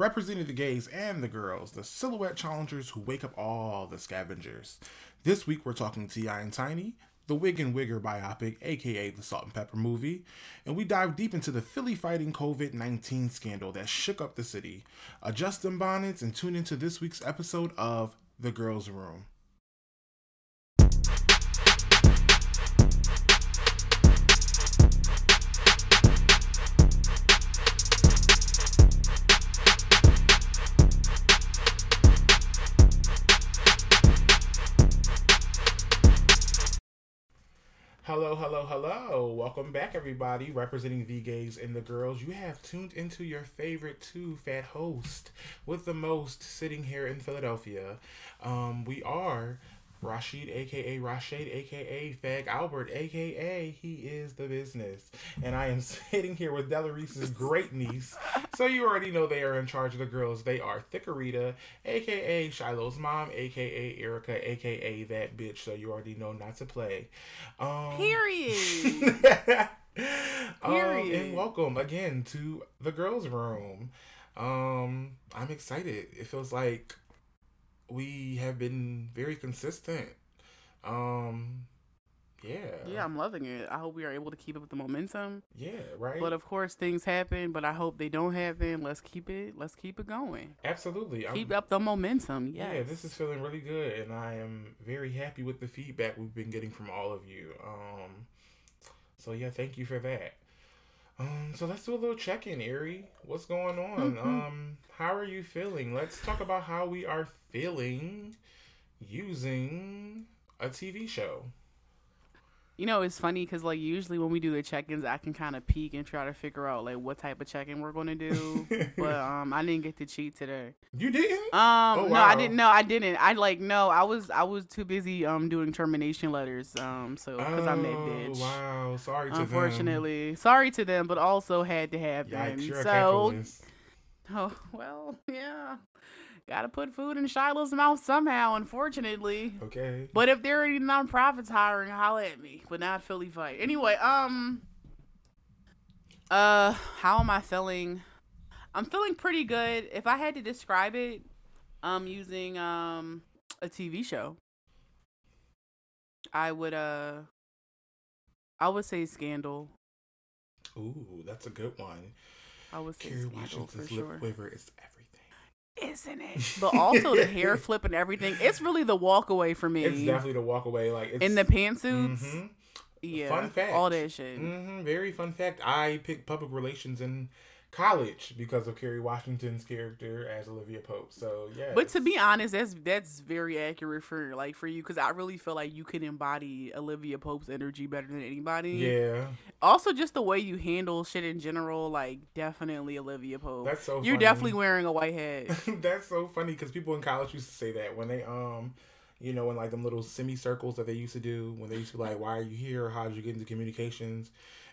representing the gays and the girls, the silhouette challengers who wake up all the scavengers. This week we're talking T.I. and Tiny, the Wig and Wigger biopic, aka the Salt-N-Pepa movie, and we dive deep into the Philly fighting COVID 19 scandal that shook up the city. Adjust them bonnets and tune into this week's episode of The Girls Room. Hello, hello, hello. Welcome back, everybody. Representing the gays and the girls, you have tuned into your favorite two fat host with the most sitting here in Philadelphia. Um, we are Rashid, aka Rashid, aka Fag Albert, aka he is the business. And I am sitting here with Della Reese's great niece. So you already know they are in charge of the girls. They are Thickerita, aka Shiloh's mom, aka Erica, aka that bitch. So you already know not to play. Um, Period. um, Period. and welcome again to the girls' room. Um, I'm excited. It feels like we have been very consistent. Um, yeah, yeah, I'm loving it. I hope we are able to keep up with the momentum. yeah, right. But of course, things happen. But I hope they don't happen. Let's keep it. Let's keep it going. Absolutely, I'm- Keep up the momentum. Yes. Yeah, this is feeling really good, and I am very happy with the feedback we've been getting from all of you. Um, so yeah, thank you for that. Um, so let's do a little check-in, Erie. What's going on? Mhm. Um, how are you feeling? Let's talk about how we are feeling using a TV show. You know, it's funny because like usually when we do the check-ins, I can kind of peek and try to figure out like what type of check-in we're gonna do. but um, I didn't get to cheat today. You didn't? Um, Oh, no, I didn't. No, I didn't. I like no. I was I was too busy um doing termination letters. Um, so because I'm that Oh, bitch. Wow, sorry to them. Unfortunately, sorry to them, but also had to happen. Yikes, a so, oh well, yeah, gotta put food in Shiloh's mouth somehow. Unfortunately, Okay. but if there are any nonprofits hiring, holla at me. But not Philly Fight. Anyway, um, uh, how am I feeling? I'm feeling pretty good. If I had to describe it, um, using um a TV show, I would uh, I would say Scandal. Ooh, that's a good one. I would say Kerry Scandal for Washington's sure. lip quiver is. Isn't it? But also the hair flip and everything. It's really the walk away for me. It's definitely the walk away. Like it's In the pantsuits. Mhm. Yeah. Fun fact. All that shit. hmm Very fun fact. I picked public relations in college because of Kerry Washington's character as Olivia Pope. So yeah. But to be honest, that's that's very accurate for like for you because I really feel like you can embody Olivia Pope's energy better than anybody. yeah, Also, just the way you handle shit in general, like definitely Olivia Pope. that's so. You're funny. definitely wearing a white hat. that's so funny because people in college used to say that when they um. You know, in like them little semicircles that they used to do when they used to be like, "Why are you here? How did you get into communications?"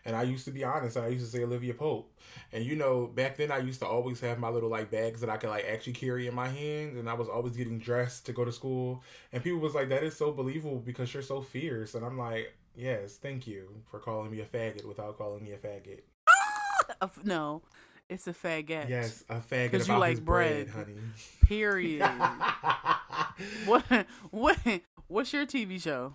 And I used to be honest, I used to say Olivia Pope. And you know, back then I used to always have my little like bags that I could like actually carry in my hands, and I was always getting dressed to go to school. And people was like, "That is so believable because you're so fierce." And I'm like, "Yes, thank you for calling me a faggot without calling me a faggot." Uh, no, it's a faggot. Yes, a faggot. Because you like bread, bread. honey. Period. what what what's your TV show?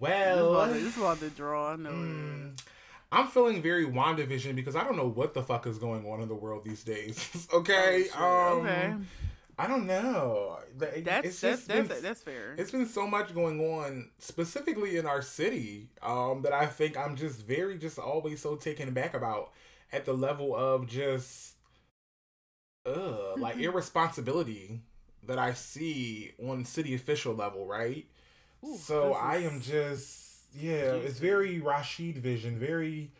Well, is about to draw. I know is. I'm feeling very WandaVision because I don't know what the fuck is going on in the world these days. okay, um, okay, I don't know. That's it's that's just that's, that's fair. It's been so much going on, specifically in our city, um, that I think I'm just very, just always so taken aback about at the level of just, uh, like irresponsibility that I see on city official level, right? Ooh, so I am just, yeah, it's very Rashid vision, very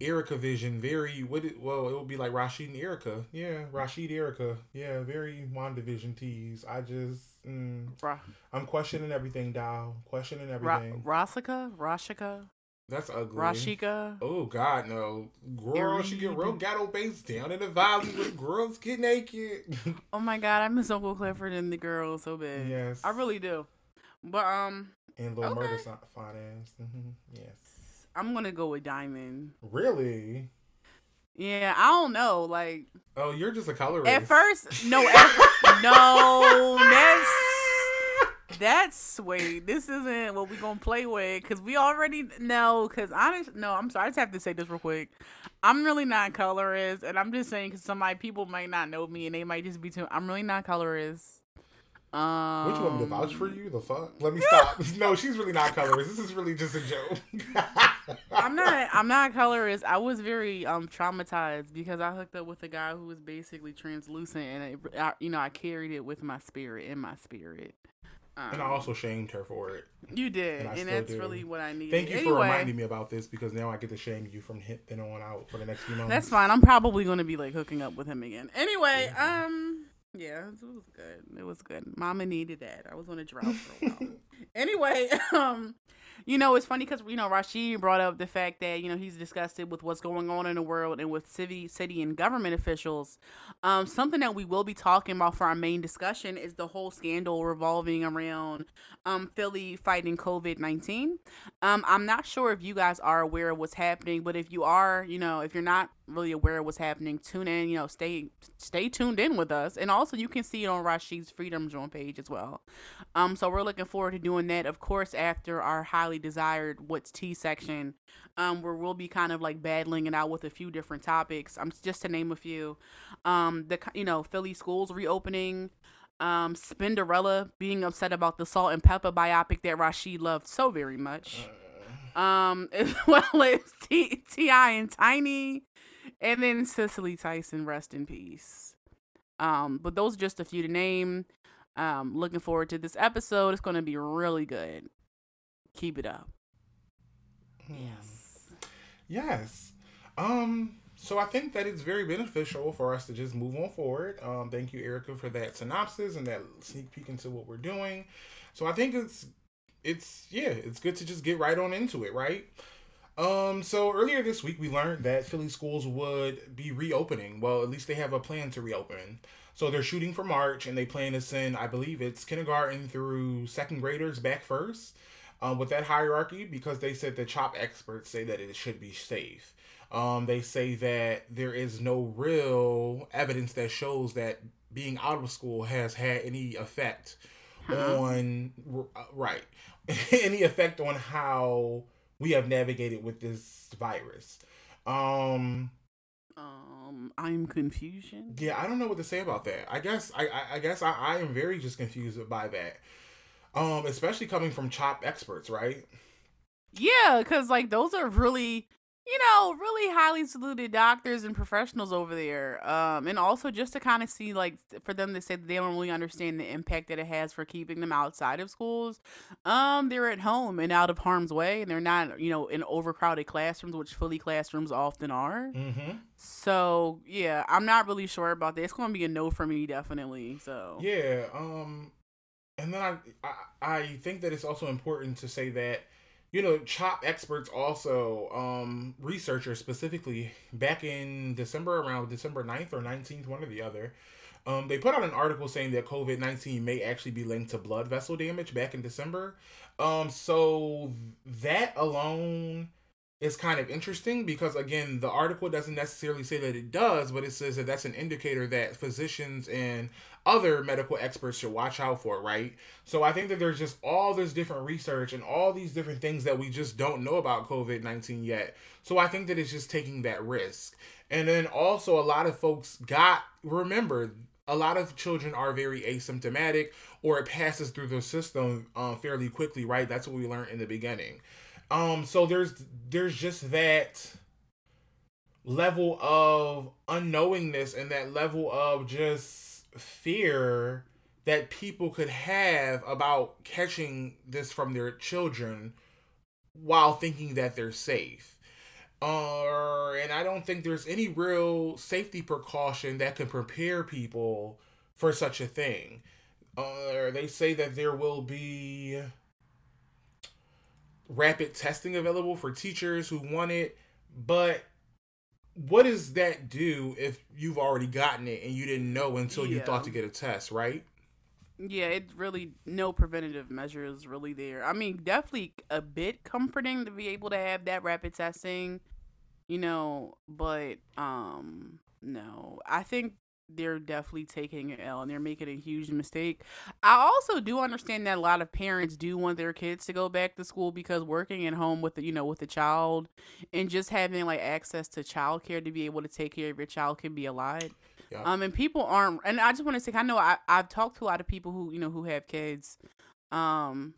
Erica vision, very what? It, well, it would be like Rashid and Erica, yeah, Rashid Erica, yeah, very WandaVision tease. I just. Mm, Ra- I'm questioning everything, Dow. Questioning Ra- everything. Rasika, Rashika, That's ugly. Rashika. Oh God, no. Girl, she get real ghetto based down in the valley with girls get naked. Oh my god, I miss Uncle Clifford and the girls so bad. yes. I really do. But um, and little Okay. murder fine ass. hmm Yes. I'm gonna go with Diamond. Really? Yeah, I don't know. Like Oh, you're just a colorist. At first, no, at, no, that's that's wait. This isn't what we gonna play with because we already know. Because honest, no, I'm sorry. I just have to say this real quick. I'm really not colorist, and I'm just saying because somebody people might not know me and they might just be too. I'm really not colorist. Um, What you to vouch for you? The fuck? Let me stop. no, she's really not colorist. This is really just a joke. I'm not. I'm not colorist. I was very um traumatized because I hooked up with a guy who was basically translucent, and it, I, you know I carried it with my spirit in my spirit. Um, and I also shamed her for it. you did, and and, that's do. really what I needed. Thank you anyway, for reminding me about this because now I get to shame you from then on out for the next few months. That's fine. I'm probably going to be like hooking up with him again. Anyway, um, yeah, it was good. It was good. Mama needed that. I was on a drought for a while. anyway, um, you know, it's funny because you know Rashid brought up the fact that you know he's disgusted with what's going on in the world and with city, city and government officials. Um, something that we will be talking about for our main discussion is the whole scandal revolving around um Philly fighting COVID nineteen. Um, I'm not sure if you guys are aware of what's happening, but if you are, you know, if you're not really aware of what's happening, tune in. You know, stay stay tuned in with us, and also you can see it on Rashid's Freedom Zone page as well. Um, so we're looking forward to doing that. Of course, after our highly desired "What's Tea" section, um, where we'll be kind of like battling it out with a few different topics. Um, just to name a few, um, the you know Philly schools reopening. Um, Spinderella being upset about the Salt-N-Pepa biopic that Rashid loved so very much um, as well as T- T.I. and Tiny, and then Cicely Tyson, rest in peace. Um, but those are just a few to name. Um, looking forward to this episode. It's going to be really good. Keep it up. Yes. Yes. Um, so I think that it's very beneficial for us to just move on forward. Um, thank you, Erica, for that synopsis and that sneak peek into what we're doing. So I think it's it's yeah, it's good to just get right on into it, right? Um, so earlier this week we learned that Philly schools would be reopening. Well, at least they have a plan to reopen. So they're shooting for March and they plan to send, I believe it's kindergarten through second graders back first. Um, with that hierarchy, because they said the CHOP experts say that it should be safe. Um, they say that there is no real evidence that shows that being out of school has had any effect on uh, right any effect on how we have navigated with this virus. Um, Um, I'm confusion. yeah, I don't know what to say about that. I guess I I, I guess I, I am very just confused by that. Um, especially coming from CHOP experts, right? Yeah, because like those are really, you know, really highly saluted doctors and professionals over there. Um, and also just to kind of see like for them to say that they don't really understand the impact that it has for keeping them outside of schools. Um, they're at home and out of harm's way, and they're not, you know, in overcrowded classrooms, which Philly classrooms often are. Mm-hmm. So yeah, I'm not really sure about that. It's going to be a no for me, definitely. So Yeah. Um, and then I, I I think that it's also important to say that you know CHOP experts also um researchers specifically back in December around December 9th or 19th one or the other um, they put out an article saying that COVID 19 may actually be linked to blood vessel damage back in December. Um, so that alone is kind of interesting because, again, the article doesn't necessarily say that it does, but it says that that's an indicator that physicians and other medical experts should watch out for, right? So I think that there's just all this different research and all these different things that we just don't know about COVID 19 yet. So I think that it's just taking that risk. And then also, a lot of folks got, remember, a lot of children are very asymptomatic or it passes through the system uh, fairly quickly, right? That's what we learned in the beginning. Um, so there's there's just that level of unknowingness and that level of just fear that people could have about catching this from their children while thinking that they're safe. Uh, and I don't think there's any real safety precaution that can prepare people for such a thing. Uh, they say that there will be rapid testing available for teachers who want it, but what does that do if you've already gotten it and you didn't know until you thought to get a test, right? Yeah, it really no preventative measures really there. I mean, definitely a bit comforting to be able to have that rapid testing, you know, but um no. I think they're definitely taking an L and they're making a huge mistake. I also do understand that a lot of parents do want their kids to go back to school because working at home with the you know with the child and just having like access to childcare to be able to take care of your child can be a lot. Yeah. Um and people aren't and I just want to say I know I I've talked to a lot of people who you know who have kids um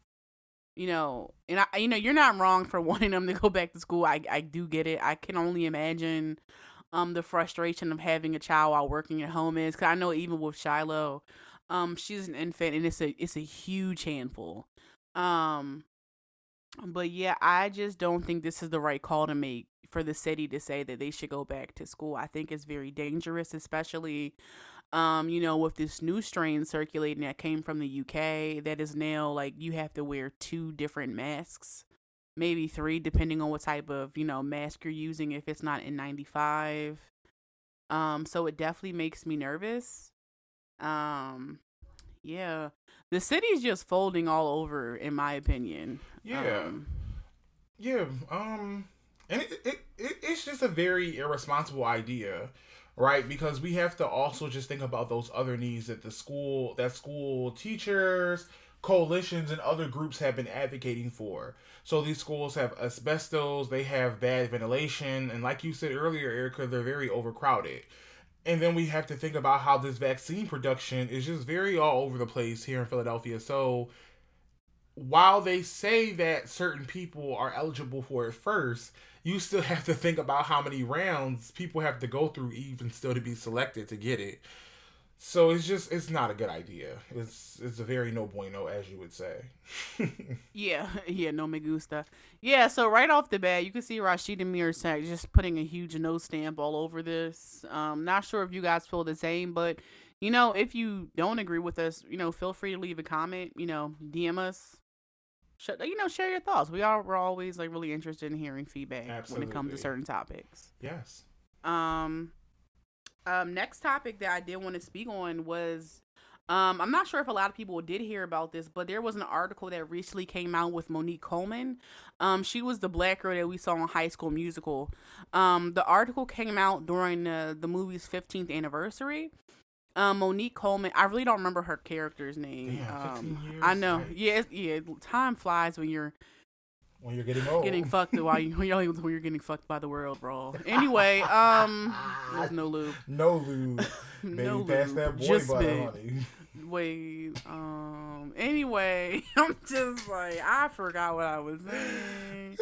you know and I you know you're not wrong for wanting them to go back to school. I I do get it. I can only imagine um the frustration of having a child while working at home is. Cause I know even with Shiloh, um she's an infant and it's a it's a huge handful. Um, but yeah, I just don't think this is the right call to make for the city to say that they should go back to school. I think it's very dangerous, especially um, you know, with this new strain circulating that came from the UK that is now like you have to wear two different masks maybe three, depending on what type of you know mask you're using. If it's not N95, um, so it definitely makes me nervous. Um, yeah, the city's just folding all over, in my opinion. Yeah, um, yeah. Um, and it, it, it it's just a very irresponsible idea right because we have to also just think about those other needs that the school that school teachers coalitions and other groups have been advocating for. So these schools have asbestos, they have bad ventilation, and like you said earlier, Erica, they're very overcrowded. And then we have to think about how this vaccine production is just very all over the place here in Philadelphia. So while they say that certain people are eligible for it first, you still have to think about how many rounds people have to go through even still to be selected to get it. So it's just it's not a good idea. It's it's a very no bueno, as you would say. yeah, yeah, no me gusta. Yeah, so right off the bat, you can see Rashida Mearsak just putting a huge no stamp all over this. Um, not sure if you guys feel the same, but you know, if you don't agree with us, you know, feel free to leave a comment. You know, DM us. Sh- you know, share your thoughts. We are we're always like really interested in hearing feedback Absolutely. when it comes to certain topics. Yes. Um um, next topic that I did want to speak on was um, I'm not sure if a lot of people did hear about this, but there was an article that recently came out with Monique Coleman. Um, she was the black girl that we saw in High School Musical. Um, the article came out during the, the movie's 15th anniversary. Um, Monique Coleman, I really don't remember her character's name. Yeah, um, I know. Yeah, yeah. Time flies when you're when you're getting old. Getting fucked while you when you're, when you're getting fucked by the world, bro. Anyway, um, there's no lube. No lube. Baby, no pass lube. that boy just butter, honey. Wait, um. Anyway, I'm just like I forgot what I was saying.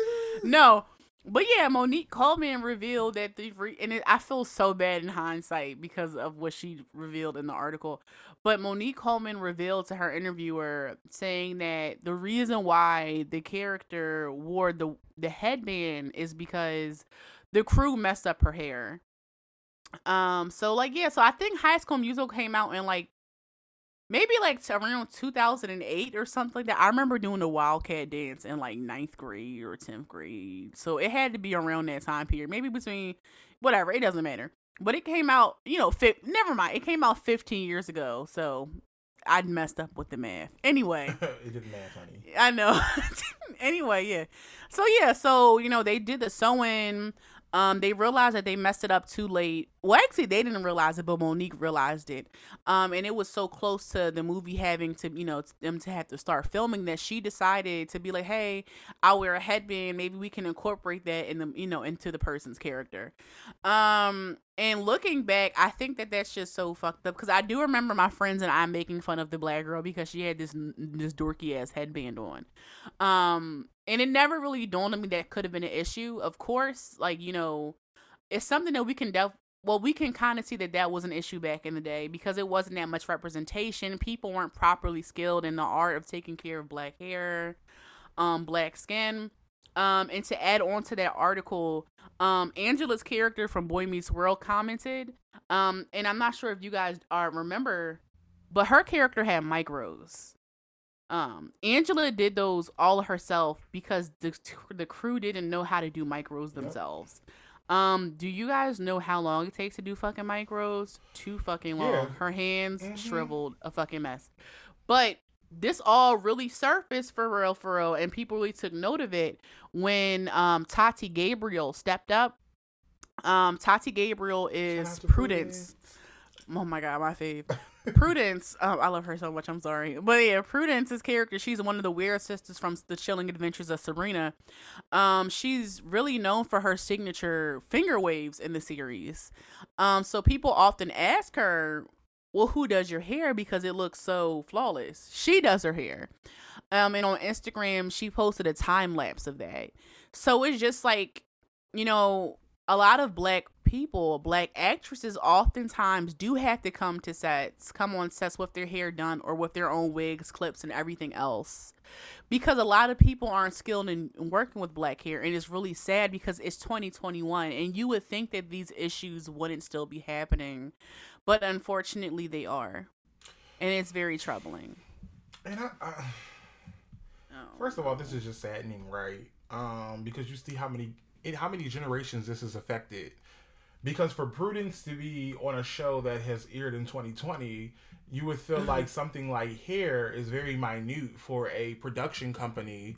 No, but yeah, Monique Coleman revealed that the and it, I feel so bad in hindsight because of what she revealed in the article. But Monique Coleman revealed to her interviewer saying that the reason why the character wore the the headband is because the crew messed up her hair. Um, so like yeah, so I think High School Musical came out in like maybe like around 2008 or something like that. I remember doing the Wildcat dance in like ninth grade or 10th grade. So it had to be around that time period. Maybe between whatever, it doesn't matter. But it came out, you know, fi- never mind. It came out 15 years ago. So I messed up with the math. Anyway, it did math, honey. I know. anyway, yeah. So yeah, so you know they did the sewing um, they realized that they messed it up too late. Well, actually, they didn't realize it, but Monique realized it. Um, and it was so close to the movie having to, you know, them to have to start filming that she decided to be like, "Hey, I'll wear a headband. Maybe we can incorporate that in the, you know, into the person's character." Um, and looking back, I think that that's just so fucked up because I do remember my friends and I making fun of the black girl because she had this this dorky ass headband on. Um, and it never really dawned on me that could have been an issue. Of course, like you know, it's something that we can def. Well, we can kind of see that that was an issue back in the day because it wasn't that much representation. People weren't properly skilled in the art of taking care of black hair, um, black skin. Um, and to add on to that article, um, Angela's character from Boy Meets World commented, um, and I'm not sure if you guys are remember, but her character had micros. Um, Angela did those all herself because the the crew didn't know how to do micros themselves. Yep. Um, do you guys know how long it takes to do fucking micros? Too fucking long. Yeah. Her hands mm-hmm. shriveled, a fucking mess. But this all really surfaced for real, for real, and people really took note of it when um Tati gabrielle stepped up Um, Tati Gabrielle is to Prudence. Oh my god, my fave. Prudence, um, I love her so much. I'm sorry, but yeah, Prudence's character. She's one of the weird sisters from The Chilling Adventures of Sabrina. Um, she's really known for her signature finger waves in the series. Um, so people often ask her, "Well, who does your hair?" Because it looks so flawless. She does her hair. Um, and on Instagram, she posted a time lapse of that. So it's just like, you know, a lot of black people, black actresses oftentimes do have to come to sets, come on sets with their hair done or with their own wigs, clips, and everything else. Because a lot of people aren't skilled in working with black hair, and it's really sad because it's 2021, and you would think that these issues wouldn't still be happening, but unfortunately, they are, and it's very troubling. And I, I Oh. first of all, this is just saddening, right? Um, because you see how many in how many generations this has affected. Because for Prudence to be on a show that has aired in 2020, you would feel mm-hmm. like something like hair is very minute for a production company.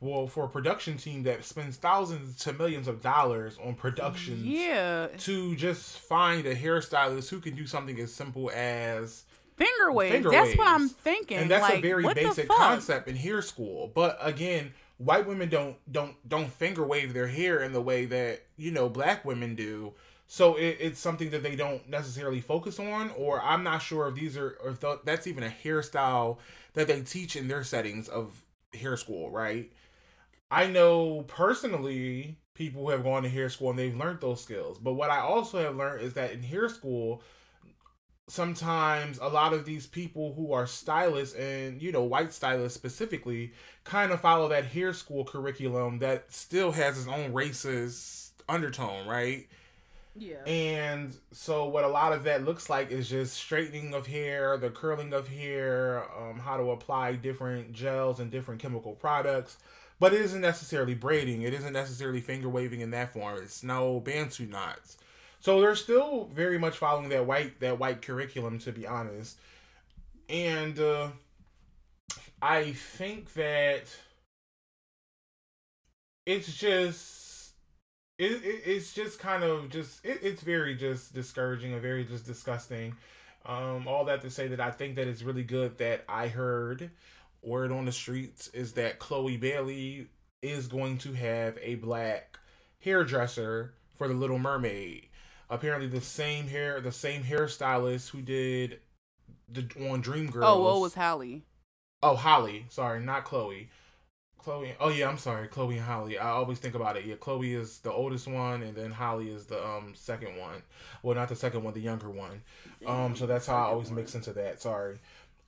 Well, for a production team that spends thousands to millions of dollars on productions Yeah, to just find a hairstylist who can do something as simple as finger waves. Finger That's what I'm thinking. and that's like, a very basic concept in hair school but again white women don't don't don't finger wave their hair in the way that you know black women do so it, it's something that they don't necessarily focus on or i'm not sure if these are if th- that's even a hairstyle that they teach in their settings of hair school right? I know personally people who have gone to hair school and they've learned those skills but what i also have learned is that in hair school sometimes a lot of these people who are stylists and you know white stylists specifically kind of follow that hair school curriculum that still has its own racist undertone right Yeah. and so what a lot of that looks like is just straightening of hair the curling of hair um, how to apply different gels and different chemical products. But it isn't necessarily braiding. It isn't necessarily finger waving in that form. It's no bantu knots. So they're still very much following that white that white curriculum to be honest. And uh i think that it's just it, it it's just kind of just it, it's very just discouraging and very just disgusting um all that to say that i think that it's really good that i heard word on the streets is that chloe bailey is going to have a black hairdresser for the little mermaid apparently the same hair the same hairstylist who did the on dreamgirls Oh, what was Halle? Oh, Halle. Sorry, not Chloe. Chloe. Oh yeah, I'm sorry, Chloe and Halle. I always think about it. Yeah, Chloe is the oldest one, and then Halle is the um second one. Well, not the second one, the younger one. Um, so that's how I always mix into that. Sorry.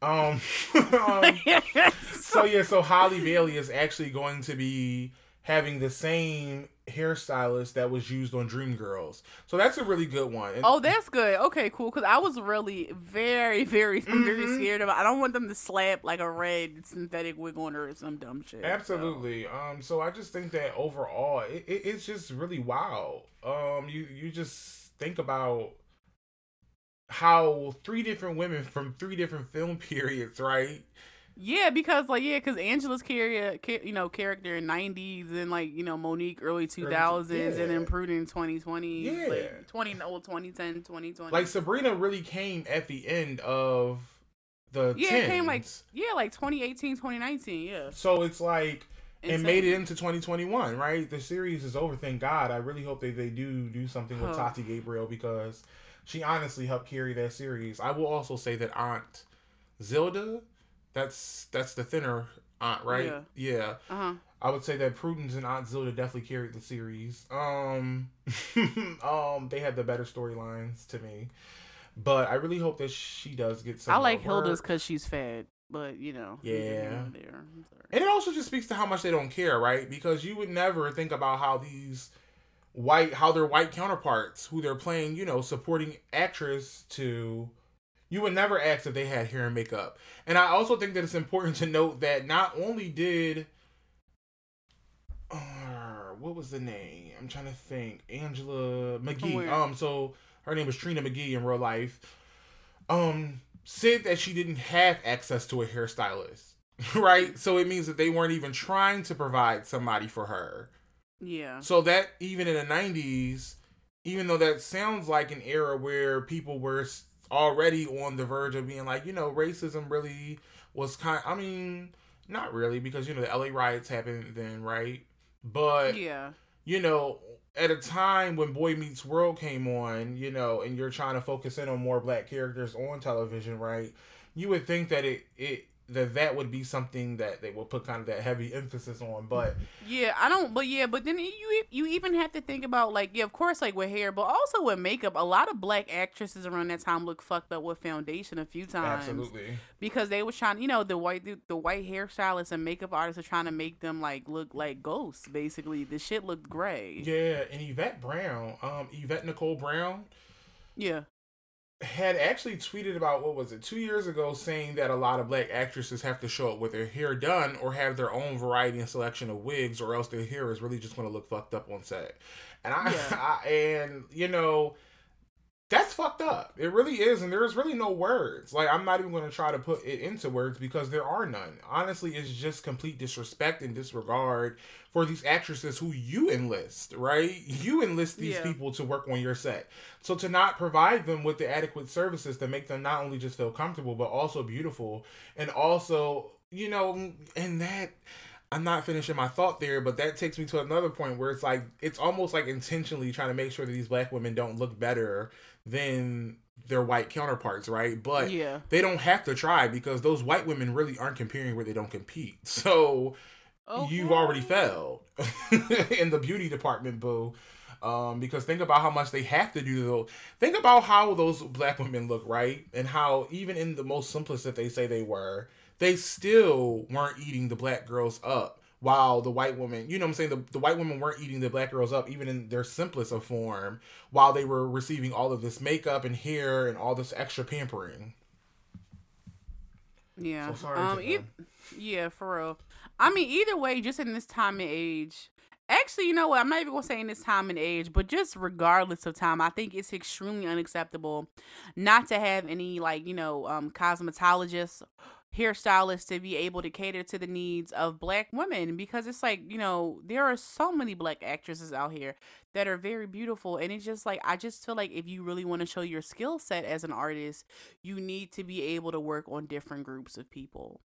Um, um so yeah, so Halle Bailey is actually going to be having the same hairstylist that was used on Dreamgirls. So that's a really good one. And- Oh, that's good. Okay, cool. Because I was really very, very, very Mhm. scared of. I don't want them to slap like a red synthetic wig on her or some dumb shit. so. Absolutely. Um. So I just think that overall, it, it, it's just really wild. Um. You you just think about how three different women from three different film periods, right? Yeah, because like yeah, because Angela's character, you know, character in '90s and like you know Monique early 2000s and then yeah. Prudence 2020, Yeah. like 20 no 2010 2020. Like Sabrina really came at the end of the yeah, it came like yeah, like 2018 2019. Yeah, So it's like it Insane. made it into 2021, right? The series is over. Thank God. I really hope that they do do something with Huh. Tati Gabrielle because she honestly helped carry that series. I will also say that Aunt Zelda, that's that's the thinner aunt, right? Yeah. yeah. Uh huh. I would say that Prudence and Aunt Zelda definitely carried the series. Um, um, they had the better storylines to me, but I really hope that she does get some. I like Hilda's because she's fat, but you know. Yeah. there. And it also just speaks to how much they don't care, right? Because you would never think about how these white, how their white counterparts, who they're playing, you know, supporting actress to, you would never ask if they had hair and makeup. And I also think that it's important to note that not only did, uh, what was the name? I'm trying to think. Angela McGee. Um, so her name was Trina McGee in real life. Um, said that she didn't have access to a hairstylist. right? So it means that they weren't even trying to provide somebody for her. Yeah. So that even in the 90s, even though that sounds like an era where people were already on the verge of being like, you know, racism really was kind. I mean, not really because you know the LA riots happened then, right? But yeah, you know, at a time when Boy Meets World came on, you know, and you're trying to focus in on more black characters on television, right? You would think that it it that that would be something that they would put kind of that heavy emphasis on but yeah i don't but yeah but then you you even have to think about like yeah of course like with hair but also with makeup a lot of black actresses around that time look fucked up with foundation a few times. Absolutely. Because they were trying you know the white the, the white hairstylists and makeup artists are trying to make them like look like ghosts basically. The shit looked gray. Yeah and yvette brown um yvette nicole brown yeah had actually tweeted about what was it two years ago saying that a lot of black actresses have to show up with their hair done or have their own variety and selection of wigs or else their hair is really just going to look fucked up on set and I, yeah. I and you know that's fucked up. It really is, and there's really no words. Like I'm not even going to try to put it into words because there are none. Honestly, it's just complete disrespect and disregard for these actresses who you enlist, right? You enlist these yeah. people to work on your set. So to not provide them with the adequate services to make them not only just feel comfortable but also beautiful and also, you know, and that I'm not finishing my thought there, but that takes me to another point where it's like it's almost like intentionally trying to make sure that these black women don't look better than their white counterparts, right? But yeah. they don't have to try because those white women really aren't competing where they don't compete. So okay. you've already failed in the beauty department, boo. Um, because think about how much they have to do though. Think about how those black women look, right? And how even in the most simplest that they say they were, they still weren't eating the black girls up while the white woman, you know what I'm saying, the, the white women weren't eating the black girls up even in their simplest of form while they were receiving all of this makeup and hair and all this extra pampering. Yeah. So sorry. Um, e- yeah, for real. I mean, either way, just in this time and age, actually, you know what? I'm not even gonna say in this time and age, but just regardless of time, I think it's extremely unacceptable not to have any like you know um cosmetologists hairstylists to be able to cater to the needs of black women because it's like you know there are so many black actresses out here that are very beautiful. And it's just like i just feel like if you really want to show your skill set as an artist you need to be able to work on different groups of people.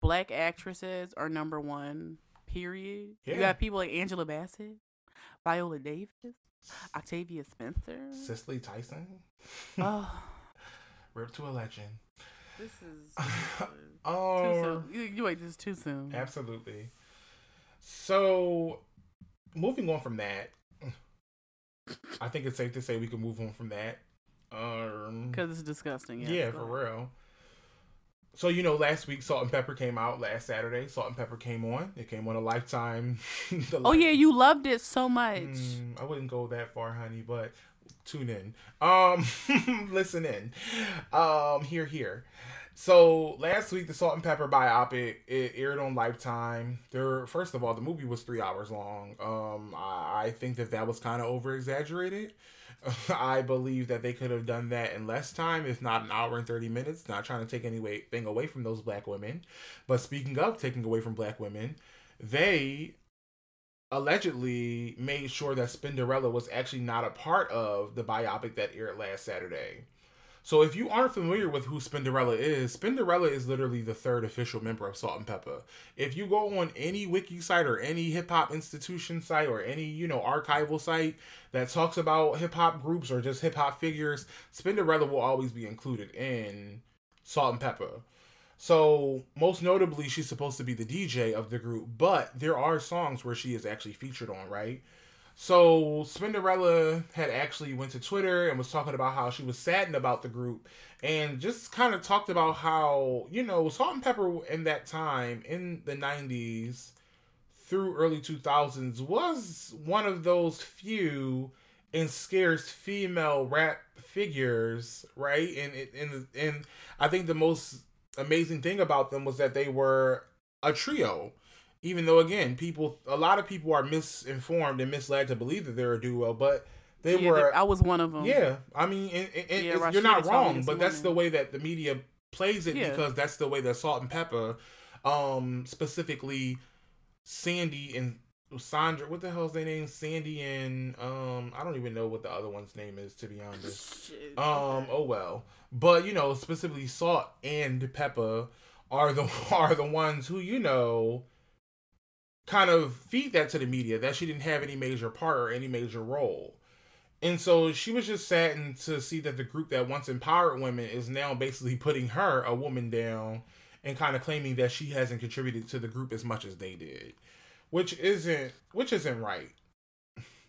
Black actresses are number one period. Yeah. you have people like angela bassett viola davis octavia spencer. Cicely tyson. Oh rip to a legend this is oh, too soon. You, you wait, this is too soon. Absolutely. So, moving on from that, I think it's safe to say we can move on from that. Um, because it's disgusting. Yes, yeah, for real. So you know, last week Salt-N-Pepa came out. Last Saturday, Salt-N-Pepa came on. It came on a Lifetime. oh yeah, you loved it so much. Mm, I wouldn't go that far, honey, but tune in. Um, listen in. Um, here, here. So last week, the Salt-N-Pepa biopic it aired on Lifetime. There, first of all, the movie was three hours long. Um, I, I think that that was kind of over exaggerated. I believe that they could have done that in less time, if not an hour and 30 minutes. Not trying to take anything away from those black women. But speaking of taking away from black women, they allegedly made sure that Spinderella was actually not a part of the biopic that aired last Saturday. So if you aren't familiar with who Spinderella is, Spinderella is literally the third official member of Salt-N-Pepa. If you go on any wiki site or any hip hop institution site or any, you know, archival site that talks about hip hop groups or just hip hop figures, Spinderella will always be included in Salt-N-Pepa. So, most notably, she's supposed to be the DJ of the group, but there are songs where she is actually featured on, right? So Spinderella had actually went to Twitter and was talking about how she was saddened about the group and just kind of talked about how, you know, Salt-N-Pepa in that time in the 90s through early 2000s was one of those few and scarce female rap figures, right? And and and I think the most amazing thing about them was that they were a trio. Even though again people a lot of people are misinformed and misled to believe that they're a duo but they yeah, were i was one of them yeah i mean and, and yeah, you're not wrong but that's the way that the media plays it yeah. because that's the way that Salt-N-Pepa, um specifically sandy and Sandra. What the hell's their name? Sandy and um, I don't even know what the other one's name is to be honest. Shit. Um, oh well. But you know, specifically Salt and Pepa are the are the ones who you know kind of feed that to the media that she didn't have any major part or any major role. And so she was just saddened to see that the group that once empowered women is now basically putting her, a woman, down and kind of claiming that she hasn't contributed to the group as much as they did. Which isn't which isn't right.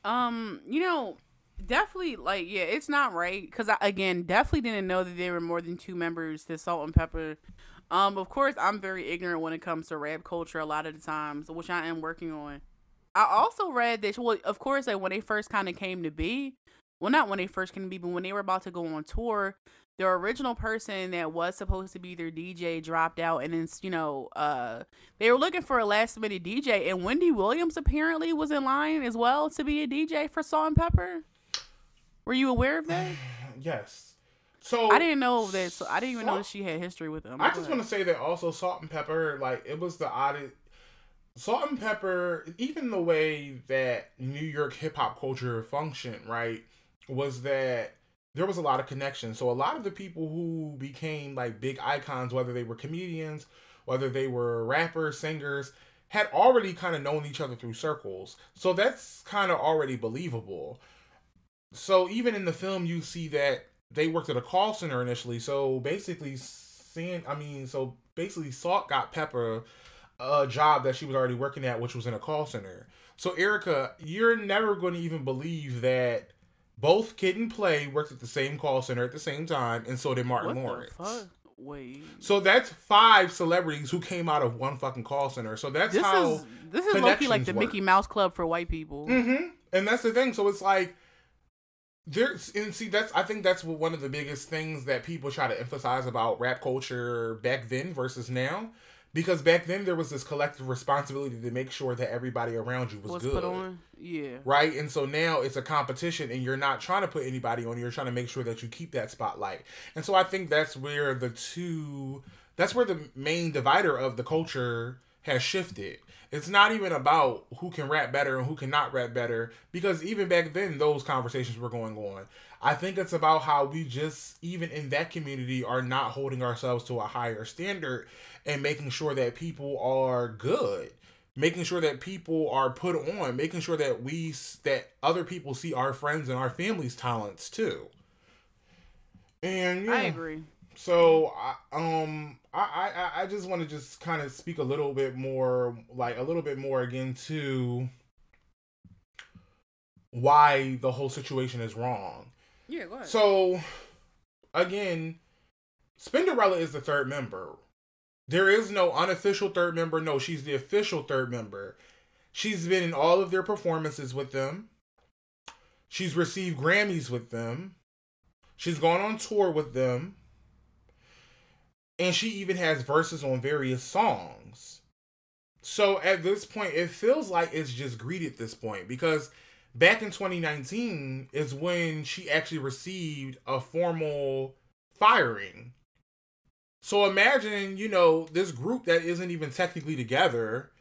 Um, you know, definitely like yeah, it's not right because I again definitely didn't know that there were more than two members to Salt-N-Pepa. Um, of course, I'm very ignorant when it comes to rap culture a lot of the times, which I am working on. I also read that well, of course, like when they first kind of came to be, well, not when they first came to be, but when they were about to go on tour, the original person that was supposed to be their DJ dropped out, and then you know, uh, they were looking for a last minute DJ, and Wendy Williams apparently was in line as well to be a DJ for Salt-N-Pepa. Were you aware of that? yes. So I didn't know that. So I didn't even know that she had history with them. I just want to say that also Salt-N-Pepa, like it was the oddest. Salt-N-Pepa, even the way that New York hip hop culture functioned, right, was that there was a lot of connection. So a lot of the people who became like big icons, whether they were comedians, whether they were rappers, singers, had already kind of known each other through circles. So that's kind of already believable. So even in the film, you see that they worked at a call center initially. So basically, San, I mean, so basically, Salt got Pepa a job that she was already working at, which was in a call center. So Erica, you're never going to even believe that both Kid 'n Play worked at the same call center at the same time, and so did Martin what Lawrence. the fuck? Wait. So that's five celebrities who came out of one fucking call center. So that's This how. is this is low key like the work. Mickey Mouse Club for white people. Mm-hmm. And that's the thing. So it's like there's and see that's I think that's one of the biggest things that people try to emphasize about rap culture back then versus now. Because back then there was this collective responsibility to make sure that everybody around you was, Was good. Yeah. Right? And so now it's a competition and you're not trying to put anybody on, you're trying to make sure that you keep that spotlight. And so I think that's where the two that's where the main divider of the culture has shifted. It's not even about who can rap better and who cannot rap better because even back then those conversations were going on. I think it's about how we just even in that community are not holding ourselves to a higher standard and making sure that people are good making sure that people are put on making sure that we that other people see our friends and our family's talents too. And yeah, I agree. so I, um I, I I just want to just kind of speak a little bit more like a little bit more again to why the whole situation is wrong Yeah, go ahead. so, again, Spinderella is the third member. There is no unofficial third member. No, she's the official third member. She's been in all of their performances with them. She's received Grammys with them. She's gone on tour with them. And she even has verses on various songs. So at this point, it feels like it's just greed at this point because back in 2019 is when she actually received a formal firing. So imagine, you know, this group that isn't even technically together,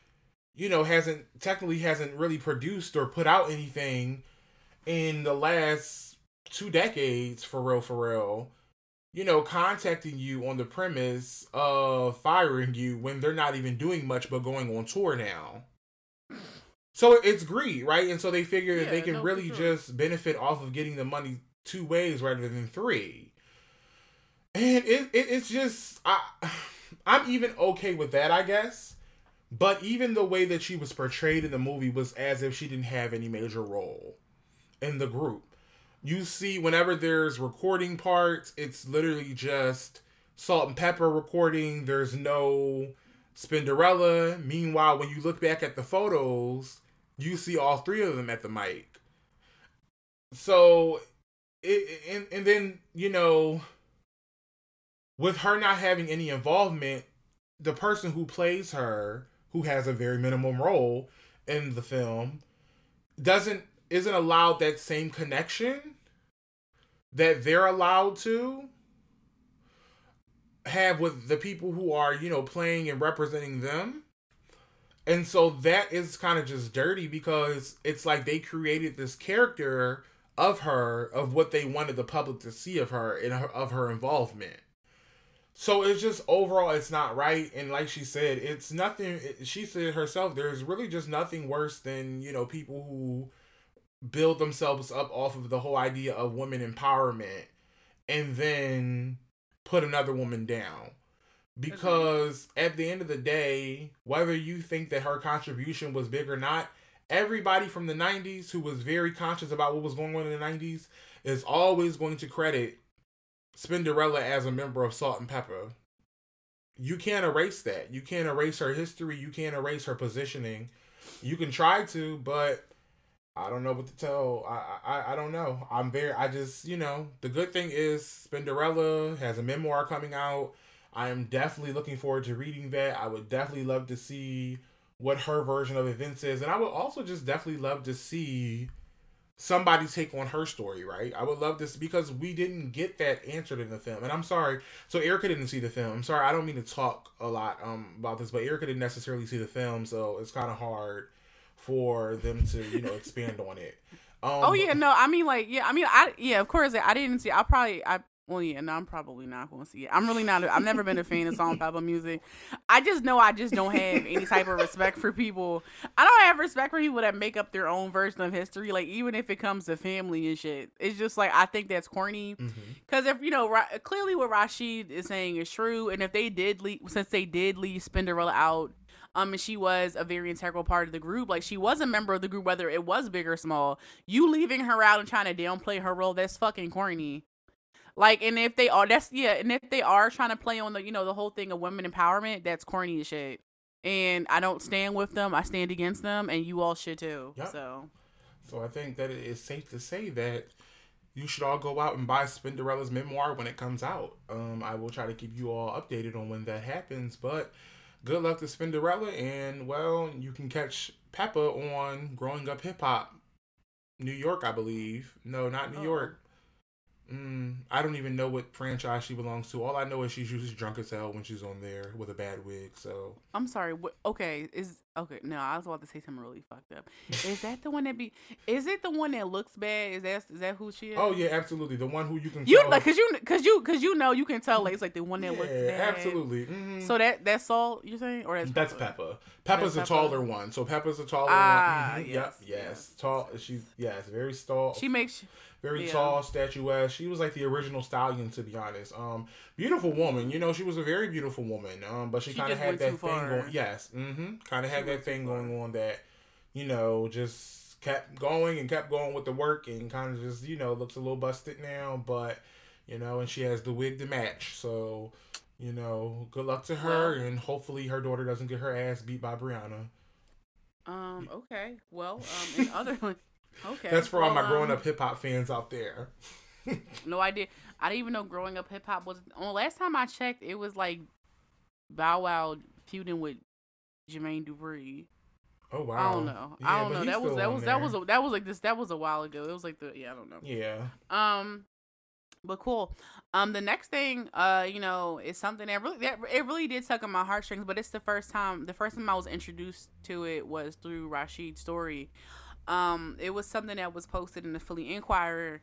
you know, hasn't technically hasn't really produced or put out anything in the last two decades for real for real. You know, contacting you on the premise of firing you when they're not even doing much but going on tour now. So it's greed, right? And so they figure that they can no, really sure. just benefit off of getting the money two ways rather than three. And it, it it's just I I'm even okay with that, I guess. But even the way that she was portrayed in the movie was as if she didn't have any major role in the group. You see, whenever there's recording parts, it's literally just Salt and Pepa recording. There's no Spinderella. Meanwhile, when you look back at the photos, you see all three of them at the mic. So, it, and and then you know, with her not having any involvement, the person who plays her, who has a very minimum role in the film, doesn't isn't allowed that same connection that they're allowed to have with the people who are you know playing and representing them. And so that is kind of just dirty because it's like they created this character of her of what they wanted the public to see of her and her, of her involvement. So it's just overall it's not right. And like she said it's nothing she said herself there's really just nothing worse than, you know, people who build themselves up off of the whole idea of women empowerment. And then put another woman down because at the end of the day, whether you think that her contribution was big or not, everybody from the 90s who was very conscious about what was going on in the 90s is always going to credit Spinderella as a member of Salt and Pepa. You can't erase that. You can't erase her history. You can't erase her positioning. You can try to, but I don't know what to tell. I, I I don't know. I'm very. I just you know the good thing is Spinderella has a memoir coming out. I am definitely looking forward to reading that. I would definitely love to see what her version of events is, and I would also just definitely love to see somebody take on her story, right? I would love this because we didn't get that answered in the film. And I'm sorry. So Erica didn't see the film. I'm sorry. I don't mean to talk a lot um about this, but Erica didn't necessarily see the film, so it's kind of hard for them to, you know, expand on it. Um, oh yeah, no, I mean like yeah, I mean I yeah, of course I didn't see. I probably I well, yeah, no, I'm probably not going to see it. I'm really not. I've never been a fan of Salt-N-Pepa music. I just know I just don't have any type of respect for people. I don't have respect for people that make up their own version of history. Like even if it comes to family and shit, it's just like I think that's corny. Because mm-hmm. if you know, Ra- clearly what Rashid is saying is true, and if they did leave, since they did leave Spinderella out um, and she was a very integral part of the group. Like she was a member of the group, whether it was big or small. You leaving her out and trying to downplay her role, that's fucking corny. Like, and if they are, that's yeah, and if they are trying to play on the, you know, the whole thing of women empowerment, that's corny as shit. And I don't stand with them. I stand against them, and you all should too. Yep. So, so I think that it is safe to say that you should all go out and buy Spinderella's memoir when it comes out. Um, I will try to keep you all updated on when that happens. But good luck to Spinderella, and well, you can catch Pepa on Growing Up Hip Hop, New York, I believe. No, not New oh. York. Mm, I don't even know what franchise she belongs to. All I know is she's usually drunk as hell when she's on there with a bad wig. So I'm sorry. What, okay, is okay. No, I was about to say something really fucked up. Is that the one that be? Is it the one that looks bad? Is that is that who she is? Oh yeah, absolutely. The one who you can you tell. like cause you cause you cause you know you can tell like it's like the one that yeah, looks bad. Absolutely. Mm-hmm. So that that's Salt you're saying or that's that's Pepa. Pepa's that's a Pepa? taller one. So Pepa's a taller ah, one. Mm-hmm. Yes, yep. Yes. yes. Tall. She's yes. Very tall. She makes very yeah. tall, statuesque. She was like the original stallion, to be honest. Um, beautiful woman. You know, she was a very beautiful woman. Um, but she, she kind of had that thing far. going. Yes, mm-hmm. Kind of had that thing going on that, you know, just kept going and kept going with the work and kind of just you know looks a little busted now, but you know, and she has the wig to match. So, you know, good luck to her, well, and hopefully her daughter doesn't get her ass beat by Brianna. Um. Okay. Well. Um. In other Okay. That's for well, all my growing um, up hip hop fans out there. no idea. I didn't even know growing up hip hop was. On last time I checked, it was like Bow Wow feuding with Jermaine Dupri. Oh wow! I don't know. Yeah, I don't know. That was that was that was a, that was like this. That was a while ago. It was like the yeah. I don't know. Yeah. Um, but cool. Um, the next thing, uh, you know, is something that really that it really did tug on my heartstrings. But it's the first time. The first time I was introduced to it was through Rashid's story. Um, it was something that was posted in the Philly Inquirer.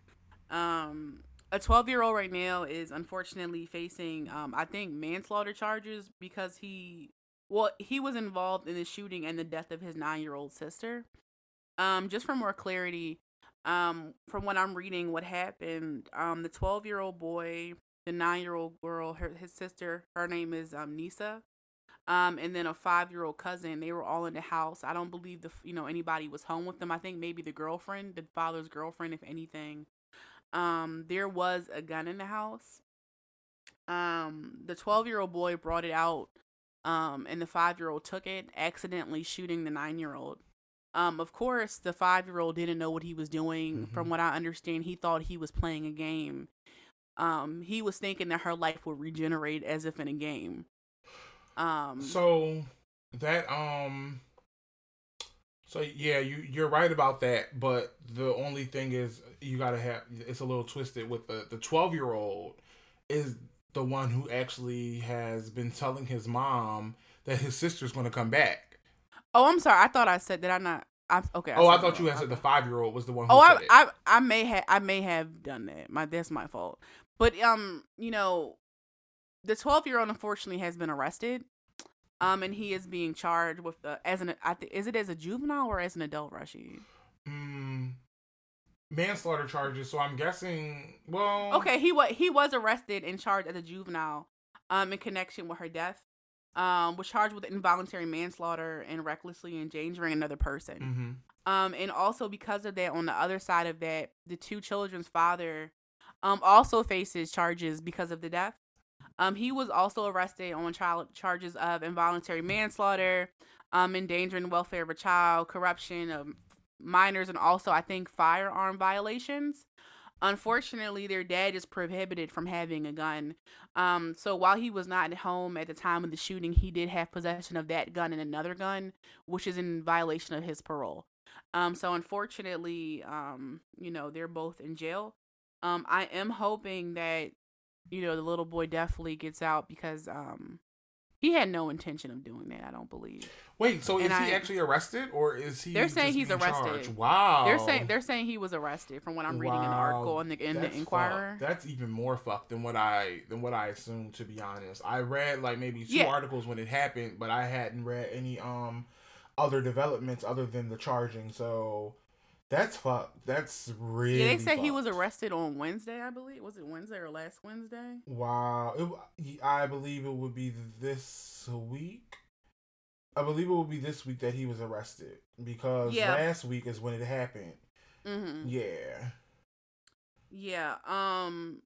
Um, a 12 year old right now is unfortunately facing, um, I think, manslaughter charges because he, well, he was involved in the shooting and the death of his nine year old sister. Um, just for more clarity, um, from what I'm reading, what happened, um, the 12 year old boy, the nine year old girl, her, his sister, her name is um, Nisa um, and then a five year old cousin. They were all in the house. I don't believe the you know anybody was home with them. I think maybe the girlfriend, the father's girlfriend, if anything. Um, there was a gun in the house. Um, the twelve year old boy brought it out, um, and the five year old took it, accidentally shooting the nine year old. Um, of course, the five year old didn't know what he was doing. Mm-hmm. From what I understand, he thought he was playing a game. Um, he was thinking that her life would regenerate as if in a game. Um so that um so yeah, you you're right about that, but the only thing is you gotta have it's a little twisted with the the twelve year old is the one who actually has been telling his mom that his sister's gonna come back. Oh, I'm sorry. I thought I said that. I not. I, okay. oh, I thought you had wrong. said the five year old was the one. Who Oh, I. I I may have I may have done that. My that's my fault. But um, you know, the 12 year old unfortunately has been arrested. Um, and he is being charged with the as an I th- is it as a juvenile or as an adult, Rashid? Mm, manslaughter charges. So I'm guessing. Well, Okay, he was he was arrested and charged as a juvenile, um, in connection with her death. Um, was charged with involuntary manslaughter and recklessly endangering another person. hmm Um, and also because of that, on the other side of that, the two children's father, um, also faces charges because of the death. Um, he was also arrested on child charges of involuntary manslaughter, um, endangering the welfare of a child, corruption of minors, and also I think firearm violations. Unfortunately, their dad is prohibited from having a gun. Um, so while he was not at home at the time of the shooting, he did have possession of that gun and another gun, which is in violation of his parole. Um, so unfortunately, um, you know, they're both in jail. Um, I am hoping that, you know, the little boy definitely gets out because um he had no intention of doing that, I don't believe. Wait, so is And he actually arrested or is he? They're saying he's arrested. charged? Wow. They're saying they're saying he was arrested from what I'm reading in the article in the in the that's Inquirer. fucked. That's even more fucked than what I than what I assumed. To be honest, I read like maybe two Yeah. articles when it happened, but I hadn't read any um other developments other than the charging. So that's fucked. That's really. Yeah, they said he was arrested on Wednesday, I believe. Was it Wednesday or last Wednesday? Wow, it, I believe it would be this week. I believe it would be this week that he was arrested because Yeah. last week is when it happened. Mm-hmm. Yeah. Yeah. Um.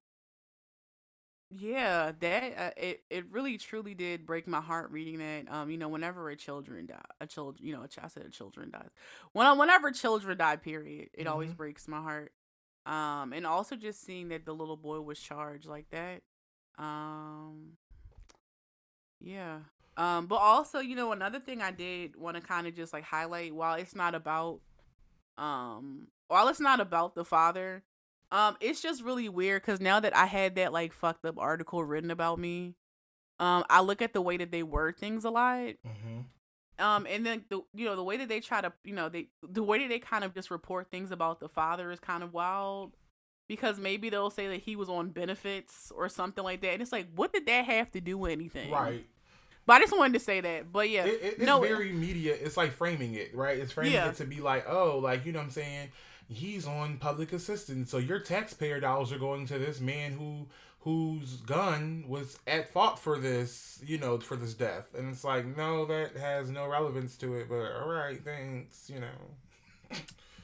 Yeah, that uh, it it really truly did break my heart reading that. Um, you know, whenever a children die, a child, you know, a ch- I said a children dies. When whenever children die, period, it always Mhm. breaks my heart. Um, and also just seeing that the little boy was charged like that. Um. Yeah. Um, but also, you know, another thing I did want to kind of just like highlight while it's not about um while it's not about the father, um, it's just really weird because now that I had that like fucked up article written about me, um, I look at the way that they word things a lot. hmm Um, and then the you know, the way that they try to you know, they the way that they kind of just report things about the father is kind of wild. Because maybe they'll say that he was on benefits or something like that. And it's like, what did that have to do with anything? Right. But I just wanted to say that. But yeah. It, it, it's no, it- very media. It's like framing it, right? It's framing Yeah. it to be like, oh, like you know what I'm saying. He's on public assistance, so your taxpayer dollars are going to this man who whose gun was at fault for this, you know, for this death. And it's like, no, that has no relevance to it. But all right, thanks, you know.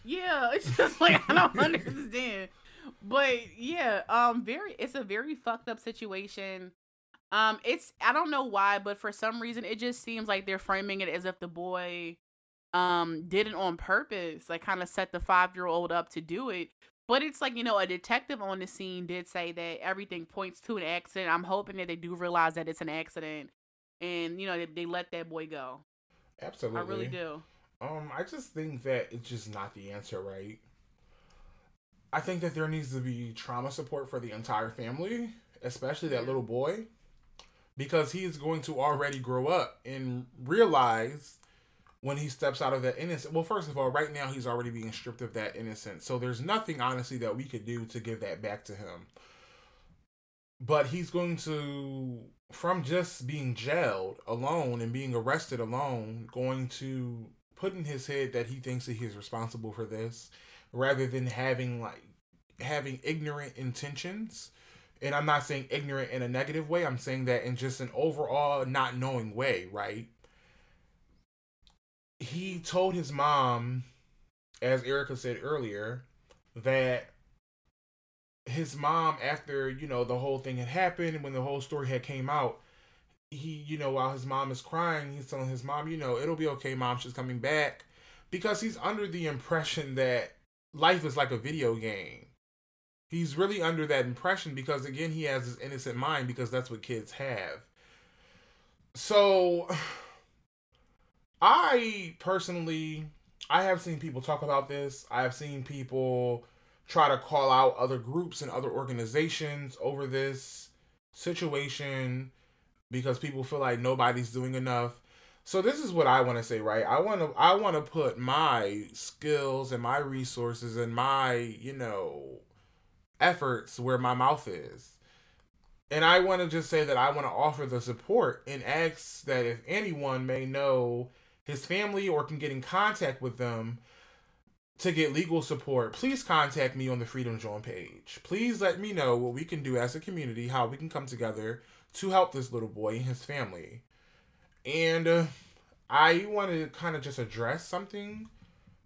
Yeah, it's just like I don't understand. But yeah, um very it's a very fucked up situation. Um it's I don't know why, but for some reason it just seems like they're framing it as if the boy um did it on purpose, like kind of set the 5-year-old up to do it. But it's like, you know, a detective on the scene did say that everything points to an accident. I'm hoping that they do realize that it's an accident and you know, they, they let that boy go. Absolutely, I really do. Um, I just think that it's just not the answer, right? I think that there needs to be trauma support for the entire family, especially that little boy, because he is going to already grow up and realize when he steps out of that innocence. Well, first of all, right now he's already being stripped of that innocence, so there's nothing honestly that we could do to give that back to him. But he's going to, from just being jailed alone and being arrested alone, going to put in his head that he thinks that he is responsible for this rather than having like having ignorant intentions and i'm not saying ignorant in a negative way i'm saying that in just an overall not knowing way right he told his mom as erica said earlier that his mom after you know the whole thing had happened when the whole story had came out he, you know, while his mom is crying, he's telling his mom, you know, it'll be okay, mom, she's coming back. Because he's under the impression that life is like a video game. He's really under that impression because, again, he has his innocent mind because that's what kids have. So, I personally, I have seen people talk about this. I have seen people try to call out other groups and other organizations over this situation because people feel like nobody's doing enough. So this is what I want to say, right? I want to I want to put my skills and my resources and my, you know, efforts where my mouth is. And I want to just say that I want to offer the support and ask that if anyone may know his family or can get in contact with them to get legal support, please contact me on the Freedom Join page. Please let me know what we can do as a community, how we can come together to help this little boy and his family. And uh, I want to kind of just address something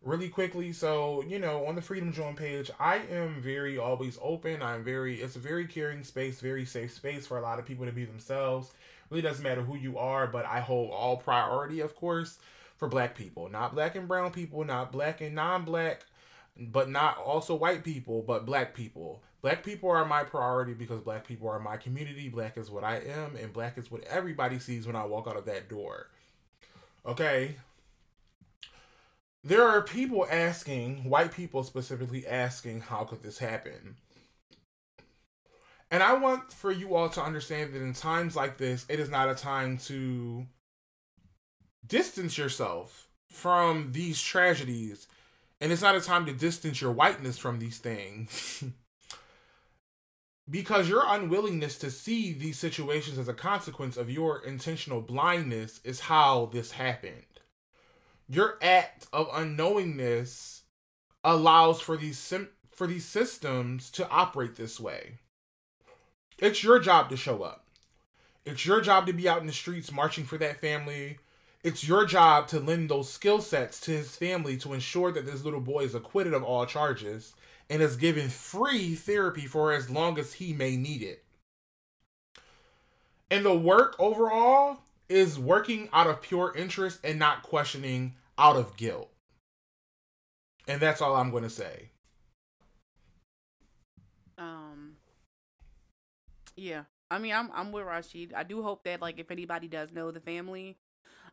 really quickly. So, you know, on the Freedom Join page, I am very always open. I'm very, it's a very caring space, very safe space for a lot of people to be themselves. Really doesn't matter who you are, but I hold all priority, of course, for black people. Not black and brown people, not black and non black, but not also white people, but black people. Black people are my priority because black people are my community. Black is what I am, and black is what everybody sees when I walk out of that door. Okay, there are people asking, white people specifically asking, how could this happen? And I want for you all to understand that in times like this, it is not a time to distance yourself from these tragedies. And it's not a time to distance your whiteness from these things. because your unwillingness to see these situations as a consequence of your intentional blindness is how this happened your act of unknowingness allows for these sim- for these systems to operate this way. It's your job to show up. It's your job to be out in the streets marching for that family. It's your job to lend those skill sets to his family to ensure that this little boy is acquitted of all charges and is given free therapy for as long as he may need it. And the work overall is working out of pure interest and not questioning out of guilt. And that's all I'm going to say. Um yeah. I mean, I'm I'm with Rashid. I do hope that like if anybody does know the family,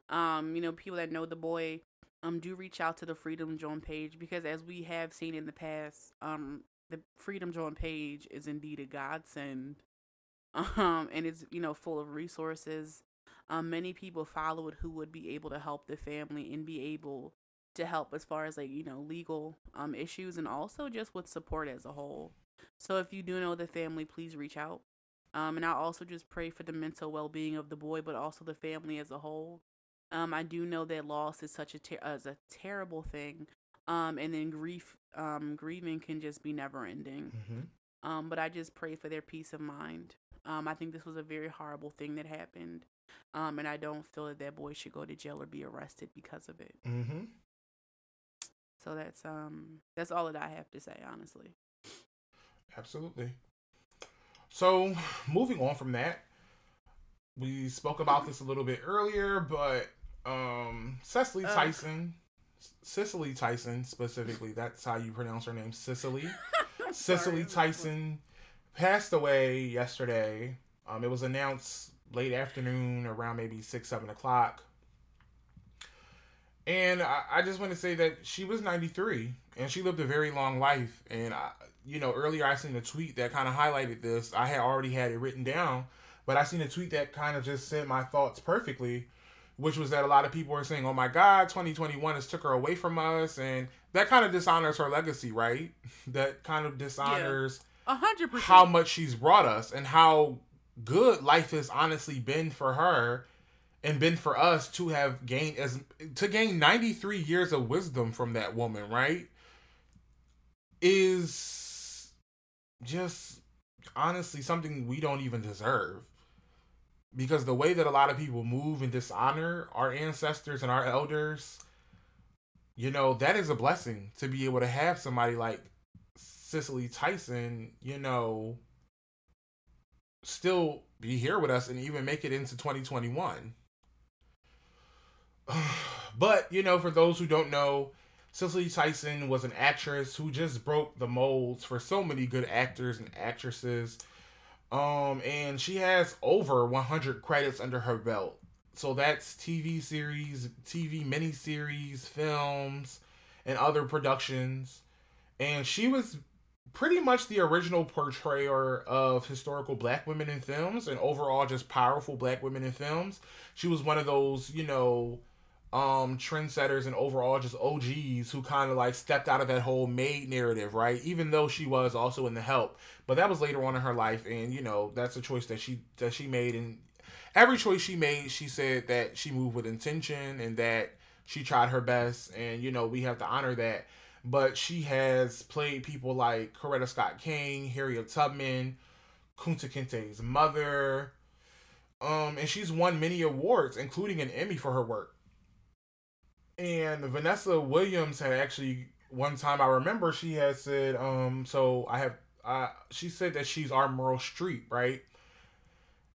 um, you know, people that know the boy, um, do reach out to the Freedom Join page because as we have seen in the past, um, the Freedom Join page is indeed a godsend. Um, and it's you know full of resources um, many people follow it who would be able to help the family and be able to help as far as like you know legal um issues and also just with support as a whole so if you do know the family please reach out um and i also just pray for the mental well-being of the boy but also the family as a whole um i do know that loss is such a ter- as a terrible thing um and then grief um grieving can just be never ending mm-hmm. um but i just pray for their peace of mind um i think this was a very horrible thing that happened um, and I don't feel that that boy should go to jail or be arrested because of it. Mm-hmm. So that's um that's all that I have to say, honestly. Absolutely. So moving on from that, we spoke about this a little bit earlier, but um Cicely uh, Tyson, Cicely Tyson specifically, that's how you pronounce her name, Cicely. Cicely Tyson passed away yesterday. Um, it was announced late afternoon, around maybe six, seven o'clock. And I, I just want to say that she was 93 and she lived a very long life. And, I, you know, earlier I seen a tweet that kind of highlighted this. I had already had it written down, but I seen a tweet that kind of just sent my thoughts perfectly, which was that a lot of people were saying, oh my God, 2021 has took her away from us. And that kind of dishonors her legacy, right? that kind of dishonors yeah, 100%. how much she's brought us and how good life has honestly been for her and been for us to have gained as to gain 93 years of wisdom from that woman, right? Is just honestly something we don't even deserve. Because the way that a lot of people move and dishonor our ancestors and our elders, you know, that is a blessing to be able to have somebody like Cicely Tyson, you know, still be here with us and even make it into 2021. but, you know, for those who don't know, Cicely Tyson was an actress who just broke the molds for so many good actors and actresses. Um, and she has over 100 credits under her belt. So that's TV series, TV miniseries, films, and other productions. And she was pretty much the original portrayer of historical black women in films and overall just powerful black women in films. She was one of those, you know, um trendsetters and overall just OGs who kind of like stepped out of that whole maid narrative, right? Even though she was also in the help. But that was later on in her life and you know, that's a choice that she that she made and every choice she made, she said that she moved with intention and that she tried her best and you know, we have to honor that but she has played people like Coretta Scott King, Harriet Tubman, Kunta Kinte's mother, um, and she's won many awards, including an Emmy for her work. And Vanessa Williams had actually one time I remember she had said, um, so I have uh she said that she's our Meryl Streep, right?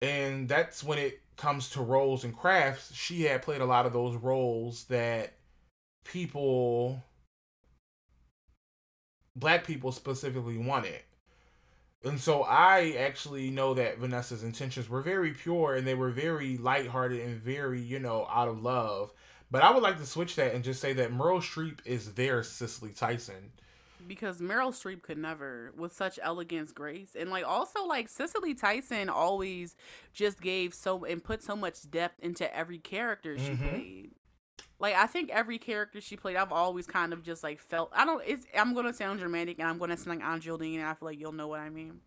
And that's when it comes to roles and crafts, she had played a lot of those roles that people black people specifically wanted. And so I actually know that Vanessa's intentions were very pure and they were very lighthearted and very, you know, out of love. But I would like to switch that and just say that Meryl Streep is their Cicely Tyson. Because Meryl Streep could never, with such elegance, grace, and like also like Cicely Tyson always just gave so and put so much depth into every character she mm-hmm. played. Like I think every character she played, I've always kind of just like felt. I don't. It's. I'm gonna sound dramatic, and I'm gonna sound like Angeline, and I feel like you'll know what I mean.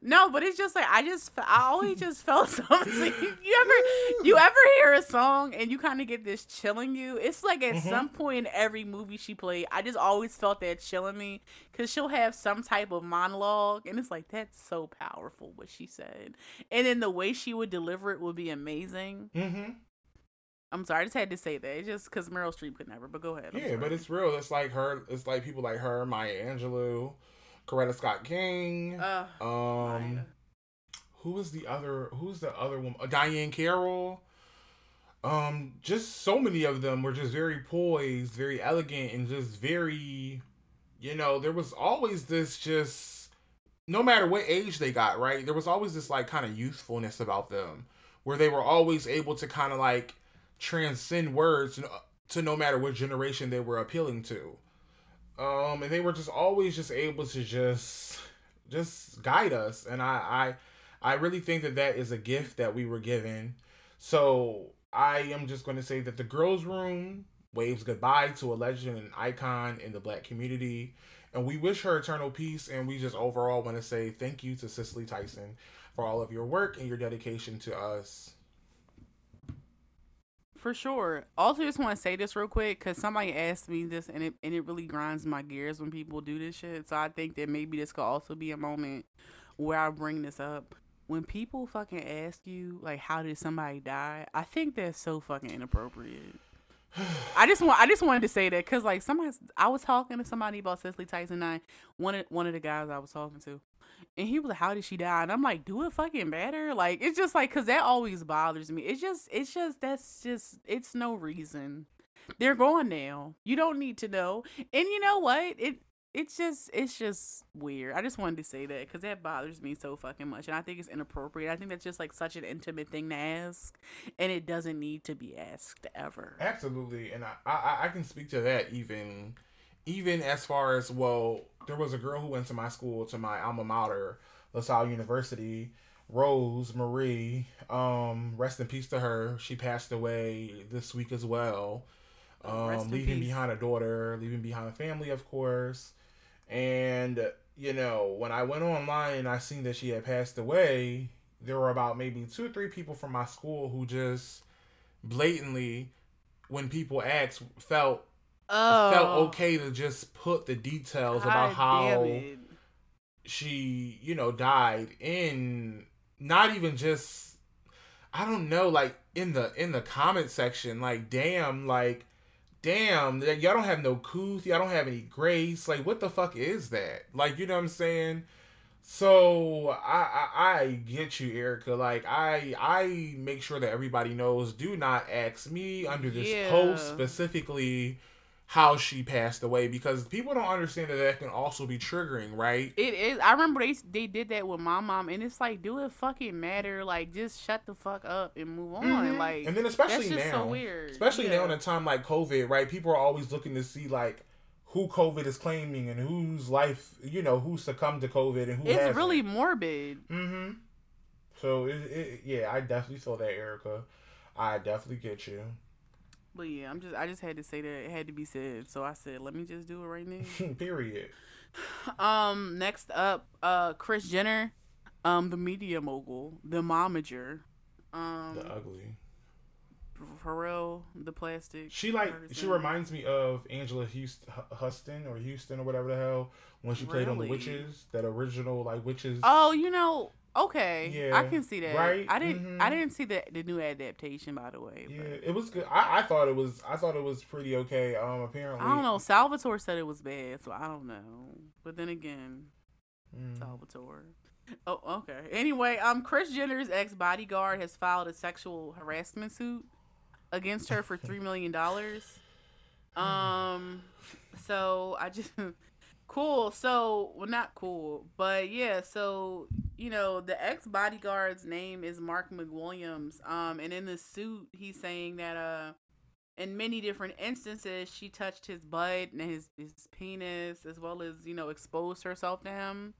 No, but it's just like I just I always just felt something. you ever you ever hear a song and you kind of get this chilling you? It's like at mm-hmm. some point in every movie she played, I just always felt that chilling me because she'll have some type of monologue and it's like that's so powerful what she said, and then the way she would deliver it would be amazing. Mm-hmm. I'm sorry, I just had to say that. It's just because Meryl Streep could never. But go ahead. I'm yeah, sorry. but it's real. It's like her. It's like people like her, Maya Angelou, Coretta Scott King. Uh, um, Maya. who was the other? Who's the other woman? Diane Carroll. Um, just so many of them were just very poised, very elegant, and just very, you know, there was always this just, no matter what age they got, right? There was always this like kind of youthfulness about them, where they were always able to kind of like transcend words to no matter what generation they were appealing to. Um, and they were just always just able to just just guide us, and I I I really think that that is a gift that we were given. So I am just going to say that the girls' room waves goodbye to a legend and icon in the black community. And we wish her eternal peace. And we just overall want to say thank you to Cicely Tyson for all of your work and your dedication to us for sure. Also, just want to say this real quick because somebody asked me this, and it and it really grinds my gears when people do this shit. So I think that maybe this could also be a moment where I bring this up. When people fucking ask you like, "How did somebody die?" I think that's so fucking inappropriate. I just want I just wanted to say that because like somebody I was talking to somebody about Cicely Tyson. I one of one of the guys I was talking to, and he was like, "How did she die?" And I'm like, "Do it fucking better." Like it's just like because that always bothers me. It's just it's just that's just it's no reason. They're gone now. You don't need to know. And you know what? It it's just it's just weird. I just wanted to say that because that bothers me so fucking much, and I think it's inappropriate. I think that's just like such an intimate thing to ask, and it doesn't need to be asked ever. Absolutely, and I I, I can speak to that even even as far as well, there was a girl who went to my school, to my alma mater, LaSalle University, Rose Marie. Um, rest in peace to her. She passed away this week as well. Um, leaving peace. behind a daughter, leaving behind a family, of course. And you know, when I went online and I seen that she had passed away, there were about maybe two or three people from my school who just blatantly, when people asked, felt oh. felt okay to just put the details God about how she, you know, died in not even just I don't know, like in the in the comment section, like damn, like damn, y'all don't have no couth, y'all don't have any grace. Like what the fuck is that? Like you know what I'm saying? So I, I, I get you, Erica. Like I I make sure that everybody knows. Do not ask me under this yeah. post specifically how she passed away because people don't understand that that can also be triggering, right? It is. I remember they they did that with my mom, and it's like, do it fucking matter? Like, just shut the fuck up and move on. Mm-hmm. Like, and then especially now, so weird. especially yeah. now in a time like COVID, right? People are always looking to see like who COVID is claiming and whose life, you know, who succumbed to COVID and who It's hasn't. really morbid. Mm-hmm. So it, it, yeah, I definitely saw that, Erica. I definitely get you. But yeah, I'm just I just had to say that it had to be said. So I said, let me just do it right now. Period. Um, next up, uh, Kris Jenner, um, the media mogul, the momager, um, The ugly. Pharrell, the plastic. She like she reminds me of Angela Houston, Huston or Houston or whatever the hell when she played on the Witches, that original like Witches. Oh, you know, okay, Yeah, I can see that. right? I didn't. Mhm. I didn't see the the new adaptation, by the way. yeah, but- it was good. I, I thought it was I thought it was pretty okay. Um, apparently I don't know. Salvatore said it was bad, so I don't know. But then again, Mm. Salvatore. Oh, okay. Anyway, um, Kris Jenner's ex bodyguard has filed a sexual harassment suit against her for three million dollars. Um, so I just cool. So well, not cool, but yeah. So you know, the ex bodyguard's name is Marc McWilliams. Um, and in the suit, he's saying that uh. In many different instances, she touched his butt and his, his penis, as well as you know, exposed herself to him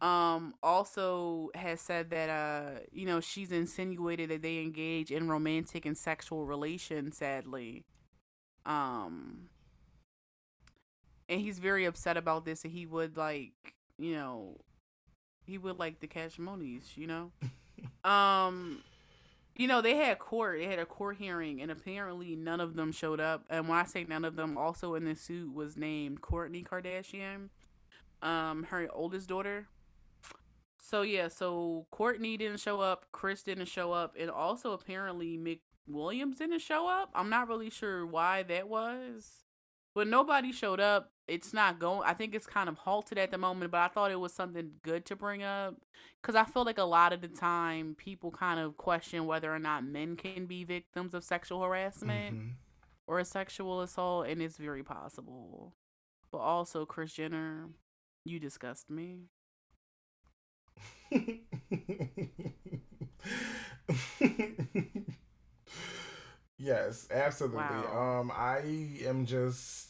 um also has said that uh you know she's insinuated that they engage in romantic and sexual relations sadly um and he's very upset about this and he would like you know he would like the cash monies you know um you know they had court they had a court hearing and apparently none of them showed up and when i say none of them also in the suit was named kourtney kardashian um her oldest daughter so yeah, so Kourtney didn't show up, Kris didn't show up, and also apparently Mick Williams didn't show up. I'm not really sure why that was. But nobody showed up. It's not going I think it's kind of halted at the moment, but I thought it was something good to bring up cuz I feel like a lot of the time people kind of question whether or not men can be victims of sexual harassment Mhm. or a sexual assault and it's very possible. But also Kris Jenner, you disgust me. yes, absolutely. Wow. Um, I am just.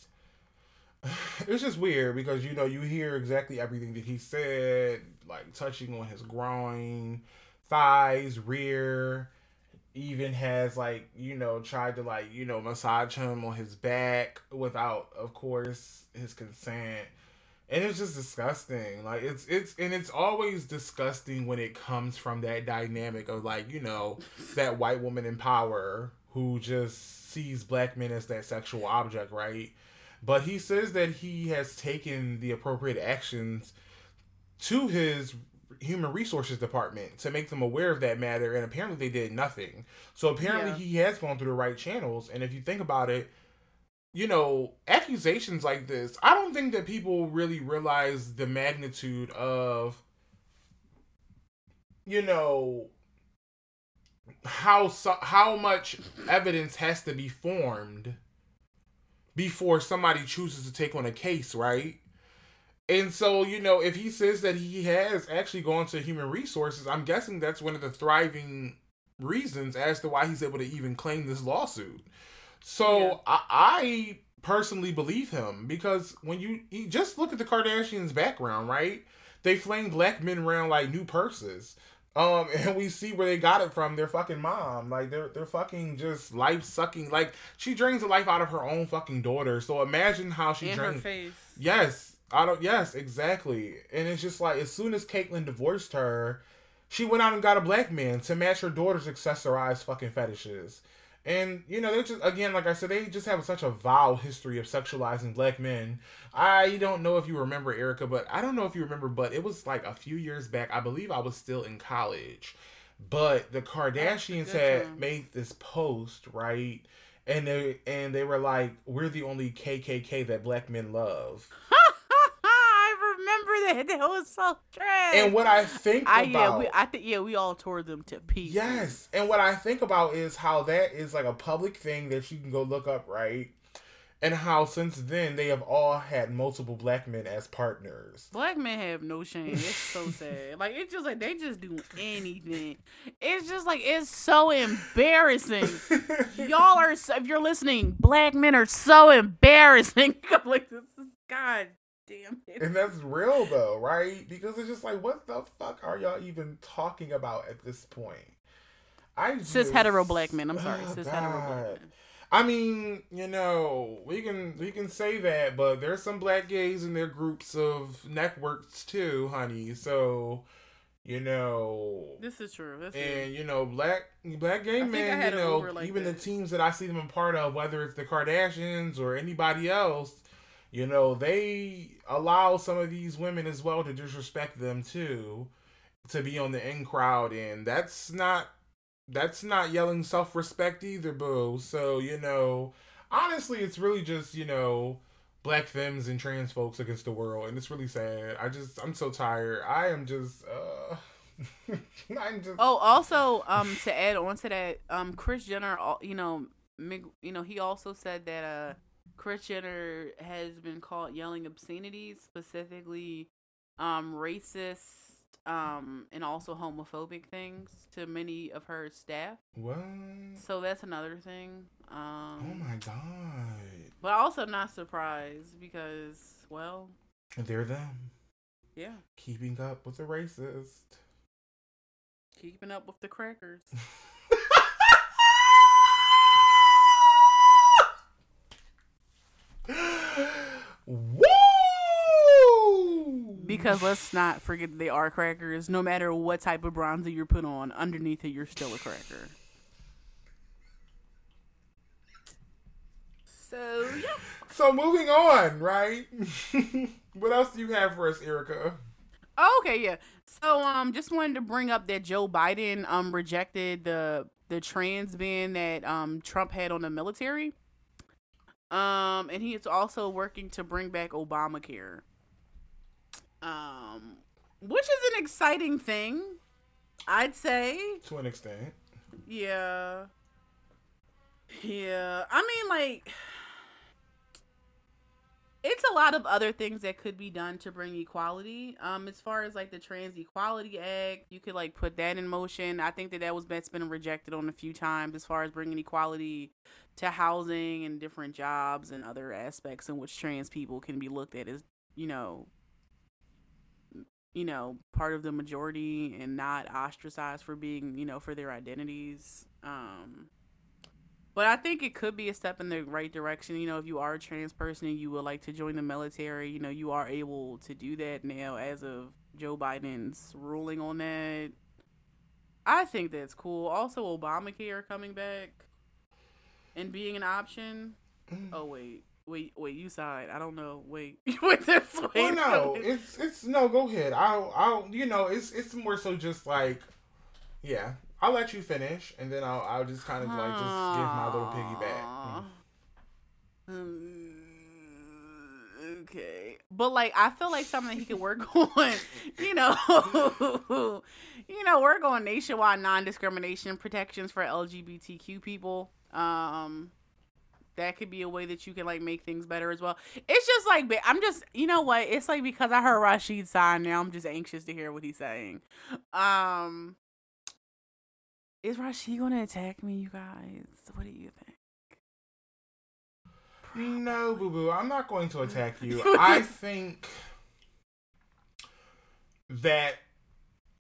It's just weird because you know you hear exactly everything that he said, like touching on his groin, thighs, rear. Even has like you know tried to like you know massage him on his back without, of course, his consent and it's just disgusting like it's it's and it's always disgusting when it comes from that dynamic of like you know that white woman in power who just sees black men as that sexual object right but he says that he has taken the appropriate actions to his human resources department to make them aware of that matter and apparently they did nothing so apparently Yeah. he has gone through the right channels and if you think about it you know, accusations like this, I don't think that people really realize the magnitude of, you know, how so, how much evidence has to be formed before somebody chooses to take on a case, right? And so, you know, if he says that he has actually gone to human resources, I'm guessing that's one of the thriving reasons as to why he's able to even claim this lawsuit. So Yeah. I, I personally believe him because when you, you just look at the Kardashians' background, right? They fling black men around like new purses. Um, and we see where they got it from. Their fucking mom, like they're they're fucking just life sucking. Like she drains the life out of her own fucking daughter. So imagine how she in drains. face. Yes, I don't. Yes, exactly. And it's just like as soon as Caitlyn divorced her, she went out and got a black man to match her daughter's accessorized fucking fetishes. And you know, they just again, like I said, they just have such a vile history of sexualizing black men. I don't know if you remember Erica, but I don't know if you remember, but it was like a few years back. I believe I was still in college, but the Kardashians had times. made this post right, and they and they were like, "We're the only KKK that black men love." That. That was so trash. And what I think I about yeah, we I think yeah, we all tore them to pieces. Yes. And what I think about is how that is like a public thing that you can go look up, right? And how since then they have all had multiple black men as partners. Black men have no shame. It's so sad. Like it's just like they just do anything. It's just like it's so embarrassing. Y'all are so- if you're listening, black men are so embarrassing. Like this is God damn it. And that's real though, right? Because it's just like, what the fuck are y'all even talking about at this point? I cis just- hetero black men. I'm sorry, Oh, cis hetero black men. I mean, you know, we can we can say that, but there's some black gays in their groups of networks too, honey. So, you know, This is true. This is and you know, black black gay I men, you know, like even that. the teams that I see them a part of, whether it's the Kardashians or anybody else, you know, they allow some of these women as well to disrespect them too, to be on the in crowd, and that's not that's not yelling self respect either, boo. So you know, honestly, it's really just you know. Black femmes and trans folks against the world, and it's really sad. I just, I'm so tired. I am just, uh, I'm just. Oh, also, um, to add on to that, um, Kris Jenner, you know, you know, he also said that uh, Kris Jenner has been caught yelling obscenities, specifically, um, racist, um, and also homophobic things to many of her staff. What? So that's another thing. Um, Oh my god. But also not surprised because, well, They're them. yeah, Keeping up with the racist. keeping up with the crackers. Woo! Because let's not forget that they are crackers. No matter what type of bronzer you're put on, underneath it, you're still a cracker. So, yeah. So moving on, right? what else do you have for us, Erica? Oh, okay, yeah. So, um, just wanted to bring up that Joe Biden um rejected the the trans ban that um Trump had on the military. Um, and he is also working to bring back Obamacare. Um, which is an exciting thing, I'd say. To an extent. Yeah. Yeah. I mean, like, it's a lot of other things that could be done to bring equality. Um, as far as like the Trans Equality Act, you could like put that in motion. I think that that was that's been rejected on a few times as far as bringing equality to housing and different jobs and other aspects in which trans people can be looked at as, you know, you know, part of the majority and not ostracized for being, you know, for their identities. Um but I think it could be a step in the right direction. You know, if you are a trans person and you would like to join the military, you know, you are able to do that now as of Joe Biden's ruling on that. I think that's cool. Also, Obamacare coming back and being an option. Mm. Oh wait, wait, wait. You side. I don't know. Wait, wait. This wait. Well, no, it's it's no. Go ahead. I'll I'll you know it's it's more so just like, yeah. I'll let you finish, and then I'll I'll just kind of like just give my little piggyback. Mm, Okay, but like I feel like something he could work on, you know, you know, work on nationwide non-discrimination protections for LGBTQ people. Um, that could be a way that you can like make things better as well. It's just like I'm just, you know what? It's like because I heard Rashid sign now, I'm just anxious to hear what he's saying. Um, is Rashid to attack me, you guys? What do you think? No, boo boo, I'm not going to attack you. I think that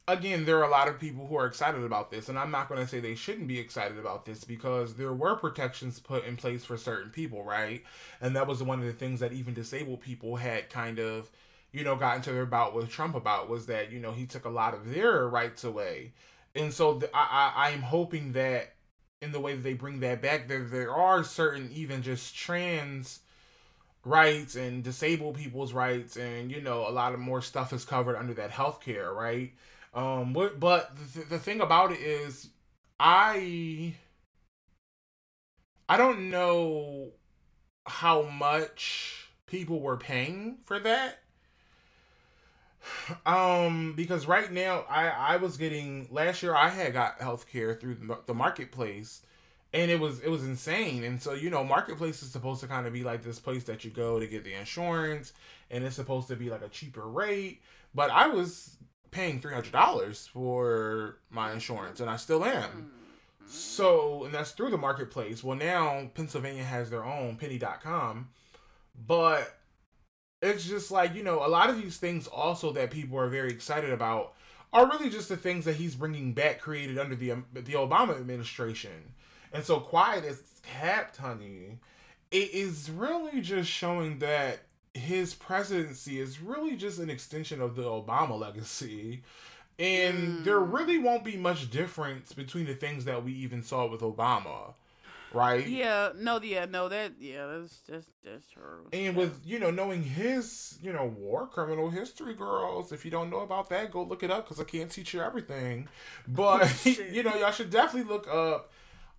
again, there are a lot of people who are excited about this, and I'm not going to say they shouldn't be excited about this because there were protections put in place for certain people, right? And that was one of the things that even disabled people had kind of, you know, got into their bout with Trump about was that you know he took a lot of their rights away, and so the, I, I I'm hoping that in the way that they bring that back, there there are certain even just trans rights and disabled people's rights and you know a lot of more stuff is covered under that healthcare right? Um but, but the, the thing about it is i i don't know how much people were paying for that um because right now i i was getting last year i had got health care through the, marketplace and it was it was insane. And so you know marketplace is supposed to kind of be like this place that you go to get the insurance and it's supposed to be like a cheaper rate. But i was paying $300 for my insurance and i still am. So and that's through the marketplace. Well now pennsylvania has their own pennie.com but it's just like you know a lot of these things also that people are very excited about are really just the things that he's bringing back created under the um, the Obama administration. And so quiet is kept, honey, it is really just showing that his presidency is really just an extension of the Obama legacy. And mm. there really won't be much difference between the things that we even saw with Obama right? Yeah, no, yeah, no, that yeah, that's that's that's true. And with you know knowing his you know war criminal history, girls, if you don't know about that, go look it up because I can't teach you everything. But you know, y'all should definitely look up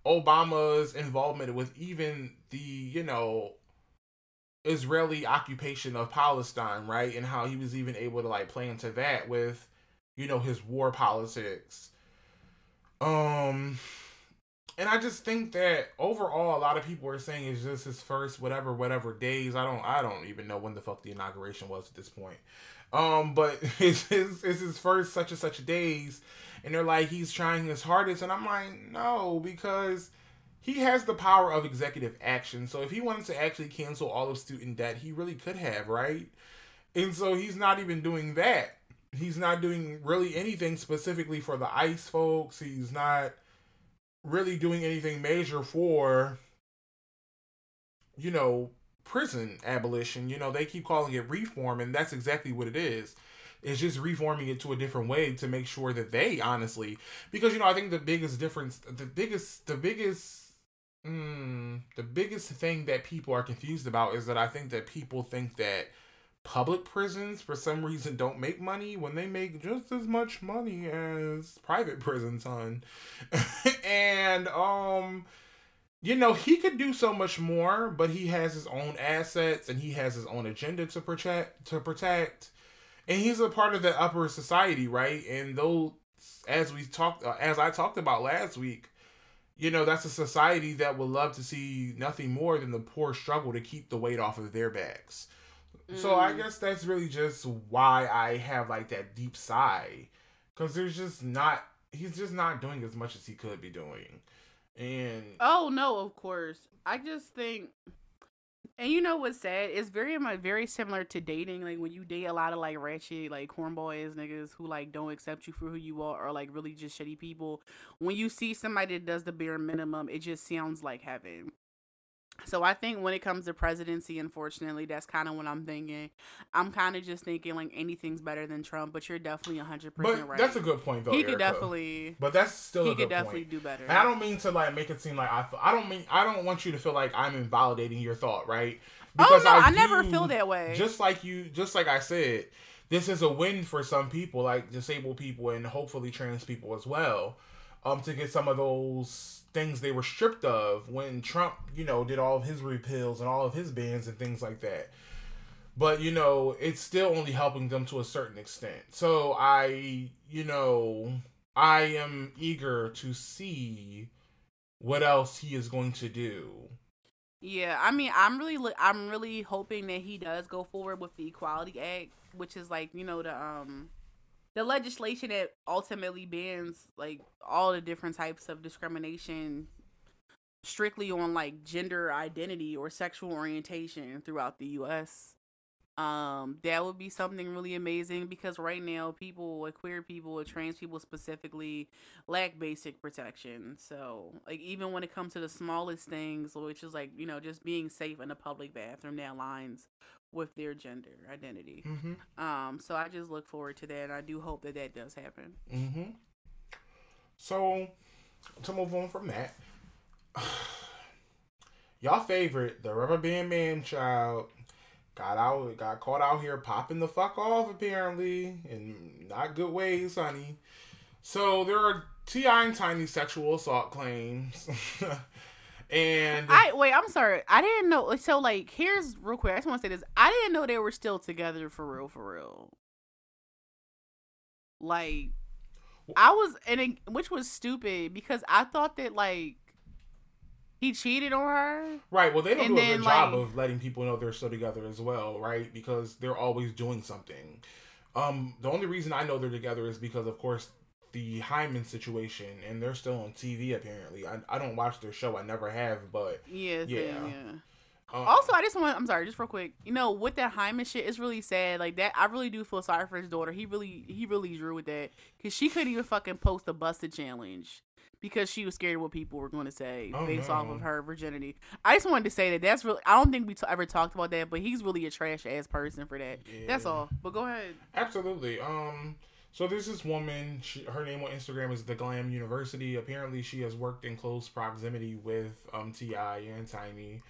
Obama's involvement with even the you know Israeli occupation of Palestine, right, and how he was even able to like play into that with you know his war politics. Um and I just think that overall, a lot of people are saying it's just his first whatever whatever days. I don't I don't even know when the fuck the inauguration was at this point. Um, but it's his it's his first such and such days, and they're like he's trying his hardest, and I'm like no because he has the power of executive action. So if he wanted to actually cancel all of student debt, he really could have, right? And so he's not even doing that. He's not doing really anything specifically for the ICE folks. He's not really doing anything major for you know prison abolition. You know they keep calling it reform and that's exactly what it is. It's just reforming it to a different way to make sure that they honestly because you know i think the biggest difference the biggest the biggest mm, the biggest thing that people are confused about is that i think that people think that public prisons for some reason don't make money when they make just as much money as private prisons on and um you know he could do so much more but he has his own assets and he has his own agenda to protect to protect. And he's a part of the upper society right? And those as we talked uh, as i talked about last week you know that's a society that would love to see nothing more than the poor struggle to keep the weight off of their backs so I mm. guess that's really just why I have like that deep sigh, because there's just not he's just not doing as much as he could be doing, and oh no, of course I just think. And you know what's sad? It's very much very similar to dating. Like when you date a lot of like ratchet, like cornboys niggas who like don't accept you for who you are, or like really just shitty people. When you see somebody that does the bare minimum, it just sounds like heaven. So I think when it comes to presidency, unfortunately, that's kind of what I'm thinking. I'm kind of just thinking like anything's better than Trump, but you're definitely 100 percent right. That's a good point, though. He Erica. could definitely, but that's still he could definitely point. do better. And I don't mean to like make it seem like I. I don't mean I don't want you to feel like I'm invalidating your thought, right? Oh, because oh no, I, I never feel that way. Just like you, just like I said, this is a win for some people, like disabled people and hopefully trans people as well, um, to get some of those things they were stripped of when Trump, you know, did all of his repeals and all of his bans and things like that. But, you know, it's still only helping them to a certain extent. So I, you know, I am eager to see what else he is going to do. Yeah, I mean, I'm really, I'm really hoping that he does go forward with the Equality Act, which is like, you know, the um, the legislation that ultimately bans like all the different types of discrimination strictly on like gender identity or sexual orientation throughout the US. Um, that would be something really amazing because right now people like queer people or trans people specifically lack basic protection. So like even when it comes to the smallest things, which is like, you know, just being safe in a public bathroom that aligns with their gender identity. Mm-hmm. Um, so I just look forward to that. And I do hope that that does happen. Mm-hmm. So to move on from that, y'all favorite the Rubber Band Man child got out, got caught out here popping the fuck off apparently in not good ways, honey. So there are T.I. and Tiny sexual assault claims. And I wait, I'm sorry. I didn't know. So like, here's real quick. I just want to say this. I didn't know they were still together for real, for real. Like, I was, and it, which was stupid because I thought that like he cheated on her. Right. Well, they don't do a good job of letting people know they're still together as well, right? Because they're always doing something. Um, the only reason I know they're together is because, of course, the hymen situation, and they're still on TV apparently. I, I don't watch their show. I never have, but yeah, yeah. yeah. Um, Also, I just want I'm sorry, just real quick. You know, with that hymen shit, it's really sad. Like that I really do feel sorry for his daughter. He really he really drew with that. Cause she couldn't even fucking post a busted challenge. Because she was scared of what people were going to say Oh, based off of her virginity. I just wanted to say that that's really. I don't think we t- ever talked about that, but he's really a trash ass person for that. That's all. But go ahead. Absolutely. Um. So there's this woman. She, her name on Instagram is the Glam University. Apparently, she has worked in close proximity with um T.I. and Tiny.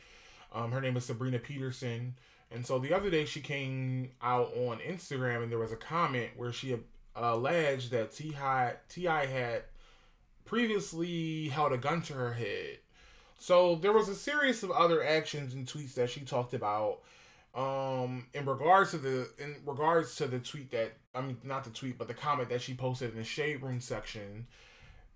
Um, her name is Sabrina Peterson. And so the other day, she came out on Instagram, and there was a comment where she alleged that T.I. T.I. had previously held a gun to her head. So there was a series of other actions and tweets that she talked about um in regards to the in regards to the tweet that I mean not the tweet but the comment that she posted in the shade room section.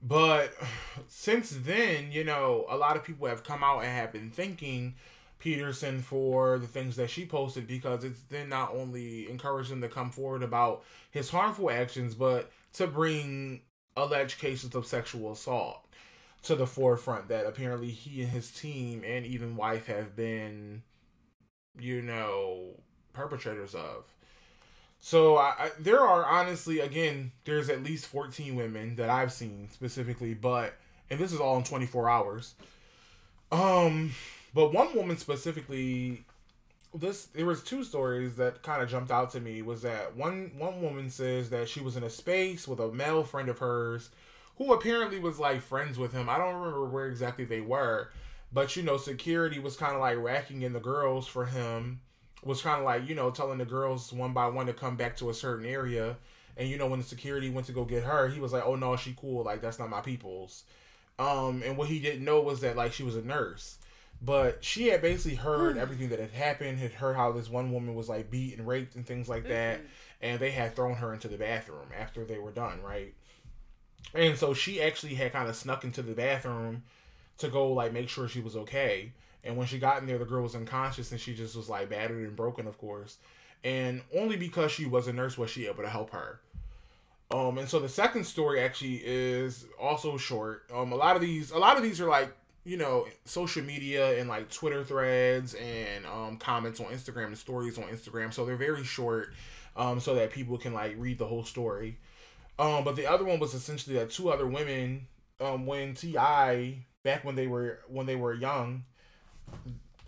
But since then you know a lot of people have come out and have been thanking Peterson for the things that she posted because it's then not only encouraged him to come forward about his harmful actions but to bring alleged cases of sexual assault to the forefront that apparently he and his team and even wife have been you know perpetrators of. So I, I there are honestly again there's at least 14 women that i've seen specifically but and this is all in 24 hours. Um but one woman specifically this there was two stories that kind of jumped out to me was that one one woman says that she was in a space with a male friend of hers who apparently was like friends with him. I don't remember where exactly they were but you know security was kind of like racking in the girls for him was kind of like you know telling the girls one by one to come back to a certain area. And you know when the security went to go get her he was like oh no she cool. Like that's not my people's. Um and what he didn't know was that like she was a nurse. But she had basically heard everything that had happened had heard how this one woman was like beat and raped and things like that. And they had thrown her into the bathroom after they were done right? And so she actually had kind of snuck into the bathroom to go like make sure she was okay. And when she got in there the girl was unconscious and she just was like battered and broken of course. And only because she was a nurse was she able to help her. Um and so the second story actually is also short. Um a lot of these a lot of these are like you know social media and like twitter threads and um comments on instagram and stories on instagram. So they're very short um so that people can like read the whole story. Um but the other one was essentially that two other women um when T.I. back when they were when they were young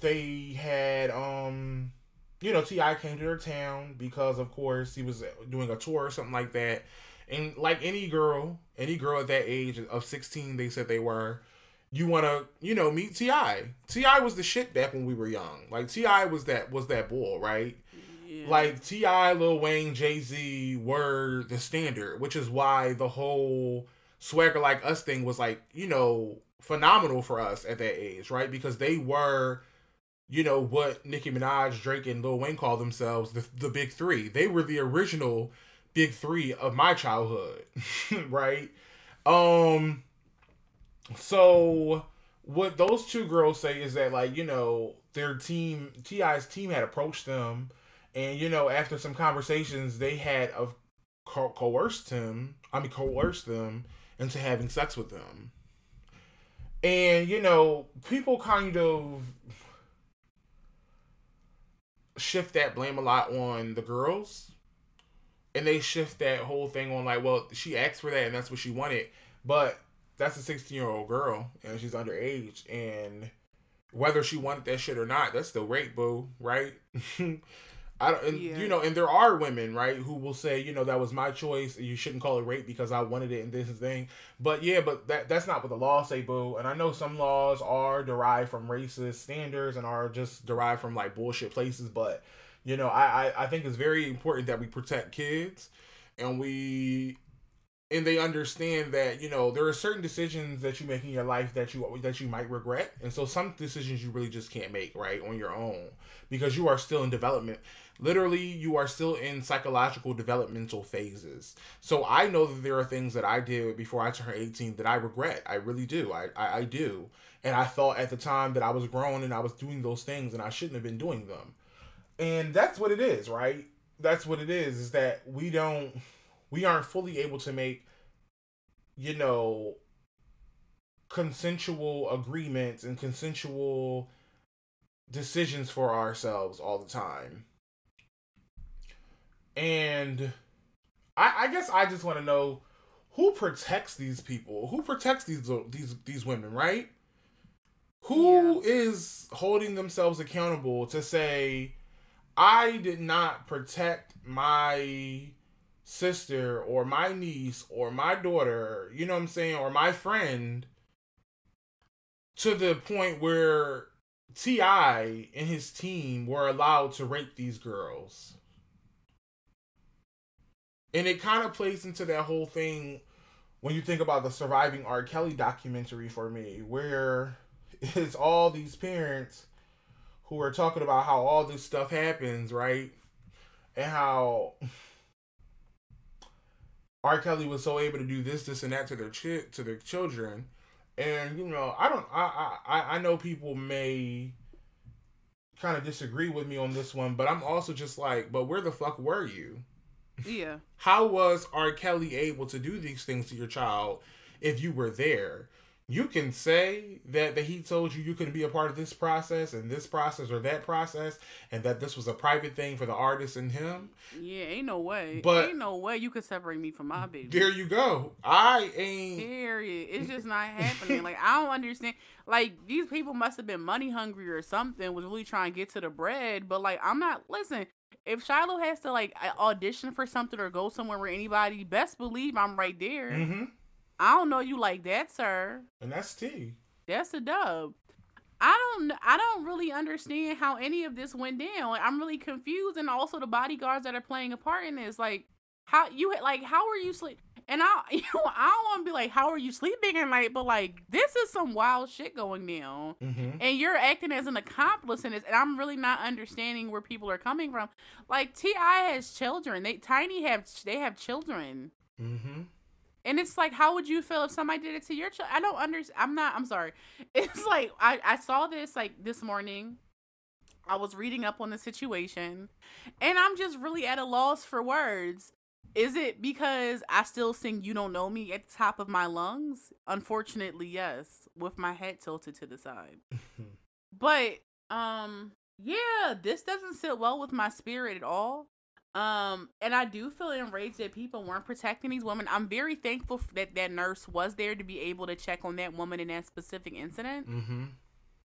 they had um you know T.I. came to their town because of course he was doing a tour or something like that. And like any girl any girl at that age of 16 they said they were you want to you know meet T.I. T.I. was the shit back when we were young. Like T.I. was that was that bull right? Yeah. like T.I., Lil Wayne, Jay Z were the standard, which is why the whole swagger like us thing was like you know phenomenal for us at that age, right? Because they were, you know, what Nicki Minaj, Drake, and Lil Wayne call themselves the the big three. They were the original big three of my childhood, right? Um, so what those two girls say is that like you know their team T.I.'s team had approached them and you know after some conversations they had of co- coerced him i mean coerced them into having sex with them and you know people kind of shift that blame a lot on the girls. And they shift that whole thing on like well she asked for that and that's what she wanted. But that's a 16 year old girl and she's underage. And whether she wanted that shit or not that's still rape boo right I don't, and, Yeah. you know, and there are women, right, who will say, you know, that was my choice. You shouldn't call it rape because I wanted it and this and thing. But yeah, but that that's not what the laws say, boo. And I know some laws are derived from racist standards and are just derived from like bullshit places. But you know, I I, I think it's very important that we protect kids, and we and they understand that you know there are certain decisions that you make in your life that you that you might regret and so some decisions you really just can't make right on your own because you are still in development literally you are still in psychological developmental phases. So i know that there are things that i did before i turned 18 that i regret. I really do. I i, I do. And i thought at the time that i was grown and i was doing those things and i shouldn't have been doing them. And that's what it is right? That's what it is is that we don't we aren't fully able to make you know consensual agreements and consensual decisions for ourselves all the time. And I, I guess I just want to know who protects these people? Who protects these these these women, right? Who yeah. is holding themselves accountable to say I did not protect my sister or my niece or my daughter, you know what I'm saying, or my friend to the point where T.I. and his team were allowed to rape these girls. And it kind of plays into that whole thing when you think about the surviving R. Kelly documentary for me, where it's all these parents who are talking about how all this stuff happens, right? And how R. Kelly was so able to do this, this, and that to their ch- to their children, and you know, I don't, I, I, I know people may kind of disagree with me on this one, but I'm also just like, but where the fuck were you? Yeah. How was R. Kelly able to do these things to your child if you were there? You can say that, that he told you you couldn't be a part of this process and this process or that process, and that this was a private thing for the artist and him. Yeah, ain't no way. But ain't no way you could separate me from my baby. There you go. I ain't. Period. It's just not happening. like I don't understand. Like these people must have been money hungry or something. Was really trying to get to the bread. But like I'm not. Listen, if Shiloh has to like audition for something or go somewhere where anybody, best believe I'm right there. Mm-hmm. I don't know you like that, sir. And that's T. That's a dub. I don't I don't really understand how any of this went down. Like, I'm really confused, and also the bodyguards that are playing a part in this. Like how you like how are you sleep? And I you know I don't want to be like how are you sleeping at night, but like this is some wild shit going down, mm-hmm. and you're acting as an accomplice in this, and I'm really not understanding where people are coming from. Like T.I. has children. They Tiny have they have children. Mm-hmm. And it's like, how would you feel if somebody did it to your child? I don't understand. I'm not. I'm sorry. It's like I I saw this like this morning. I was reading up on the situation, and I'm just really at a loss for words. Is it because I still sing "You Don't Know Me" at the top of my lungs? Unfortunately, yes, with my head tilted to the side. but um, yeah, this doesn't sit well with my spirit at all. Um, and I do feel enraged that people weren't protecting these women. I'm very thankful that that nurse was there to be able to check on that woman in that specific incident. Mm-hmm.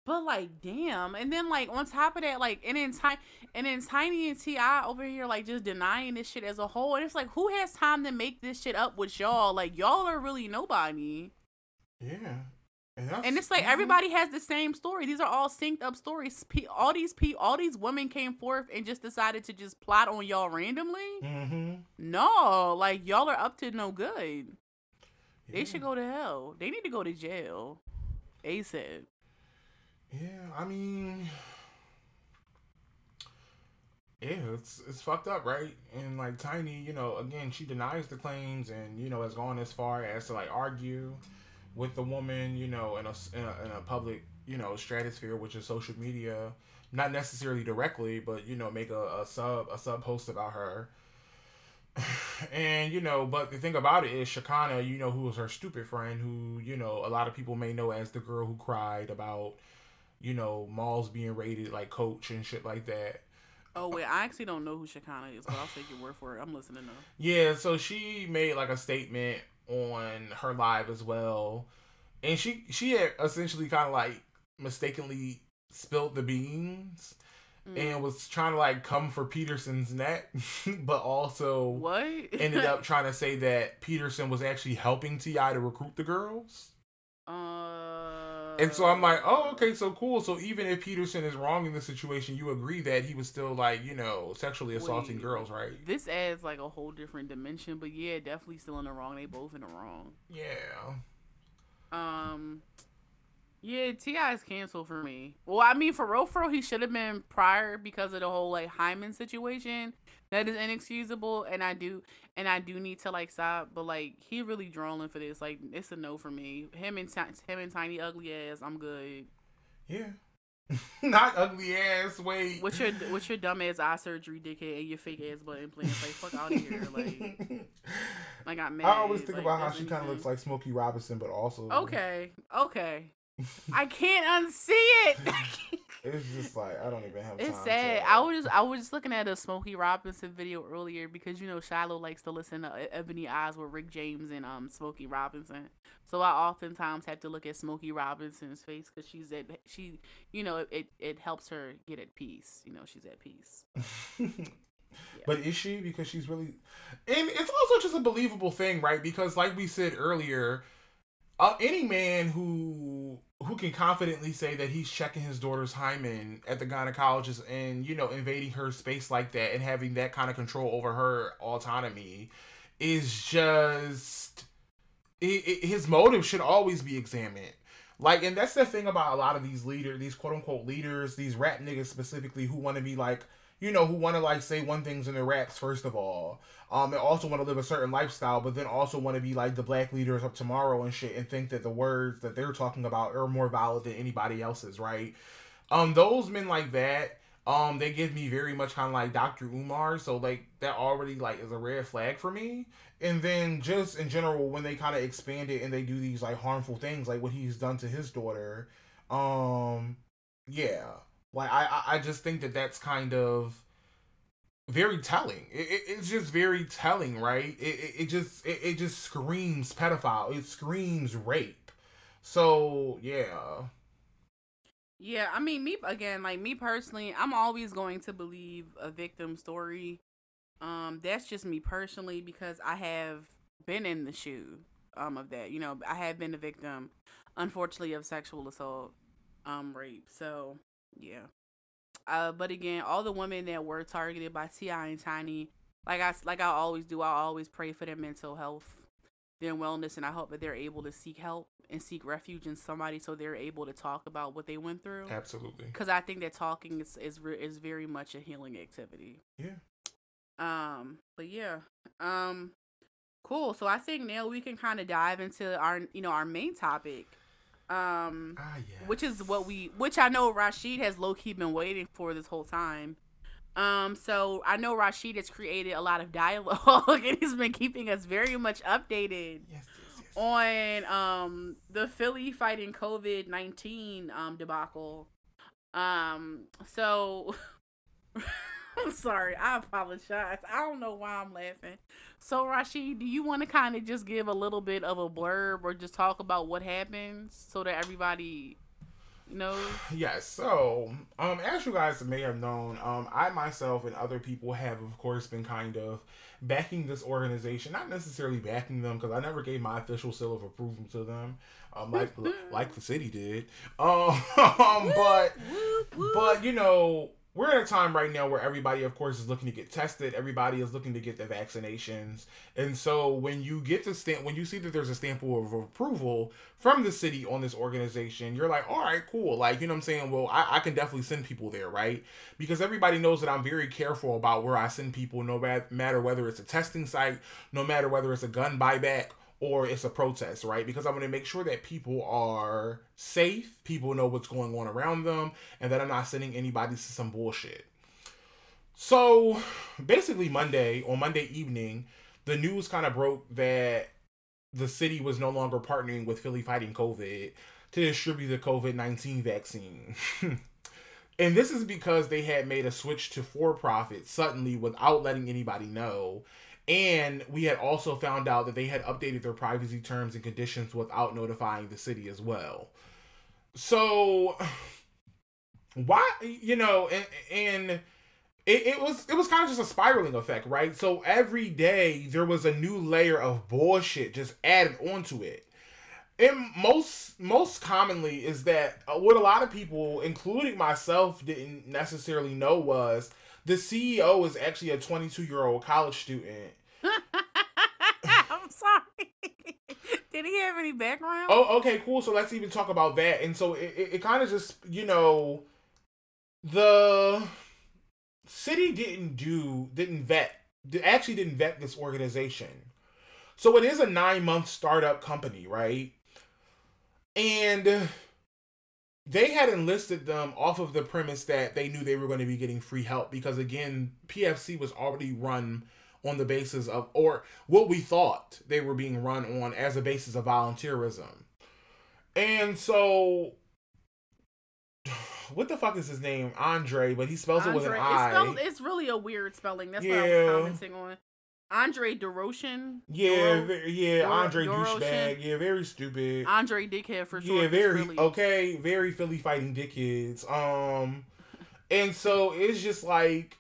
But like, damn, and then like on top of that, like, and then Tiny, and then Tiny and T.I. over here like just denying this shit as a whole, and it's like, who has time to make this shit up with y'all? Like, y'all are really nobody. Yeah, and, and, it's like everybody has the same story. These are all synced up stories. All these pe- all these women came forth and just decided to just plot on y'all randomly. Mm-hmm. No, like y'all are up to no good. Yeah. They should go to hell. They need to go to jail. ASAP. Yeah, I mean, yeah, it's it's fucked up, right? And like Tiny, you know, again, she denies the claims and you know has gone as far as to like argue with the woman, you know, in a, in a, in a public, you know, stratosphere, which is social media, not necessarily directly, but you know, make a, a sub a sub post about her. and you know, but the thing about it is Shekinah, you know, who was her stupid friend, who you know a lot of people may know as the girl who cried about, you know, malls being raided like Coach and shit like that. Oh wait, I actually don't know who Shekinah is, but I'll take your word for it. I'm listening though. Yeah, so she made like a statement on her live as well, and she she had essentially kind of like mistakenly spilled the beans. Mm. And was trying to like come for Peterson's neck, but also what ended up trying to say that Peterson was actually helping T.I. to recruit the girls. Uh, and so I'm like, oh, okay, so cool. So even if Peterson is wrong in this situation, you agree that he was still like, you know, sexually assaulting wait, girls, right? This adds like a whole different dimension, but yeah, definitely still in the wrong. They both in the wrong. Yeah. Um. Yeah, T.I. is canceled for me. Well, I mean, for real, for real, he should have been prior because of the whole like hymen situation. That is inexcusable, and I do, and I do need to like stop. But like, he really drawing for this. Like, it's a no for me. Him and him and Tiny ugly ass. I'm good. Yeah. Not ugly ass. Wait. What's your what's your dumb ass eye surgery, dickhead, and your fake ass butt implants? Like, fuck out of here. Like, I got mad. I always think like, about how she kind of looks like Smokey Robinson, but also okay, okay. I can't unsee it. it's just like I don't even have. It's time sad. To, I was just I was just looking at a Smokey Robinson video earlier because you know Shiloh likes to listen to Ebony Eyes with Rick James and um Smokey Robinson. So I oftentimes have to look at Smokey Robinson's face because she's at she you know it it helps her get at peace. You know she's at peace. But is she? Because she's really, and it's also just a believable thing, right? Because like we said earlier, uh, any man who who can confidently say that he's checking his daughter's hymen at the gynecologist and you know invading her space like that and having that kind of control over her autonomy is just it, it, his motive should always be examined. Like, and that's the thing about a lot of these leaders, these quote unquote leaders, these rap niggas specifically, who want to be like you know, who want to like say one things in their raps first of all, um, and also want to live a certain lifestyle, but then also want to be like the black leaders of tomorrow and shit, and think that the words that they're talking about are more valid than anybody else's, right? Um, those men like that, um, they give me very much kind of like Dr. Umar, so like that already like is a red flag for me. And then just in general, when they kind of expand it and they do these like harmful things, like what he's done to his daughter, um, yeah like I, I just think that that's kind of very telling. It, it, it's just very telling, right? It, it, it just it, it just screams pedophile. It screams rape. So yeah. Yeah, I mean me again, like me personally, I'm always going to believe a victim story. Um, that's just me personally because I have been in the shoe um of that. You know, I have been a victim, unfortunately, of sexual assault, um, rape. So yeah. Uh, but again, all the women that were targeted by T.I. and Tiny, like I like I always do, I always pray for their mental health, their wellness, and I hope that they're able to seek help and seek refuge in somebody so they're able to talk about what they went through. Absolutely. Because I think that talking is is is very much a healing activity. Yeah. Um. But yeah. Um. Cool. So I think now we can kind of dive into our you know our main topic um ah, yes. which is what we which i know rashid has low-key been waiting for this whole time um so i know rashid has created a lot of dialogue and he's been keeping us very much updated yes, yes, yes. on um the philly fighting covid-19 um debacle um so I'm sorry. I apologize. I don't know why I'm laughing. So, Rashid, do you want to kind of just give a little bit of a blurb or just talk about what happens so that everybody knows? Yes. So, um, as you guys may have known, um, I myself and other people have, of course, been kind of backing this organization. Not necessarily backing them because I never gave my official seal of approval to them, um, like like the city did. Um, but but you know we're in a time right now where everybody of course is looking to get tested. Everybody is looking to get the vaccinations. And so when you get to stamp when you see that there's a stamp of approval from the city on this organization you're like all right cool. Like you know what i'm saying? Well I, I can definitely send people there right? Because everybody knows that i'm very careful about where i send people no matter whether it's a testing site no matter whether it's a gun buyback or it's a protest, right? Because I want to make sure that people are safe, people know what's going on around them, and that I'm not sending anybody to some bullshit. So basically, Monday, on Monday evening, the news kind of broke that the city was no longer partnering with Philly Fighting COVID to distribute the COVID 19 vaccine. and this is because they had made a switch to for profit suddenly without letting anybody know and we had also found out that they had updated their privacy terms and conditions without notifying the city as well. So why you know and, and it, it was it was kind of just a spiraling effect, right? So every day there was a new layer of bullshit just added onto it. And most most commonly is that what a lot of people, including myself, didn't necessarily know was the CEO is actually a 22 year old college student. I'm sorry. Did he have any background? Oh, okay, cool. So let's even talk about that. And so it, it, it kind of just, you know, the city didn't do, didn't vet, actually didn't vet this organization. So it is a nine month startup company, right? And they had enlisted them off of the premise that they knew they were going to be getting free help because again pfc was already run on the basis of or what we thought they were being run on as a basis of volunteerism and so what the fuck is his name? Andre, but he spells Andre, it with an I. spells, it's really a weird spelling. That's what I Yeah. was commenting on. Andre DeRochen. yeah, Doro- yeah, Doro- Andre Doroshin? douchebag. Yeah, very stupid. Andre Dickhead for sure. yeah, very Really. okay, very Philly fighting dickheads. Um, and so it's just like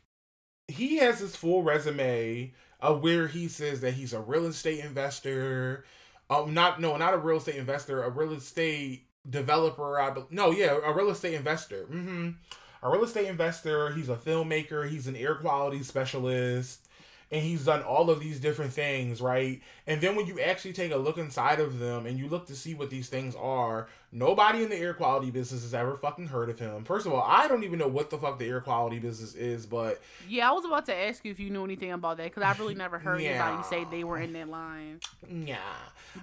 he has his full resume of where he says that he's a real estate investor. Um, not no, not a real estate investor, a real estate developer. I be- no, yeah, a real estate investor. Mm-hmm. A real estate investor. He's a filmmaker. He's an air quality specialist. And he's done all of these different things, right? And then when you actually take a look inside of them and you look to see what these things are, nobody in the air quality business has ever fucking heard of him. First of all, I don't even know what the fuck the air quality business is, but Yeah, I was about to ask you if you knew anything about that because I've really never heard Yeah. anybody say they were in that line. yeah.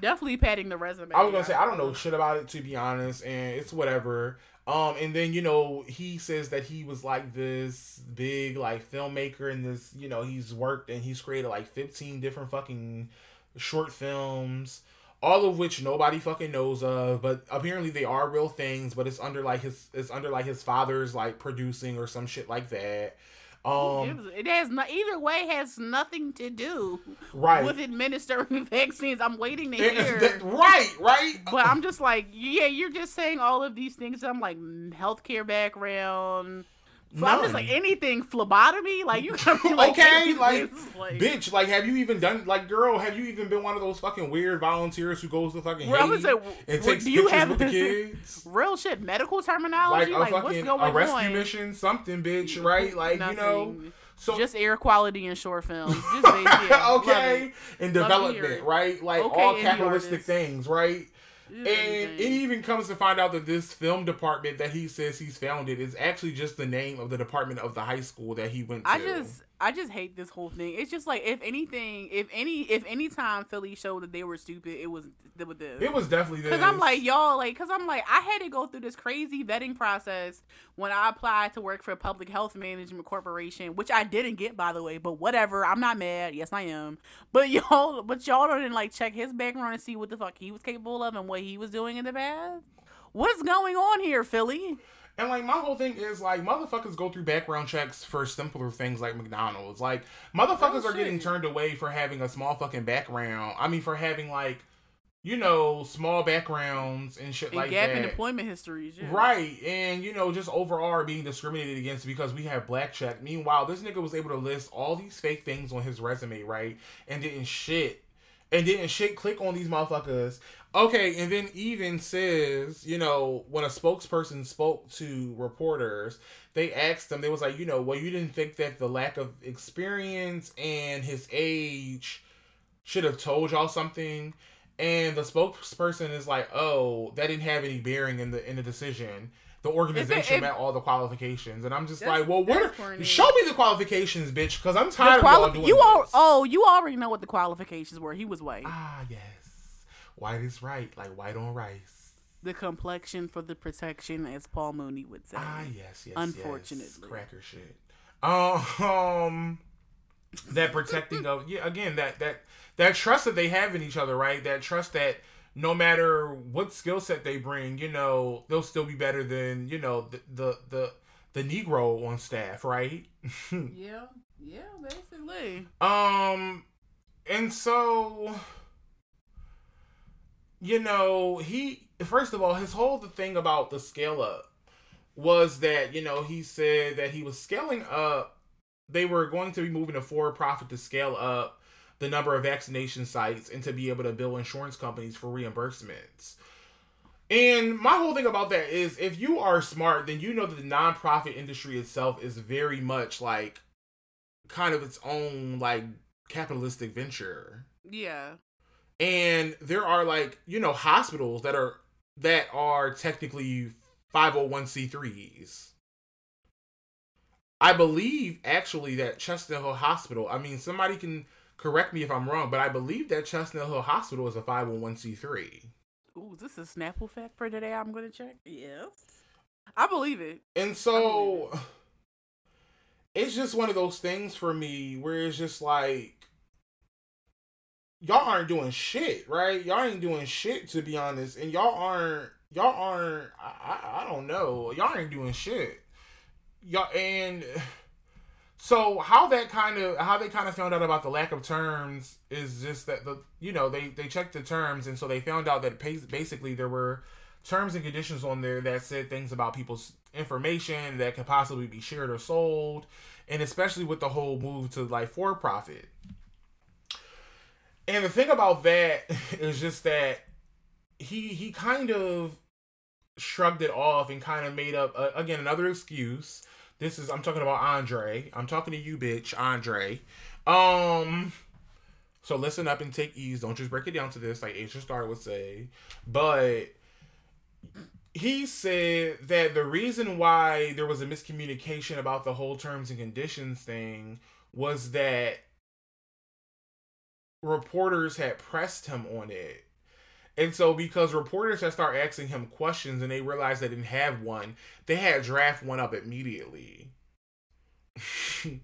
Definitely padding the resume. I was gonna say I don't know shit about it to be honest, and it's whatever. Um, and then you know he says that he was like this big like filmmaker, and this you know he's worked and he's created like fifteen different fucking short films, all of which nobody fucking knows of, but apparently they are real things. But it's under like his it's under like his father's like producing or some shit like that. Um, it has no, either way has nothing to do right, with administering vaccines. I'm waiting to And- hear. that- right, right. but I'm just like, yeah, you're just saying all of these things. I'm like, mm, healthcare background. So I'm just like anything phlebotomy. Like you can be like, Okay, like, like Bitch, like, have you even done like, girl? Have you even been one of those fucking weird volunteers who goes to fucking Well, I Haiti say, and takes do you pictures have with the kids? real shit medical Like terminology? a Like, what's going a rescue on? mission, something, bitch, right? Like you know, Nothing. so just air quality in short films. Just yeah, okay, and Love to hear development, right? Like Okay, all capitalistic artists. things, right? And it mm-hmm. even comes to find out that this film department that he says he's founded is actually just the name of the department of the high school that he went to. I just I just hate this whole thing. It's just like if anything, if any if any time Philly showed that they were stupid, it was with this. it was definitely this. Cause I'm like y'all, like, cause I'm like I had to go through this crazy vetting process when I applied to work for a public health management corporation, which I didn't get by the way. But whatever, I'm not mad. Yes, I am. But y'all, but y'all didn't like check his background and see what the fuck he was capable of and what he was doing in the past. What's going on here, Philly? And like my whole thing is like motherfuckers go through background checks for simpler things like McDonald's. Like motherfuckers Oh, are getting turned away for having a small fucking background. I mean for having like, you know, small backgrounds and shit And like gap that. in employment histories, yeah. Right, and you know, just overall being discriminated against because we have black check. Meanwhile, this nigga was able to list all these fake things on his resume, right? And didn't shit. And didn't shit click on these motherfuckers. Okay, and then even says, you know, when a spokesperson spoke to reporters, they asked them, they was like, you know, well, you didn't think that the lack of experience and his age should have told y'all something and the spokesperson is like, "Oh, that didn't have any bearing in the in the decision. The organization if- met all the qualifications." And I'm just like, "Well, what? Are, show me the qualifications, bitch, because I'm tired of quali- y'all doing you all this." oh you already know what the qualifications were. He was white. Ah, yes, white is right, like white on rice. the complexion for the protection, as Paul Mooney would say. Ah, yes, yes, Unfortunately. yes. cracker shit. Um, that protecting of yeah, again that that that trust that they have in each other, right? That trust that no matter what skill set they bring, you know, they'll still be better than you know the the the, the Negro on staff, right? yeah, yeah, basically. Um, and so, you know, he first of all, his whole the thing about the scale up was that you know he said that he was scaling up. They were going to be moving to for profit to scale up the number of vaccination sites and to be able to bill insurance companies for reimbursements. And my whole thing about that is if you are smart, then you know that the nonprofit industry itself is very much like kind of its own like capitalistic venture. Yeah, And there are like, you know, hospitals that are that are technically 501c3s. I believe actually that Chestnut Hill Hospital, I mean somebody can correct me if I'm wrong, but I believe that Chestnut Hill Hospital is a 501c3. Ooh, is this a Snapple fact for today? I'm gonna check. Yes, I believe it. And so it's just one of those things for me where it's just like y'all aren't doing shit, right? Y'all ain't doing shit to be honest, and y'all aren't y'all aren't I, I, don't know. Y'all ain't doing shit. Y'all and so how that kind of how they kind of found out about the lack of terms is just that the you know they they checked the terms and so they found out that basically there were terms and conditions on there that said things about people's information that could possibly be shared or sold and especially with the whole move to like for profit and the thing about that is just that he he kind of shrugged it off and kind of made up uh, again another excuse. This is I'm talking about Andre. I'm talking to you, bitch, Andre. Um. So listen up and take ease. Don't just break it down to this, like Asia Star would say. But he said that the reason why there was a miscommunication about the whole terms and conditions thing was that reporters had pressed him on it and so, because reporters had started asking him questions and they realized they didn't have one, they had draft one up immediately.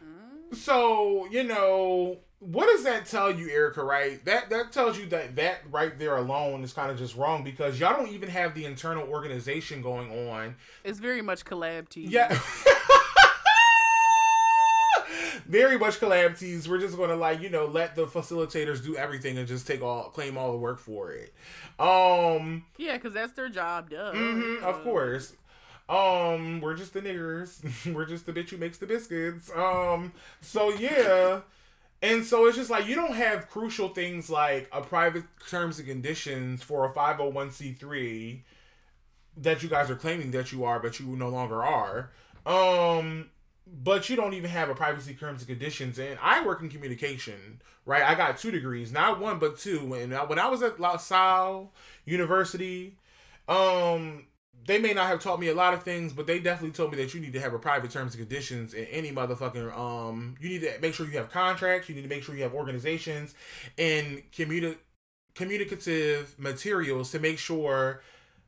Hmm. so, you know, what does that tell you, Erica? Right? That that tells you that that right there alone is kind of just wrong because y'all don't even have the internal organization going on. It's very much collab team. Yeah. very much calamities. We're just going to like you know let the facilitators do everything and just take all claim all the work for it. Um. Yeah, because that's their job, duh. Mm-hmm, of course. Um, we're just the niggers. we're just the bitch who makes the biscuits. Um. So yeah. And so it's just like you don't have crucial things like a private terms and conditions for a 501c3 that you guys are claiming that you are, but you no longer are. Um, but you don't even have a privacy terms and conditions. And I work in communication, right? I got two degrees, not one but two. And when I was at La Salle University, um, they may not have taught me a lot of things, but they definitely told me that you need to have a private terms and conditions in any motherfucking um. You need to make sure you have contracts. You need to make sure you have organizations and communi- communicative materials to make sure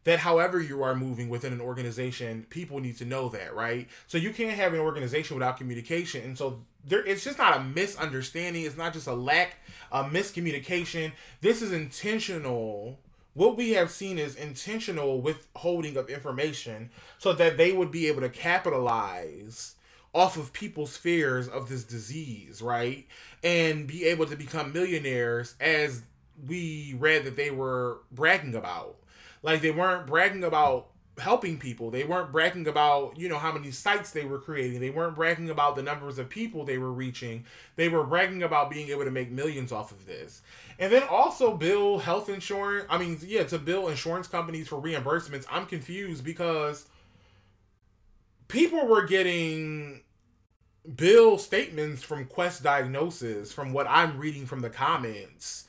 that however you are moving within an organization, people need to know that, right? So you can't have an organization without communication. And so there it's just not a misunderstanding, it's not just a lack a miscommunication. This is intentional. What we have seen is intentional withholding of information so that they would be able to capitalize off of people's fears of this disease, right? And be able to become millionaires as we read that they were bragging about like they weren't bragging about helping people. They weren't bragging about, you know, how many sites they were creating. They weren't bragging about the numbers of people they were reaching. They were bragging about being able to make millions off of this. And then also bill health insurance. I mean, yeah, to bill insurance companies for reimbursements. I'm confused because people were getting bill statements from Quest Diagnosis from what I'm reading from the comments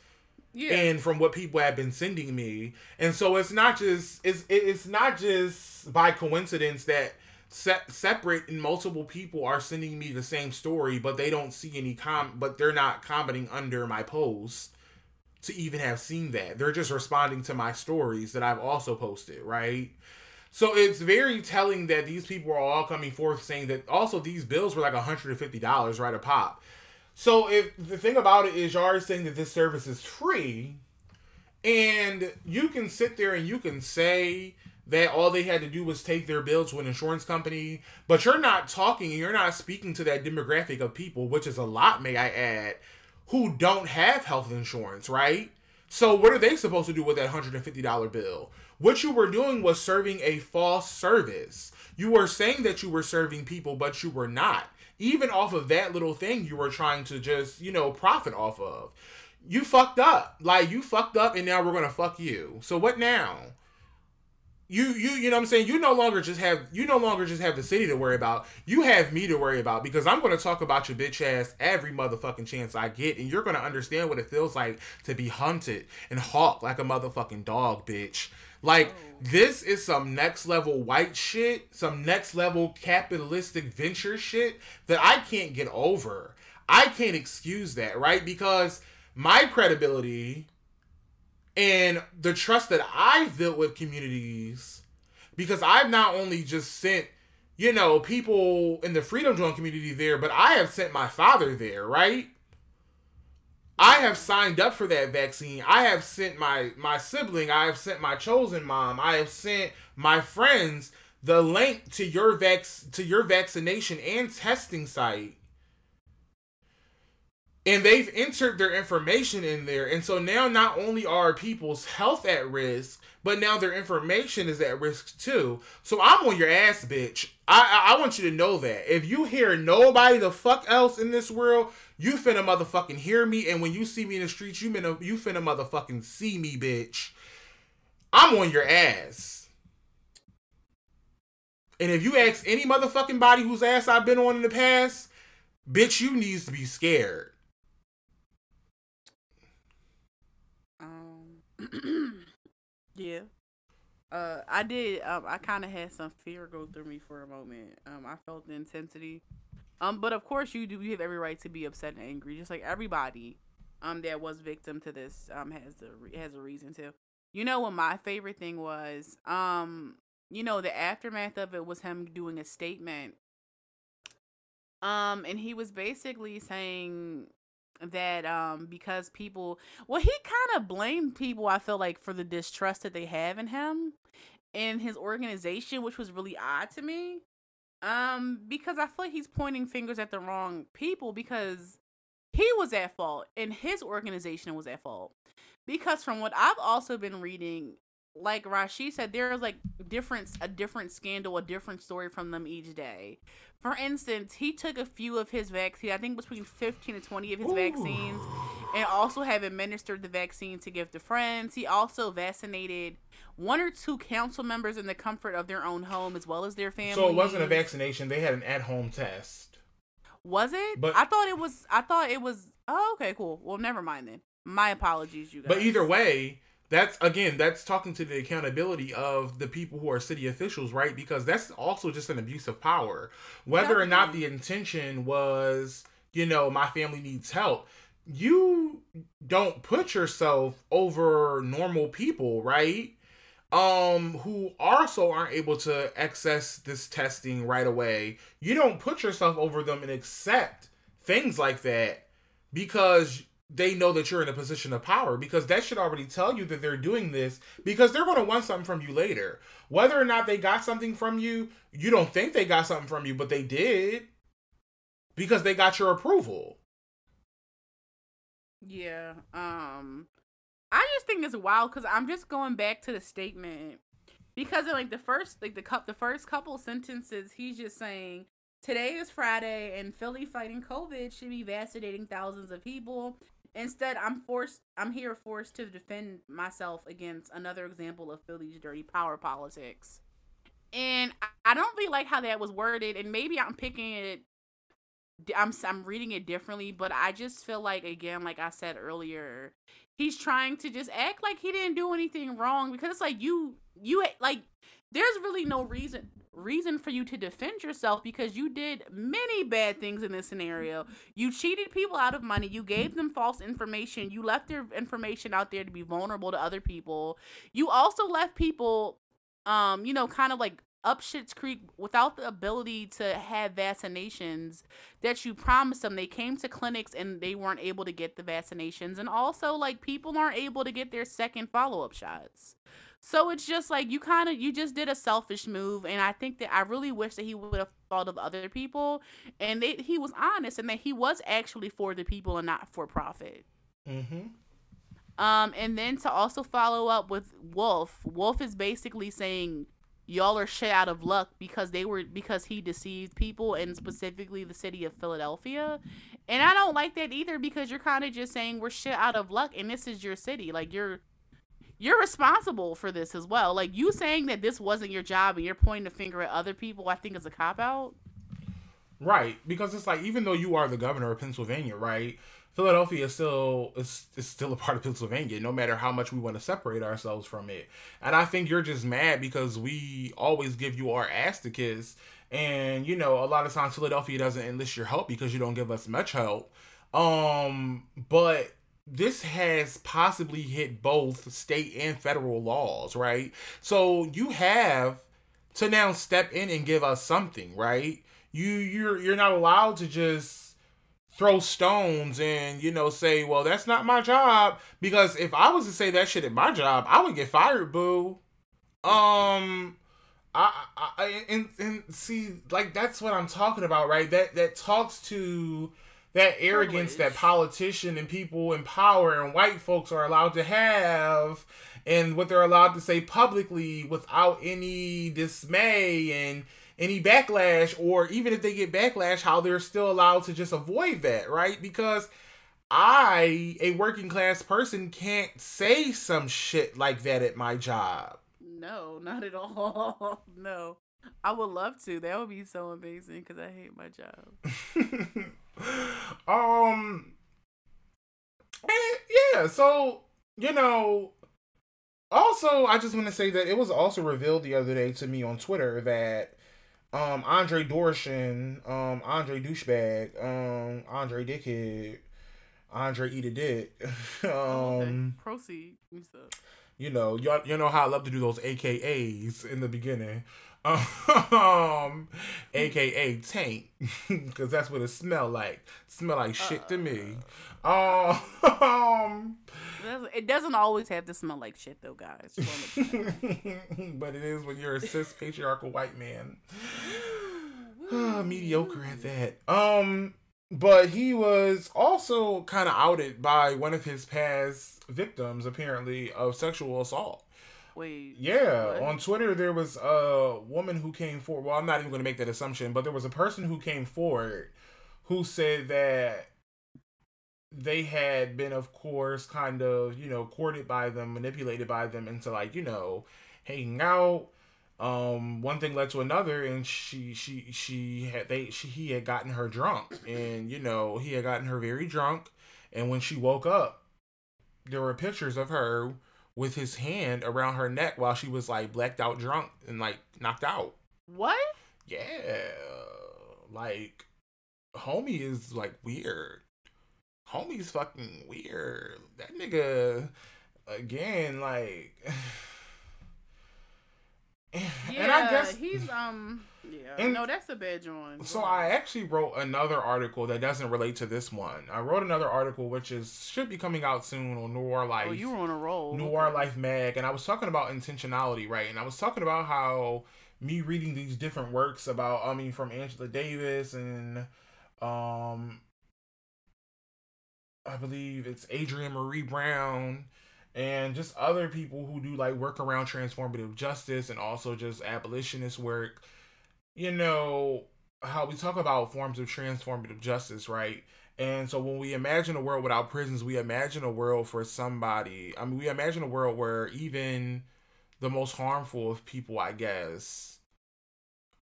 yeah. and from what people have been sending me. And so it's not just it's it's not just by coincidence that se- separate and multiple people are sending me the same story but they don't see any com but they're not commenting under my post to even have seen that. They're just responding to my stories that i've also posted right? So it's very telling that these people are all coming forth saying that also these bills were like $150 right a pop so if the thing about it is, you are saying that this service is free, and you can sit there and you can say that all they had to do was take their bill to an insurance company, but you're not talking and you're not speaking to that demographic of people, which is a lot, may I add, who don't have health insurance, right? So what are they supposed to do with that $150 bill? What you were doing was serving a false service. You were saying that you were serving people, but you were not even off of that little thing you were trying to just, you know, profit off of. You fucked up. Like you fucked up and now we're gonna fuck you. So what now? You you you know what I'm saying? You no longer just have you no longer just have the city to worry about. You have me to worry about because I'm gonna talk about your bitch ass every motherfucking chance I get, and you're gonna understand what it feels like to be hunted and hawked like a motherfucking dog, bitch. Like oh. this is some next level white shit, some next level capitalistic venture shit that I can't get over. I can't excuse that, right? Because my credibility and the trust that I've built with communities, because I've not only just sent, you know, people in the Freedom Zone community there, but I have sent my father there, right? I have signed up for that vaccine. I have sent my my sibling, I have sent my chosen mom, I have sent my friends the link to your vac to your vaccination and testing site. And they've entered their information in there. And so now not only are people's health at risk, but now their information is at risk too. So I'm on your ass, bitch. I, I, I want you to know that. If you hear nobody the fuck else in this world, you finna motherfucking hear me. And when you see me in the streets, you finna, you finna motherfucking see me, bitch. I'm on your ass. And if you ask any motherfucking body whose ass I've been on in the past, bitch, you needs to be scared. Yeah. Uh, I did. Um, I kind of had some fear go through me for a moment. Um, I felt the intensity. Um, but of course you do. You have every right to be upset and angry, just like everybody. Um, that was victim to this. Um, has a has a reason to. You know what my favorite thing was? Um, you know the aftermath of it was him doing a statement. Um, and he was basically saying that um because people well he kind of blamed people i feel like for the distrust that they have in him and his organization which was really odd to me um because i feel like he's pointing fingers at the wrong people because he was at fault and his organization was at fault. Because from what i've also been reading like Rashi said, there's like different a different scandal, a different story from them each day. For instance, he took a few of his vaccines, I think between 15 and 20 of his Ooh. vaccines, and also have administered the vaccine to give to friends. He also vaccinated one or two council members in the comfort of their own home as well as their family. So it wasn't a vaccination, they had an at home test. Was it? But I thought it was I thought it was Oh, okay, cool. Well, never mind then. My apologies, you guys. But either way, that's again that's talking to the accountability of the people who are city officials right? Because that's also just an abuse of power. Whether Definitely. or not the intention was you know my family needs help you don't put yourself over normal people right? Um who also aren't able to access this testing right away. You don't put yourself over them and accept things like that because they know that you're in a position of power because that should already tell you that they're doing this because they're going to want something from you later. Whether or not they got something from you, you don't think they got something from you, but they did because they got your approval. Yeah. Um I just think it's wild cuz I'm just going back to the statement because in like the first like the cup the first couple sentences he's just saying Today is Friday, and Philly fighting COVID should be vaccinating thousands of people. Instead, I'm forced I'm here forced to defend myself against another example of Philly's dirty power politics. And I don't really like how that was worded, and maybe I'm picking it I'm I'm reading it differently, but I just feel like again, like I said earlier, he's trying to just act like he didn't do anything wrong because it's like you you like there's really no reason reason for you to defend yourself because you did many bad things in this scenario. You cheated people out of money, you gave them false information, you left their information out there to be vulnerable to other people. You also left people um, you know, kind of like up Shit's Creek without the ability to have vaccinations that you promised them. They came to clinics and they weren't able to get the vaccinations. And also, like, people aren't able to get their second follow up shots. So it's just like you kind of you just did a selfish move, and I think that I really wish that he would have thought of other people, and they, he was honest, and that he was actually for the people and not for profit. Mm-hmm. Um, and then to also follow up with Wolf, Wolf is basically saying y'all are shit out of luck because they were because he deceived people and specifically the city of Philadelphia. And I don't like that either because you're kind of just saying we're shit out of luck and this is your city. Like you're you're responsible for this as well. Like you saying that this wasn't your job and you're pointing the finger at other people, I think is a cop out. Right, because it's like even though you are the governor of Pennsylvania, right? Philadelphia is still is, is still a part of Pennsylvania, no matter how much we want to separate ourselves from it. And I think you're just mad because we always give you our ass to kiss, and you know a lot of times Philadelphia doesn't enlist your help because you don't give us much help. Um, but this has possibly hit both state and federal laws, right? So you have to now step in and give us something, right? You you're you're not allowed to just throw stones and you know say, "Well, that's not my job." Because if I was to say that shit at my job, I would get fired, boo. Um, I, I, and and see, like that's what I'm talking about, right? That that talks to that arrogance that politician and people in power and white folks are allowed to have and what they're allowed to say publicly without any dismay and any backlash or even if they get backlash how they're still allowed to just avoid that right? Because i a working class person can't say some shit like that at my job. No not at all. No. I would love to. That would be so amazing because i hate my job um yeah so you know also i just want to say that it was also revealed the other day to me on twitter that um andre doroshin um andre douchebag um andre dickhead andre eat a dick um oh, okay. proceed. You know y'all, you know how i love to do those akas in the beginning um, aka taint, because that's what it smell like. Smell like shit uh, to me. Um, it doesn't always have to smell like shit, though, guys. but it is when you're a cis patriarchal white man. Mediocre at that. Um, but he was also kind of outed by one of his past victims, apparently, of sexual assault. Wait. Yeah, what? on Twitter there was a woman who came forward. Well, I'm not even going to make that assumption, but there was a person who came forward who said that they had been, of course, kind of you know courted by them, manipulated by them into like you know hanging out. Um, one thing led to another, and she she she had they she he had gotten her drunk, and you know he had gotten her very drunk, and when she woke up, there were pictures of her with his hand around her neck while she was like blacked out drunk and like knocked out. What? Yeah. Like homie is like weird. Homie's fucking weird. That nigga again like yeah, and I guess he's um yeah, and no, that's a bad joint. So I actually wrote another article that doesn't relate to this one. I wrote another article which is should be coming out soon on Noir Life. Oh, you were on a roll. Noir okay. Life Mag, and I was talking about intentionality, right? And I was talking about how me reading these different works about, I mean, from Angela Davis and um, I believe it's Adrienne Maree Brown and just other people who do like work around transformative justice and also just abolitionist work you know, how we talk about forms of transformative justice, right? And so when we imagine a world without prisons, we imagine a world for somebody. I mean, we imagine a world where even the most harmful of people, I guess,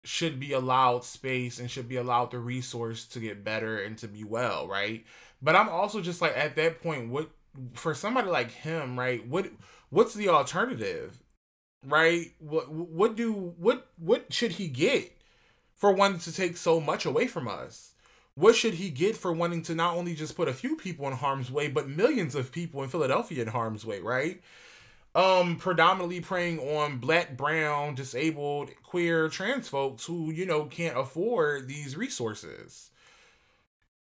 should be allowed space and should be allowed the resource to get better and to be well, right? But I'm also just like at that point, what for somebody like him, right? What what's the alternative? Right? What what do what what should he get? For wanting to take so much away from us? What should he get for wanting to not only just put a few people in harm's way, but millions of people in Philadelphia in harm's way, right? Um, predominantly preying on black, brown, disabled, queer, trans folks who, you know, can't afford these resources.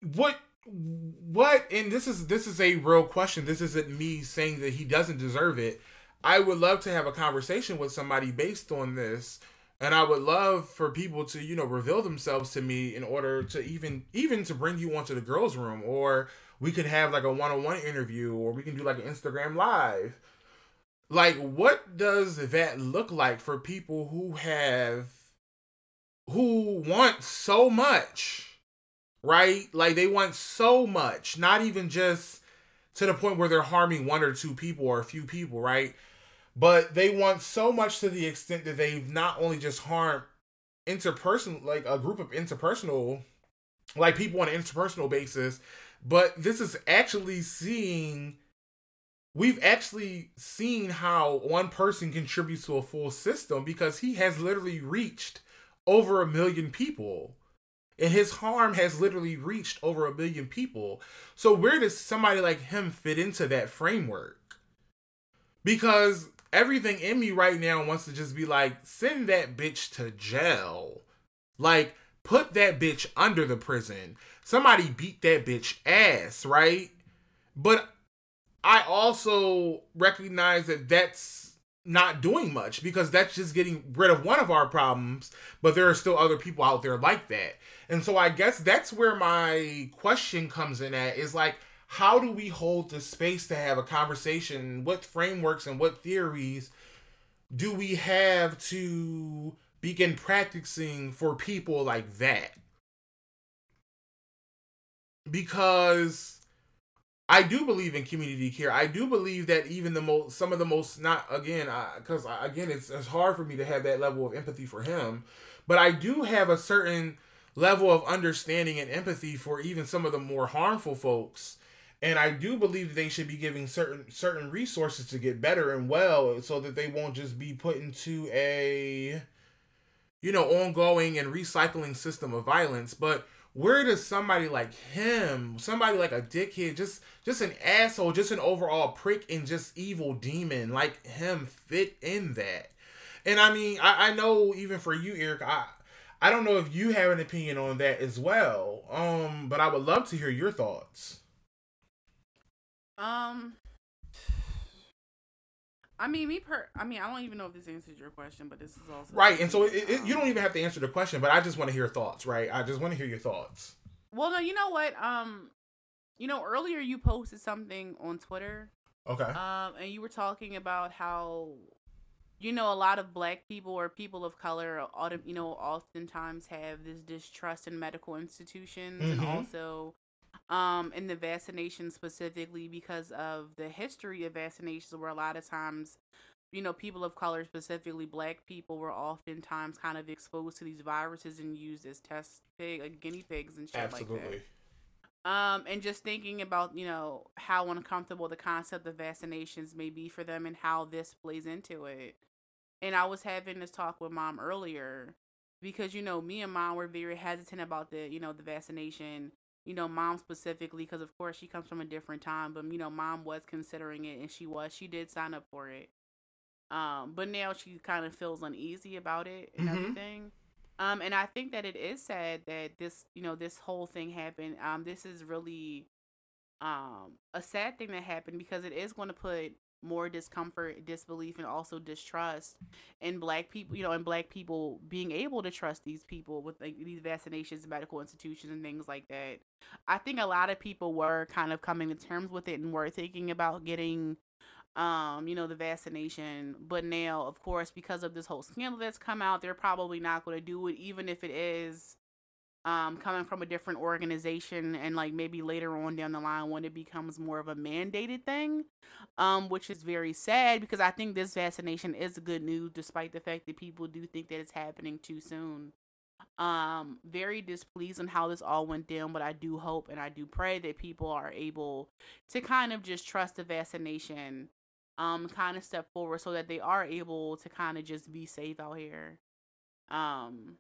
What what and this is this is a real question. This isn't me saying that he doesn't deserve it. I would love to have a conversation with somebody based on this and I would love for people to you know reveal themselves to me in order to even even to bring you onto the girls' room, or we could have like a one-on-one interview, or we can do like an Instagram live. Like, what does that look like for people who have who want so much, right? Like they want so much, not even just to the point where they're harming one or two people or a few people, right? But they want so much to the extent that they've not only just harmed interpersonal like a group of interpersonal like people on an interpersonal basis but this is actually seeing we've actually seen how one person contributes to a full system because he has literally reached over a million people. And his harm has literally reached over a million people. So where does somebody like him fit into that framework? Because everything in me right now wants to just be like, send that bitch to jail. Like, put that bitch under the prison. Somebody beat that bitch ass, right? But I also recognize that that's not doing much because that's just getting rid of one of our problems, but there are still other people out there like that. And so I guess that's where my question comes in at is like, how do we hold the space to have a conversation? What frameworks and what theories do we have to begin practicing for people like that? Because I do believe in community care. I do believe that even the most, some of the most, not again, because again, it's, it's hard for me to have that level of empathy for him, but I do have a certain level of understanding and empathy for even some of the more harmful folks. And I do believe they should be giving certain certain resources to get better and well, so that they won't just be put into a, you know, ongoing and recycling system of violence. But where does somebody like him, somebody like a dickhead, just just an asshole, just an overall prick and just evil demon like him fit in that? And I mean, I, I know even for you, Eric, I I don't know if you have an opinion on that as well. Um, but I would love to hear your thoughts. Um, I mean, me per. I mean, I don't even know if this answers your question, but this is also right. And so it, it, you don't even have to answer the question, but I just want to hear thoughts. Right? I just want to hear your thoughts. Well, no, you know what? Um, you know, earlier you posted something on Twitter. Okay. Um, and you were talking about how, you know, a lot of Black people or people of color, you know, oftentimes have this distrust in medical institutions, mm-hmm. and also um, in the vaccination specifically because of the history of vaccinations, where a lot of times, you know, people of color, specifically black people, were oftentimes kind of exposed to these viruses and used as test pig, like guinea pigs and shit Absolutely. like that. Um, and just thinking about, you know, how uncomfortable the concept of vaccinations may be for them and how this plays into it. And I was having this talk with mom earlier because, you know, me and mom were very hesitant about the, you know, the vaccination you know, mom specifically, because of course she comes from a different time, but you know, mom was considering it and she was, she did sign up for it. Um, but now she kind of feels uneasy about it and mm-hmm. everything. Um, and I think that it is sad that this, you know, this whole thing happened. Um, this is really, um, a sad thing that happened because it is going to put more discomfort, disbelief, and also distrust in black people, you know, and black people being able to trust these people with like these vaccinations, medical institutions, and things like that. I think a lot of people were kind of coming to terms with it and were thinking about getting um, you know, the vaccination. But now, of course, because of this whole scandal that's come out, they're probably not going to do it, even if it is um, coming from a different organization and like maybe later on down the line when it becomes more of a mandated thing, um, which is very sad because I think this vaccination is good news despite the fact that people do think that it's happening too soon. Um, very displeased on how this all went down, but I do hope and I do pray that people are able to kind of just trust the vaccination, um, kind of step forward so that they are able to kind of just be safe out here. Um,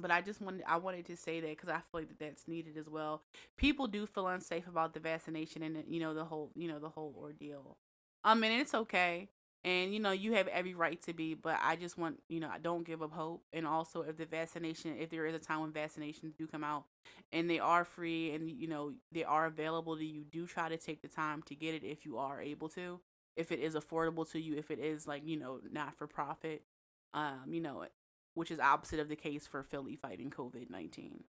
but I just wanted I wanted to say that because I feel like that that's needed as well. People do feel unsafe about the vaccination and you know the whole you know the whole ordeal. Um, and it's okay, and you know you have every right to be, but I just want you know I don't give up hope. And also, if the vaccination, if there is a time when vaccinations do come out and they are free and you know they are available to you, do try to take the time to get it if you are able to. If it is affordable to you, if it is like you know not for profit, um, you know which is opposite of the case for Philly fighting COVID 19.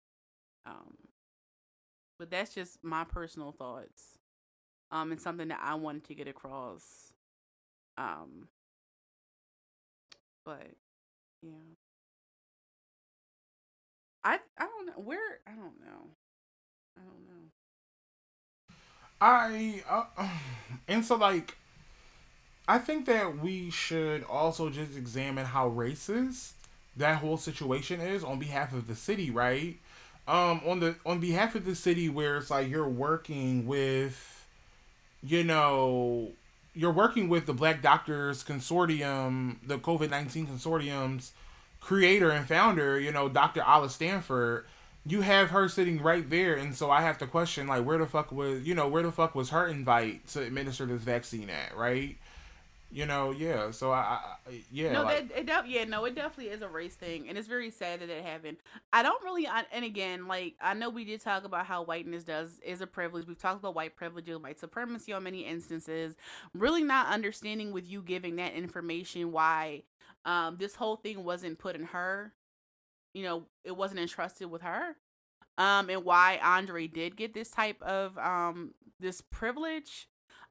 Um, but that's just my personal thoughts um, and something that I wanted to get across. Um, but yeah. I I don't know where I don't know. I don't know. I uh, and so like I think that we should also just examine how racist that whole situation is on behalf of the city, right? Um, on the on behalf of the city, where it's like you're working with, you know, you're working with the Black Doctors Consortium, the COVID nineteen consortium's creator and founder, you know, Dr. Ala Stanford. You have her sitting right there, and so I have to question, like, where the fuck was, you know, where the fuck was her invite to administer this vaccine at, right? You know, yeah. So I, I yeah. No, like, that it def- yeah, no, it definitely is a race thing, and it's very sad that it happened. I don't really, I, and again, like I know we did talk about how whiteness does is a privilege. We've talked about white privilege and white supremacy on many instances. Really not understanding with you giving that information why um this whole thing wasn't put in her. You know, it wasn't entrusted with her. Um, and why Andre did get this type of um this privilege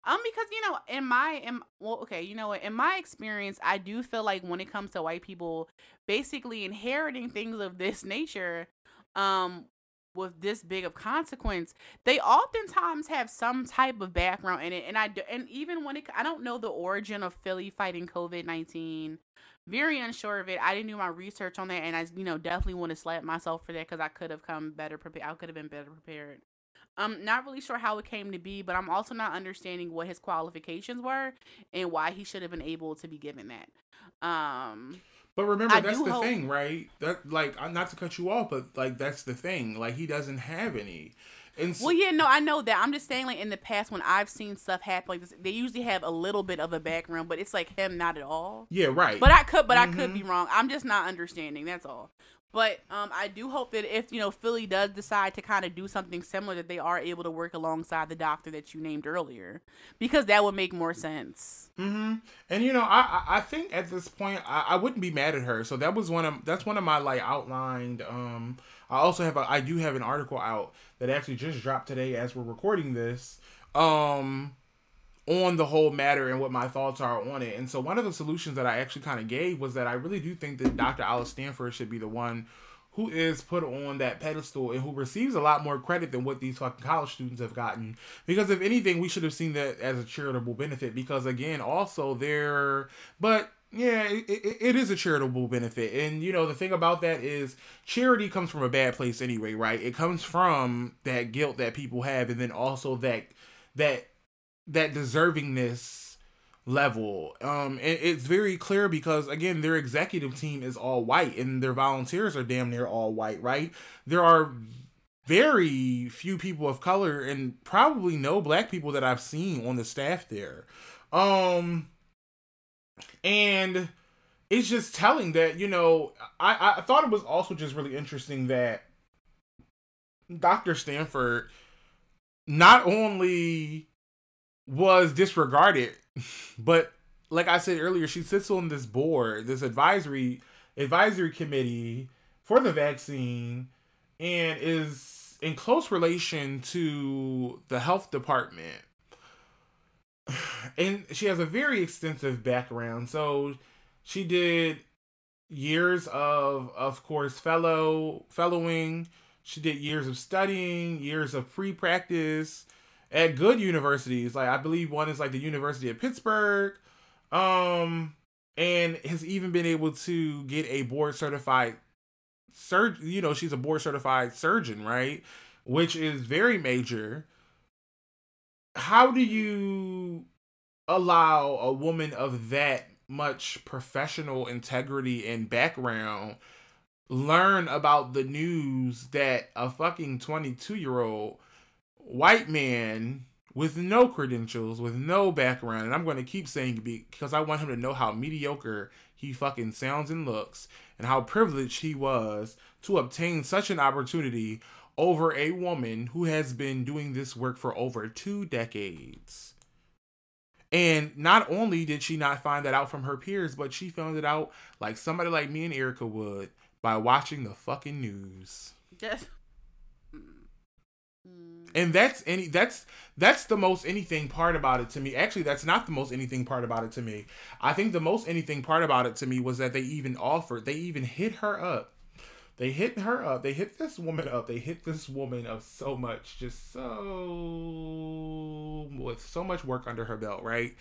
um, because you know, in my in well, okay, you know? In my experience, I do feel like when it comes to white people, basically inheriting things of this nature, um, with this big of consequence, they oftentimes have some type of background in it. And I do, and even when it, I don't know the origin of Philly fighting COVID nineteen. Very unsure of it. I didn't do my research on that, and I, you know, definitely want to slap myself for that because I could have come better prepared. I could have been better prepared. I'm not really sure how it came to be, but I'm also not understanding what his qualifications were and why he should have been able to be given that. Um but remember, I that's the hope... thing, right? That like not to cut you off, but like that's the thing. Like he doesn't have any. And so, well, yeah, no, I know that. I'm just saying, like in the past, when I've seen stuff happen like this, they usually have a little bit of a background, but it's like him, not at all. Yeah, right. But I could, but mm-hmm. I could be wrong. I'm just not understanding. That's all. But um, I do hope that if you know Philly does decide to kind of do something similar, that they are able to work alongside the doctor that you named earlier, because that would make more sense. Mm-hmm. And you know, I I think at this point I, I wouldn't be mad at her. So that was one of that's one of my like outlined. Um, I also have a I do have an article out that actually just dropped today as we're recording this. Um, on the whole matter and what my thoughts are on it. And so one of the solutions that I actually kind of gave was that I really do think that Dr. Ala Stanford should be the one who is put on that pedestal and who receives a lot more credit than what these fucking college students have gotten. Because if anything, we should have seen that as a charitable benefit. Because again, also they're but yeah, it, it, it is a charitable benefit. And, you know, the thing about that is charity comes from a bad place anyway, right? It comes from that guilt that people have and then also that that that deservingness level. Um, and it's very clear because again, their executive team is all white and their volunteers are damn near all white, right? There are very few people of color and probably no black people that I've seen on the staff there. Um, and it's just telling that you know I I thought it was also just really interesting that Dr. Stanford not only was disregarded. But like I said earlier, she sits on this board, this advisory advisory committee for the vaccine and is in close relation to the health department. And she has a very extensive background. So she did years of of course fellow fellowing she did years of studying years of pre-practice at good universities. Like I believe one is like the University of Pittsburgh. Um and has even been able to get a board certified surgeon, you know, she's a board certified surgeon, right? Which is very major. How do you allow a woman of that much professional integrity and background learn about the news that a fucking 22 year old white man with no credentials, with no background, and I'm going to keep saying because I want him to know how mediocre he fucking sounds and looks, and how privileged he was to obtain such an opportunity over a woman who has been doing this work for over two decades. And not only did she not find that out from her peers, but she found it out like somebody like me and Erica would by watching the fucking news. Yes. And that's any that's that's the most anything part about it to me. Actually, that's not the most anything part about it to me. I think the most anything part about it to me was that they even offered, they even hit her up. They hit her up. They hit this woman up. They hit this woman of so much, just so with so much work under her belt, right?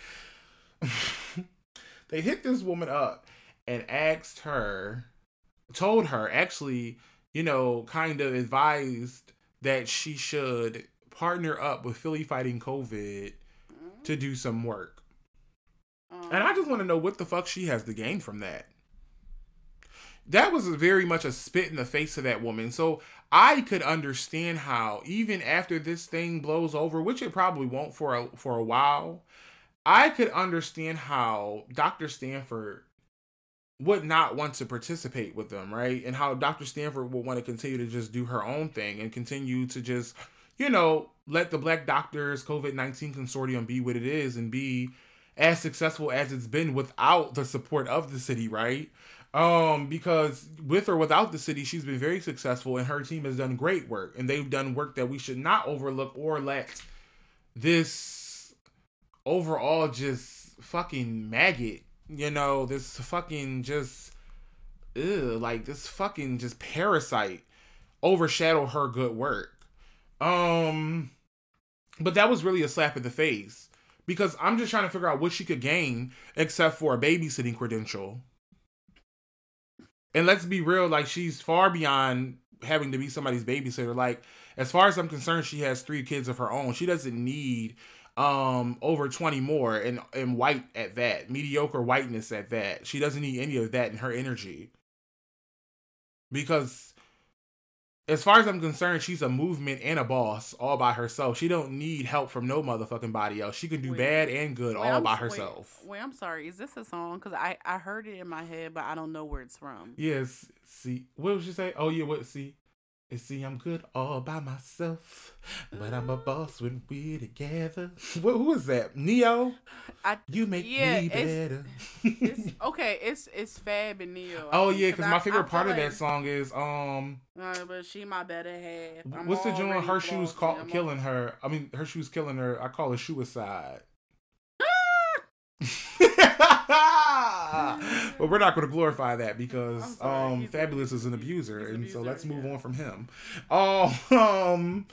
they hit this woman up and asked her, told her, actually, you know, kind of advised that she should partner up with Philly Fighting COVID to do some work. And I just want to know what the fuck she has to gain from that. That was very much a spit in the face of that woman. So I could understand how even after this thing blows over, which it probably won't for a for a while, I could understand how Dr. Stanford would not want to participate with them, right? And how Dr. Stanford would want to continue to just do her own thing and continue to just, you know, let the Black Doctors COVID 19 Consortium be what it is and be as successful as it's been without the support of the city, right? Um, because with or without the city, she's been very successful and her team has done great work. And they've done work that we should not overlook or let this overall just fucking maggot you know, this fucking just, ugh, like this fucking just parasite overshadow her good work. Um, but that was really a slap in the face because I'm just trying to figure out what she could gain except for a babysitting credential. And let's be real, like she's far beyond having to be somebody's babysitter. Like, as far as I'm concerned, she has three kids of her own. She doesn't need um over 20 more and and white at that mediocre whiteness at that. She doesn't need any of that in her energy. Because as far as i'm concerned she's a movement and a boss all by herself. She don't need help from no motherfucking body else. She can do wait, bad and good wait, all I'm, by herself wait, wait i'm sorry. Is this a song? Because i i heard it in my head but i don't know where it's from. Yes. See what would you say? Oh yeah what see you see, I'm good all by myself, but I'm a boss when we're together. What, who is that? Ne-Yo? I, you make yeah, me better. It's, okay, it's it's Fab and Ne-Yo. Oh yeah, because my favorite I part of that song is um. But she my better half. I'm what's the joint? Her shoes caught killing her. I mean, her shoes killing her. I call it suicide. but we're not going to glorify that because um, Fabolous is an abuser, and so let's move yeah. on from him. Oh, um,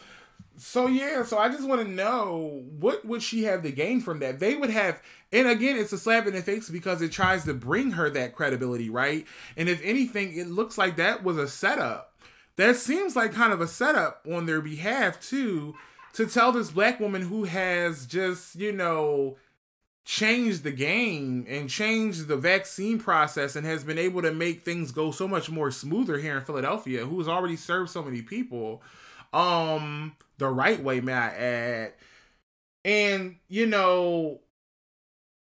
so yeah, so I just want to know what would she have to gain from that? They would have, and again, it's a slap in the face because it tries to bring her that credibility, right? And if anything, it looks like that was a setup. That seems like kind of a setup on their behalf too, to tell this black woman who has just you know changed the game and changed the vaccine process and has been able to make things go so much more smoother here in Philadelphia, who has already served so many people um the right way, may I add. And, you know,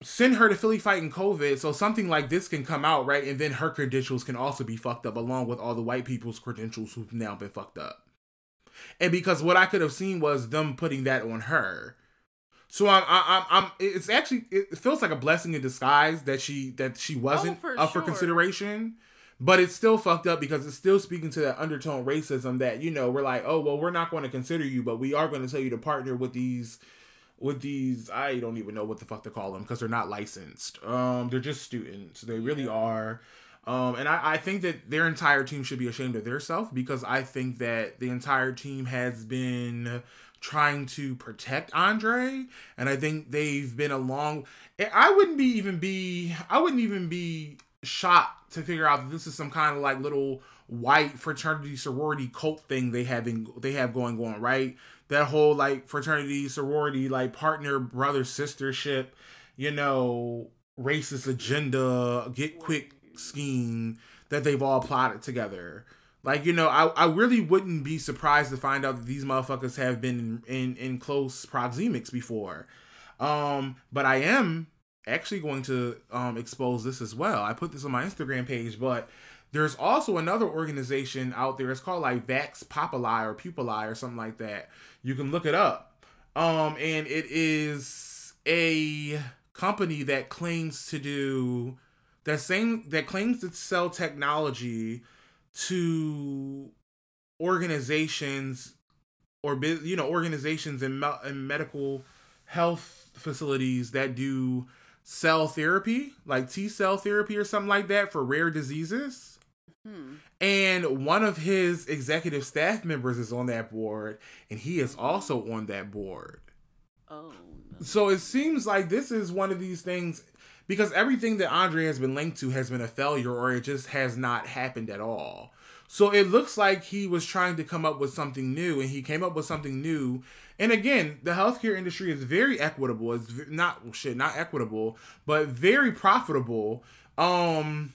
send her to Philly fighting COVID so something like this can come out, right? And then her credentials can also be fucked up along with all the white people's credentials who've now been fucked up. And because what I could have seen was them putting that on her so I'm, I'm, I'm. It's actually it feels like a blessing in disguise that she that she wasn't oh, for up sure. for consideration, but it's still fucked up because it's still speaking to that undertone racism that you know we're like, oh well, we're not going to consider you, but we are going to tell you to partner with these with these I don't even know what the fuck to call them because they're not licensed. Um, they're just students. They really yeah. are. Um, and I, I think that their entire team should be ashamed of themselves because I think that the entire team has been trying to protect Andre, and I think they've been along. I wouldn't be even be I wouldn't even be shocked to figure out that this is some kind of like little white fraternity sorority cult thing they having they have going on right. That whole like fraternity sorority like partner brother sistership, you know, racist agenda, get quick scheme that they've all plotted together. Like, you know, I, I really wouldn't be surprised to find out that these motherfuckers have been in, in, in close proxemics before. Um, but I am actually going to um, expose this as well. I put this on my Instagram page, but there's also another organization out there. It's called like Vax Populi or Pupili or something like that. You can look it up. Um, and it is a company that claims to do that same that claims to sell technology to organizations or you know organizations and, me- and medical health facilities that do cell therapy like T cell therapy or something like that for rare diseases. Hmm. And one of his executive staff members is on that board, and he is also on that board. Oh. No. So it seems like this is one of these things because everything that Andre has been linked to has been a failure or it just has not happened at all. So it looks like he was trying to come up with something new and he came up with something new. And again, the healthcare industry is very equitable. It's not shit, not equitable, but very profitable. Um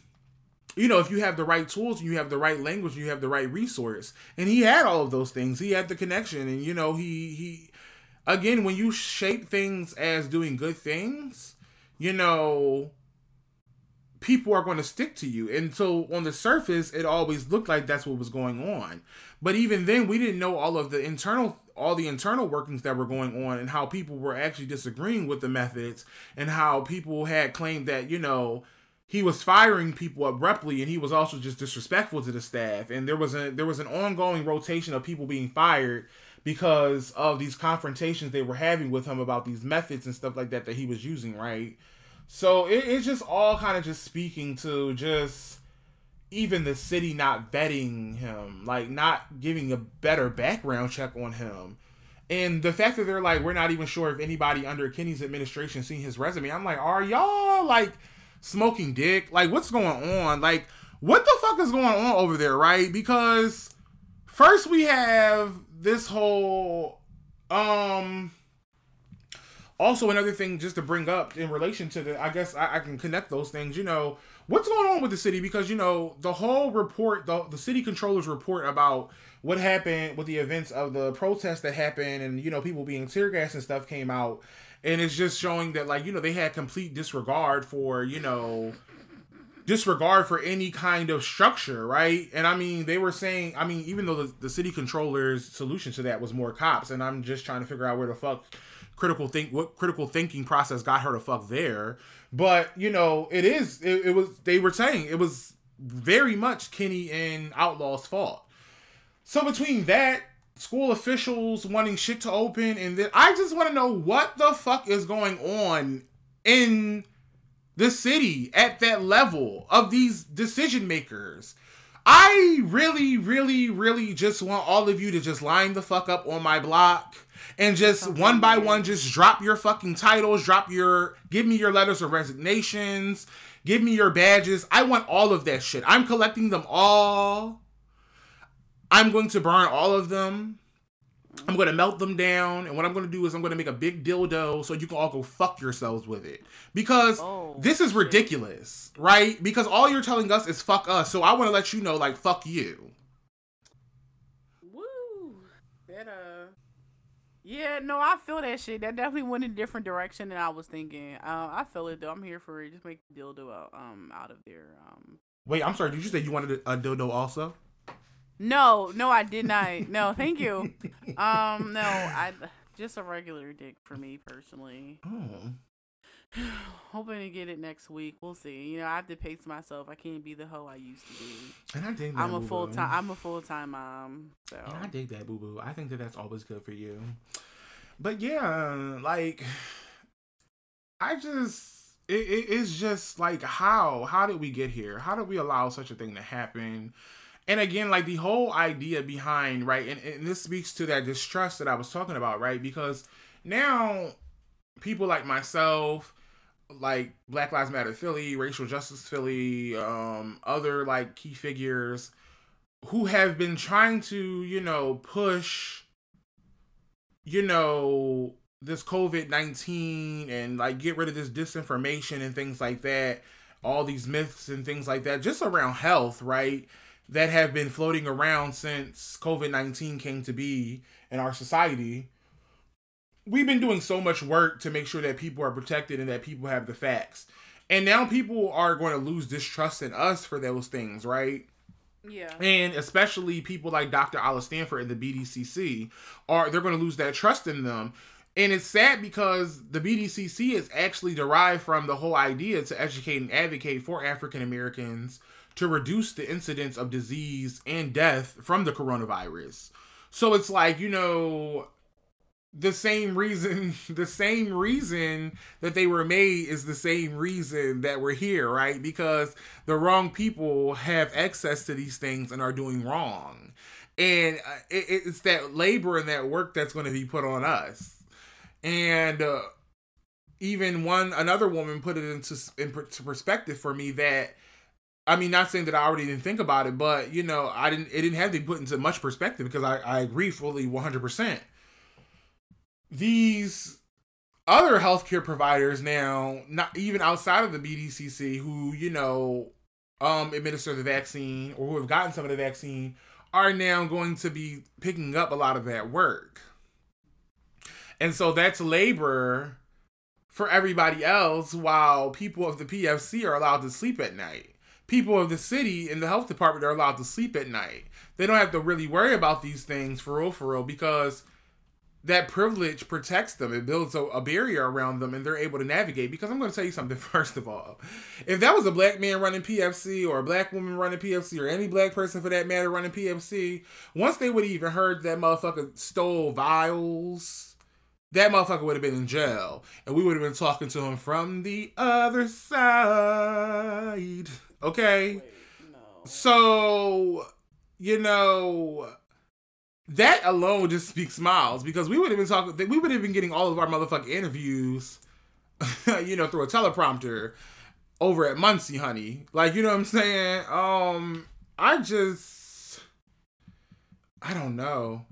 you know, if you have the right tools and you have the right language and you have the right resource. And he had all of those things. He had the connection and you know, he he again, when you shape things as doing good things, you know, people are going to stick to you. And so on the surface, it always looked like that's what was going on. But even then, we didn't know all of the internal all the internal workings that were going on and how people were actually disagreeing with the methods and how people had claimed that, you know, he was firing people abruptly and he was also just disrespectful to the staff and there was a there was an ongoing rotation of people being fired because of these confrontations they were having with him about these methods and stuff like that that he was using right so it, it's just all kind of just speaking to just even the city not vetting him like not giving a better background check on him and the fact that they're like we're not even sure if anybody under kenney's administration seen his resume i'm like are y'all like smoking dick. Like, what's going on? Like, what the fuck is going on over there, right? Because first we have this whole um also another thing just to bring up in relation to the i guess I, I, can connect those things you know what's going on with the city? Because you know the whole report the, the city controller's report about what happened with the events of the protests that happened and you know people being tear gas and stuff came out. And it's just showing that like you know they had complete disregard for you know disregard for any kind of structure right? And i mean they were saying i mean even though the, the city controller's solution to that was more cops and i'm just trying to figure out where the fuck critical think what critical thinking process got her to fuck there. But you know it is it, it was they were saying it was very much kenney and outlaw's fault. So between that school officials wanting shit to open and then I just want to know what the fuck is going on in the city at that level of these decision makers. I really, really, really just want all of you to just line the fuck up on my block and just okay. one by one just drop your fucking titles, drop your give me your letters of resignations, give me your badges. I want all of that shit. I'm collecting them all I'm going to burn all of them. I'm going to melt them down, and what I'm going to do is I'm going to make a big dildo so you can all go fuck yourselves with it. Because oh, this is ridiculous, shit. right? Because all you're telling us is fuck us, so I want to let you know, like, fuck you. Woo! That, uh. Yeah, no, I feel that shit. That definitely went in a different direction than I was thinking. Uh, I feel it, though. I'm here for it. Just make the dildo out, um, out of there. Um. Wait, I'm sorry. Did you say you wanted a dildo also? No, no, I did not. No, thank you. Um, no, I just a regular dick for me personally. Oh. Hoping to get it next week. We'll see. You know, I have to pace myself. I can't be the hoe I used to be. And I dig that. I'm a full time. I'm a full time mom. So. And I dig that, boo boo. I think that that's always good for you. But yeah, like, I just. It, it, it's just like how how did we get here? How did we allow such a thing to happen? And again like the whole idea behind right and, and this speaks to that distrust that i was talking about right because now people like myself like black lives matter philly racial justice philly um other like key figures who have been trying to you know push you know this covid-19 and like get rid of this disinformation and things like that all these myths and things like that just around health right that have been floating around since COVID 19 came to be in our society, we've been doing so much work to make sure that people are protected and that people have the facts. And now people are going to lose distrust in us for those things, right? Yeah. And especially people like Dr. Ala Stanford and the BDCC are they're going to lose that trust in them. And it's sad because the BDCC is actually derived from the whole idea to educate and advocate for African Americans to reduce the incidence of disease and death from the coronavirus. So it's like, you know, the same reason the same reason that they were made is the same reason that we're here right? Because the wrong people have access to these things and are doing wrong. And uh, it's that labor and that work that's going to be put on us. And uh, even one another woman put it into, into perspective for me that I mean, not saying that I already didn't think about it, but you know, I didn't. It didn't have to be put into much perspective because I, I agree fully one hundred percent. These other healthcare providers now, not even outside of the BDCC, who you know, um, administer the vaccine or who have gotten some of the vaccine, are now going to be picking up a lot of that work. And so that's labor for everybody else while people of the PFC are allowed to sleep at night. People of the city in the health department are allowed to sleep at night. They don't have to really worry about these things for real, for real, because that privilege protects them. It builds a, a, barrier around them and they're able to navigate. Because I'm going to tell you something, first of all. If that was a black man running PFC or a black woman running PFC or any black person for that matter running PFC, once they would have even heard that motherfucker stole vials, that motherfucker would have been in jail. And we would have been talking to him from the other side. Okay? Wait, no. So, you know that alone just speaks miles because we would have been talking we would have been getting all of our motherfucking interviews you know through a teleprompter over at Muncie honey. Like you know what I'm saying? Um I just I don't know.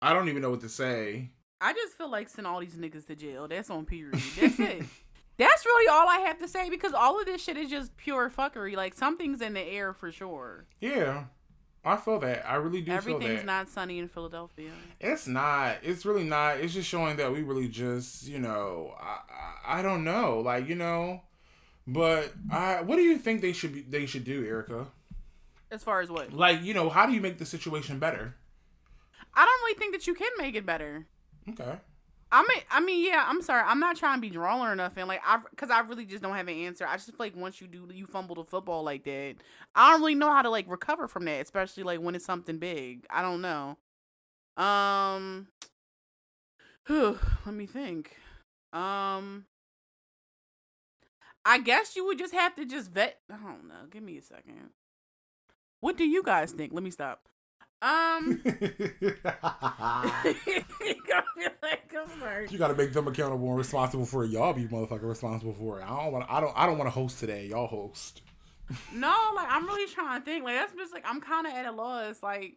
I don't even know what to say. I just feel like send all these niggas to jail. That's on period. That's it That's really all I have to say because all of this shit is just pure fuckery. Like something's in the air for sure. Yeah. I feel that. I really do feel that. Everything's not sunny in Philadelphia. It's not. It's really not. It's just showing that we really just, you know, I, I, I don't know, like you know, but I. What do you think they should be? They should do, Erica. As far as what? Like you know, how do you make the situation better? I don't really think that you can make it better. Okay. I mean, I mean, yeah. I'm sorry. I'm not trying to be drawn or nothing. Like, I, because I really just don't have an answer. I just feel like once you do, you fumble the football like that. I don't really know how to like recover from that, especially like when it's something big. I don't know. Um, whew, let me think. Um, I guess you would just have to just vet. I don't know. Give me a second. What do you guys think? Let me stop. Um, you gotta make them accountable and responsible for it. Y'all be motherfucker responsible for it. I don't want. I don't. I don't want to host today. Y'all host. no, like I'm really trying to think. Like that's just like I'm kind of at a loss. Like,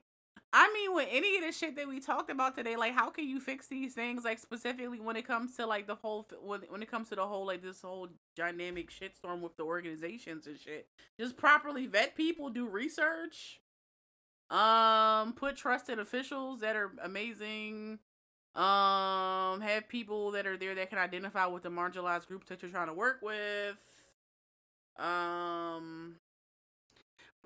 I mean, with any of the shit that we talked about today, like how can you fix these things? Like specifically when it comes to like the whole when when it comes to the whole like this whole dynamic shitstorm with the organizations and shit. Just properly vet people, do research um, put trusted officials that are amazing. Um, have people that are there that can identify with the marginalized groups that you're trying to work with. Um,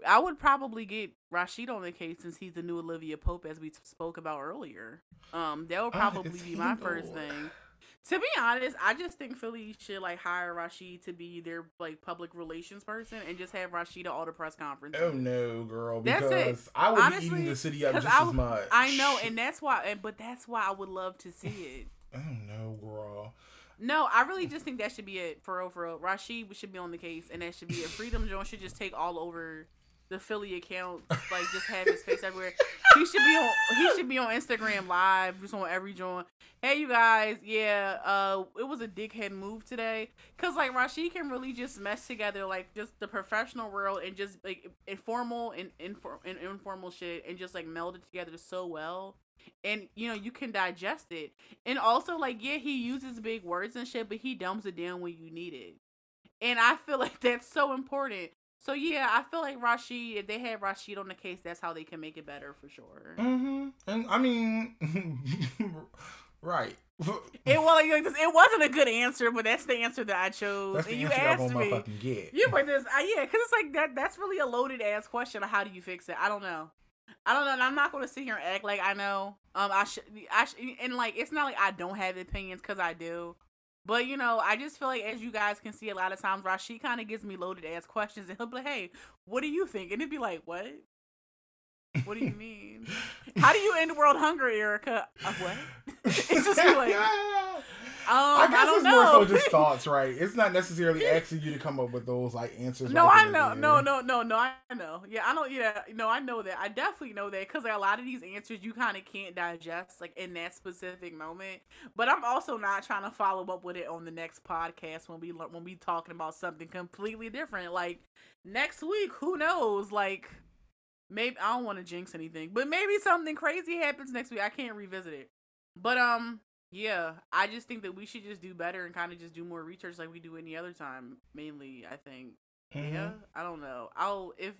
I would probably get Rashid on the case since he's the new Olivia Pope, as we spoke about earlier. Um, that would probably be my first thing. To be honest, I just think Philly should like hire Rashid to be their like public relations person and just have Rashid at all the press conferences. Oh no, girl! Because that's it. I would Honestly, be eating the city up just I, as much. I know, and that's why. But that's why I would love to see it. oh no, girl! No, I really just think that should be it for real. For real, Rashid should be on the case, and that should be it. Freedom Jones should just take all over the Philly account, like just have his face everywhere. He should be on. He should be on Instagram live, just on every joint. Hey, you guys, yeah, uh, it was a dickhead move today, cause like Rashid can really just mess together like just the professional world and just like informal and, infor- and informal shit and just like meld it together so well. And you know you can digest it, and also like yeah, he uses big words and shit, but he dumps it down when you need it. And I feel like that's so important so yeah, I feel like Rashid. If they had Rashid on the case, that's how they can make it better for sure. Mm-hmm. And I mean, right. it was like, it wasn't a good answer, but that's the answer that I chose. That's the and you asked me, get. yeah, but this, uh, yeah, because it's like that. That's really a loaded ass question. How do you fix it? I don't know. I don't know. And I'm not going to sit here and act like I know. Um, I should. I should, and like it's not like I don't have opinions because I do. But you know, I just feel like as you guys can see, a lot of times Rashid kind of gives me loaded ass questions, and he'll be like, "Hey, what do you think?" And it'd be like, "What? What do you mean? How do you end world hunger, Erica? Uh, what?" it's just like, I guess I it's know. more so just thoughts, right? It's not necessarily asking you to come up with those like answers. No, right I know, no, no, no, no, I know. Yeah, I know. Yeah, no, I know that. I definitely know that because a lot of these answers you kind of can't digest like in that specific moment. But I'm also not trying to follow up with it on the next podcast when we when we talking about something completely different. Like next week, who knows? Like maybe I don't want to jinx anything, but maybe something crazy happens next week. I can't revisit it. But um, yeah, I just think that we should just do better and kind of just do more research like we do any other time. Mainly, I think. Mm-hmm. Yeah, I don't know. I'll if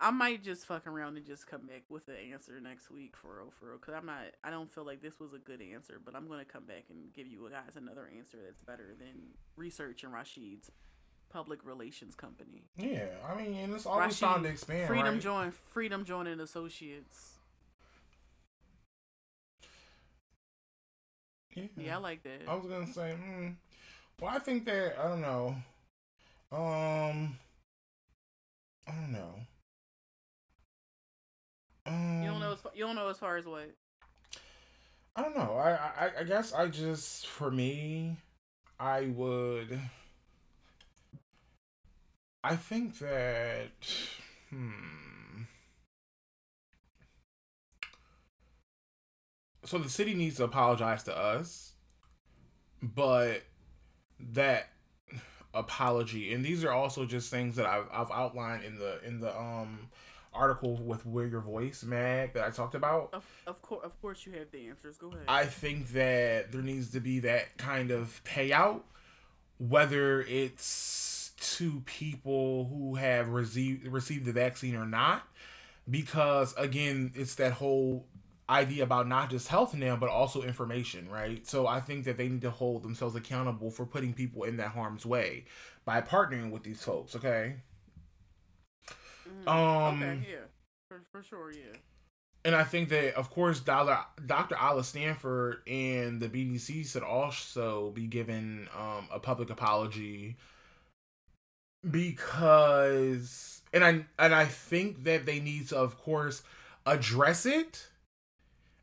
I might just fuck around and just come back with the answer next week for real, for real. Cause I'm not. I don't feel like this was a good answer, but I'm gonna come back and give you guys another answer that's better than research and Rashid's public relations company. Yeah, I mean, and it's always Rashid, trying to expand. Freedom right? join. Freedom joining associates. Yeah. yeah, I like that. I was gonna say, mm, well, I think that I don't know. Um, I don't know. Um, you don't know. As far, you don't know as far as what. I don't know. I, I I guess I just for me, I would. I think that. Hmm. So the city needs to apologize to us, but that apology, and these are also just things that I've, I've outlined in the in the um article with where Your Voice mag that I talked about. Of, of course, of course, you have the answers. Go ahead. I think that there needs to be that kind of payout, whether it's to people who have received received the vaccine or not, because again, it's that whole idea about not just health now but also information right so i think that they need to hold themselves accountable for putting people in that harm's way by partnering with these folks okay mm, um okay yeah for, for sure yeah and I think that, of course, Dr. Dr. Ala Stanford and the BDC should also be given um, a public apology because, and I and I think that they need to, of course, address it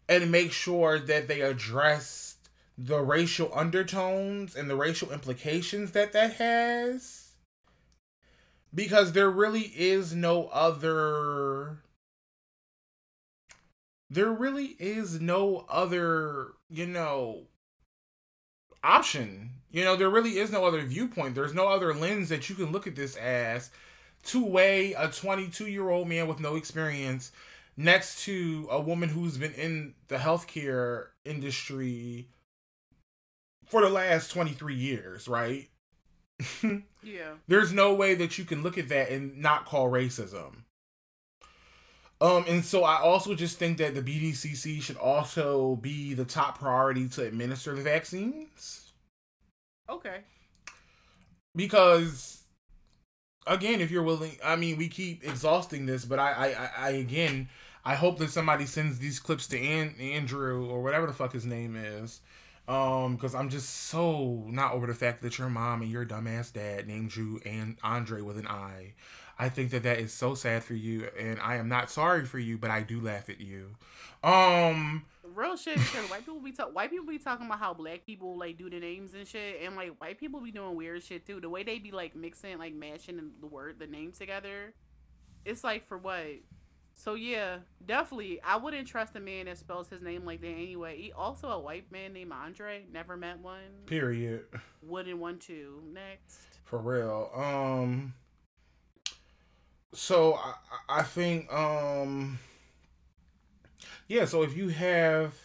and make sure that they address the racial undertones and the racial implications that that has. Because there really is no other there really is no other you know option. You know there really is no other viewpoint. There's no other lens that you can look at this as to weigh a 22 year old man with no experience next to a woman who's been in the healthcare industry for the last 23 years, right? yeah. There's no way that you can look at that and not call racism. Um, and so I also just think that the BDCC should also be the top priority to administer the vaccines. Okay. Because again, if you're willing, I mean, we keep exhausting this, but I, I, I again, I hope that somebody sends these clips to An- Andrew or whatever the fuck his name is. Um, because I'm just so not over the fact that your mom and your dumbass dad named you and Andre with an I. I think that that is so sad for you, and I am not sorry for you, but I do laugh at you. Um, real shit because white people be talk white people be talking about how black people like do the names and shit, and like white people be doing weird shit too. The way they be like mixing, like mashing the word, the names together, it's like for what so yeah, definitely, I wouldn't trust a man that spells his name like that anyway. He also a white man named Andre. Never met one. Period. Wouldn't want to. Next. For real. Um. So I I think um. Yeah. So if you have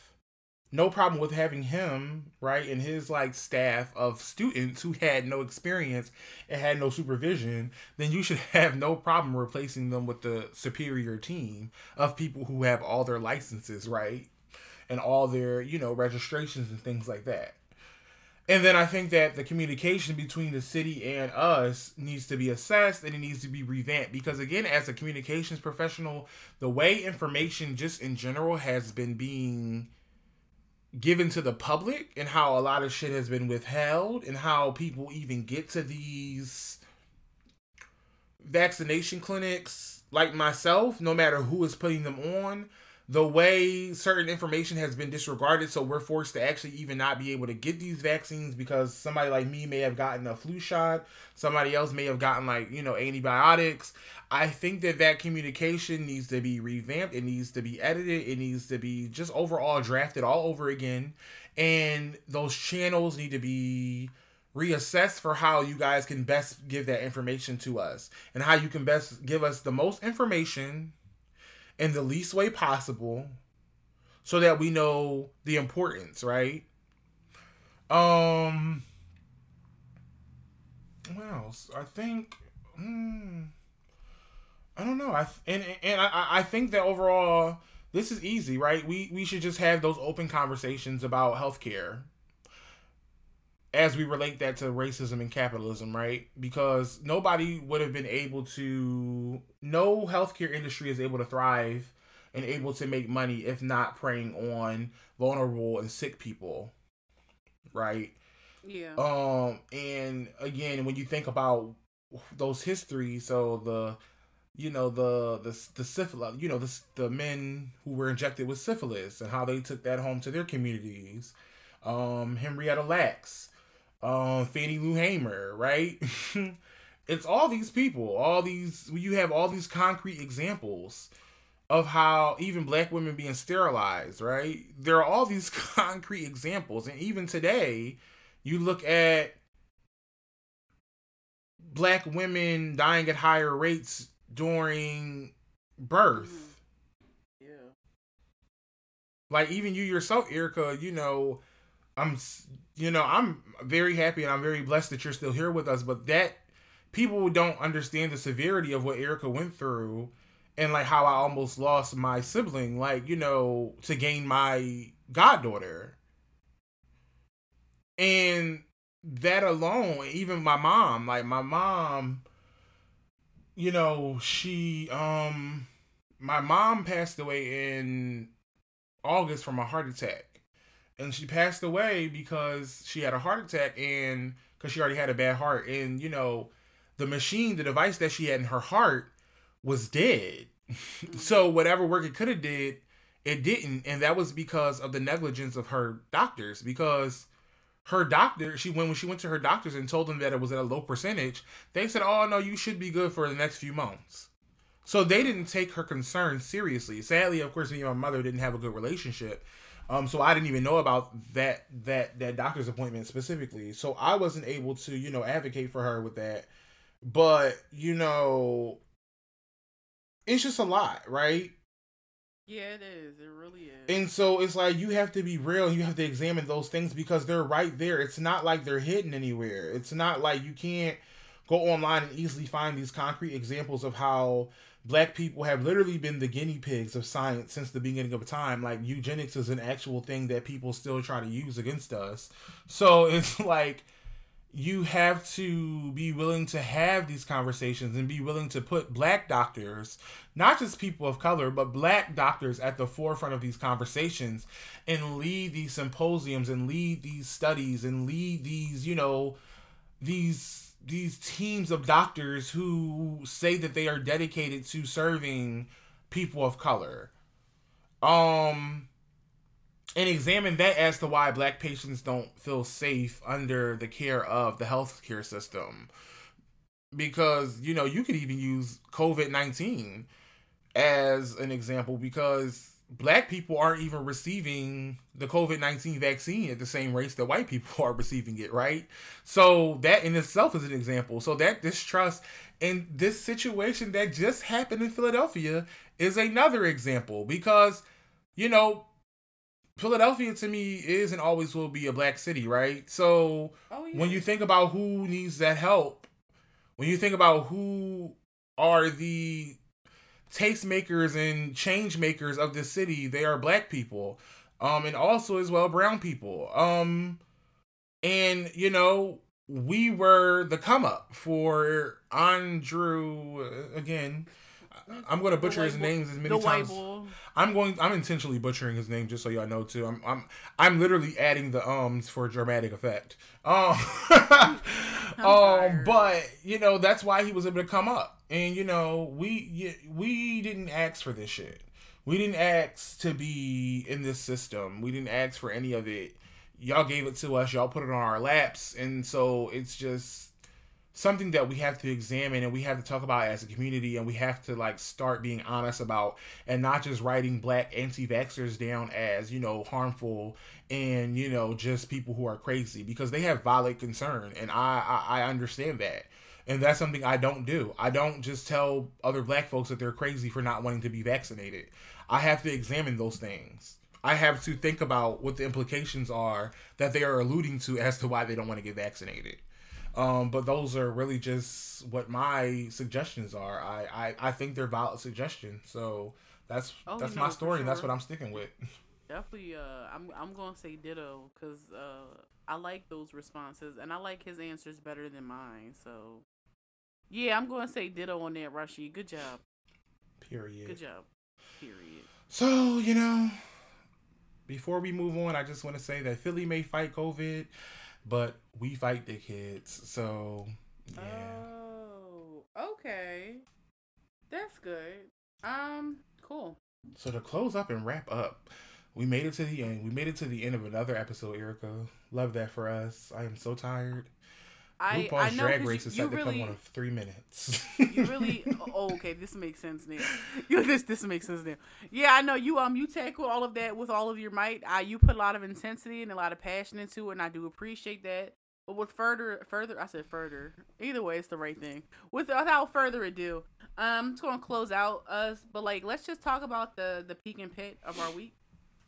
no problem with having him, right, and his like staff of students who had no experience and had no supervision, then you should have no problem replacing them with the superior team of people who have all their licenses, right? And all their, you know, registrations and things like that. And then I think that the communication between the city and us needs to be assessed and it needs to be revamped because again as a communications professional, the way information just in general has been being given to the public and how a lot of shit has been withheld and how people even get to these vaccination clinics like myself no matter who is putting them on the way certain information has been disregarded so we're forced to actually even not be able to get these vaccines because somebody like me may have gotten a flu shot. Somebody else may have gotten like you know antibiotics. I think that that communication needs to be revamped. It needs to be edited. It needs to be just overall drafted all over again. And those channels need to be reassessed for how you guys can best give that information to us and how you can best give us the most information in the least way possible so that we know the importance, right? Um what else? I think hmm, I don't know. I and and I I think that overall this is easy, right? We we should just have those open conversations about healthcare as we relate that to racism and capitalism, right? Because nobody would have been able to no healthcare industry is able to thrive and able to make money if not preying on vulnerable and sick people. Right? Yeah. Um and again when you think about those histories, so the you know the the the syphilis, you know the the men who were injected with syphilis and how they took that home to their communities. Um, Henrietta Lacks, um, Fannie Lou Hamer, right? it's all these people, all these you have all these concrete examples of how even black women being sterilized, right? There are all these concrete examples, and even today, you look at black women dying at higher rates during birth. Yeah. Like even you yourself, Erica, you know, I'm you know, I'm very happy and I'm very blessed that you're still here with us, but that people don't understand the severity of what Erica went through and like how I almost lost my sibling, like, you know, to gain my goddaughter. And that alone, even my mom, like my mom, you know, she um my mom passed away in August from a heart attack. And she passed away because she had a heart attack and because she already had a bad heart. And, you know, the machine, the device that she had in her heart was dead. so whatever work it could have did, it didn't. And that was because of the negligence of her doctors. Because her doctor, she went when she went to her doctors and told them that it was at a low percentage, they said, "Oh no, you should be good for the next few months." So they didn't take her concerns seriously. Sadly, of course, me and my mother didn't have a good relationship. Um, so I didn't even know about that that that doctor's appointment specifically. So I wasn't able to, you know, advocate for her with that. But, you know, it's just a lot, right? Yeah, it is. It really is. And so it's like you have to be real and you have to examine those things because they're right there. It's not like they're hidden anywhere. It's not like you can't go online and easily find these concrete examples of how black people have literally been the guinea pigs of science since the beginning of time. Like eugenics is an actual thing that people still try to use against us. So it's like you have to be willing to have these conversations and be willing to put black doctors, not just people of color, but black doctors at the forefront of these conversations and lead these symposiums and lead these studies and lead these, you know, these these teams of doctors who say that they are dedicated to serving people of color. Um and examine that as to why black patients don't feel safe under the care of the healthcare system. Because, you know, you could even use COVID 19 as an example because black people aren't even receiving the COVID 19 vaccine at the same rates that white people are receiving it, right? So that in itself is an example. So that distrust in this situation that just happened in Philadelphia is another example because, you know, Philadelphia to me is and always will be a black city, right? So oh, yeah. when you think about who needs that help, when you think about who are the tastemakers and change makers of the city, they are black people. Um, and also as well brown people. Um, and you know, we were the come up for Andrew uh, again. I'm going to butcher his names as many times. I'm going. I'm intentionally butchering his name just so y'all know too. I'm. I'm. I'm literally adding the ums for dramatic effect. Um. um. But you know that's why he was able to come up, and you know we we didn't ask for this shit. We didn't ask to be in this system. We didn't ask for any of it. Y'all gave it to us. Y'all put it on our laps, and so it's just something that we have to examine and we have to talk about as a community and we have to like start being honest about and not just writing black anti-vaxxers down as you know harmful and you know just people who are crazy because they have valid concern and I, I i understand that. And that's something i don't do. I don't just tell other black folks that they're crazy for not wanting to be vaccinated. I have to examine those things. I have to think about what the implications are that they are alluding to as to why they don't want to get vaccinated. Um, but those are really just what my suggestions are. I, I, I think they're valid suggestions. So that's Oh, that's no, my story, and that's what I'm sticking with. Definitely, uh, I'm I'm gonna say ditto because uh, I like those responses and I like his answers better than mine. So, yeah, I'm gonna say ditto on that, Rashid. Good job, Period. good job. Period. So, you know, before we move on, I just want to say that Philly may fight COVID, but we fight the kids. So, yeah. Oh, okay, that's good. Um, cool. So, to close up and wrap up, we made it to the end. We made it to the end of another episode, Erica. Love that for us. I am so tired. I RuPaul's I know Drag Race you, is set to really come on three minutes. you really oh, okay this makes sense now. You this this makes sense now. Yeah i know you um you tackle all of that with all of your might. I you put a lot of intensity and a lot of passion into it and i do appreciate that. But with further further i said further. Either way it's the right thing. With without further ado um it's gonna close out us but like let's just talk about the the peak and pit of our week.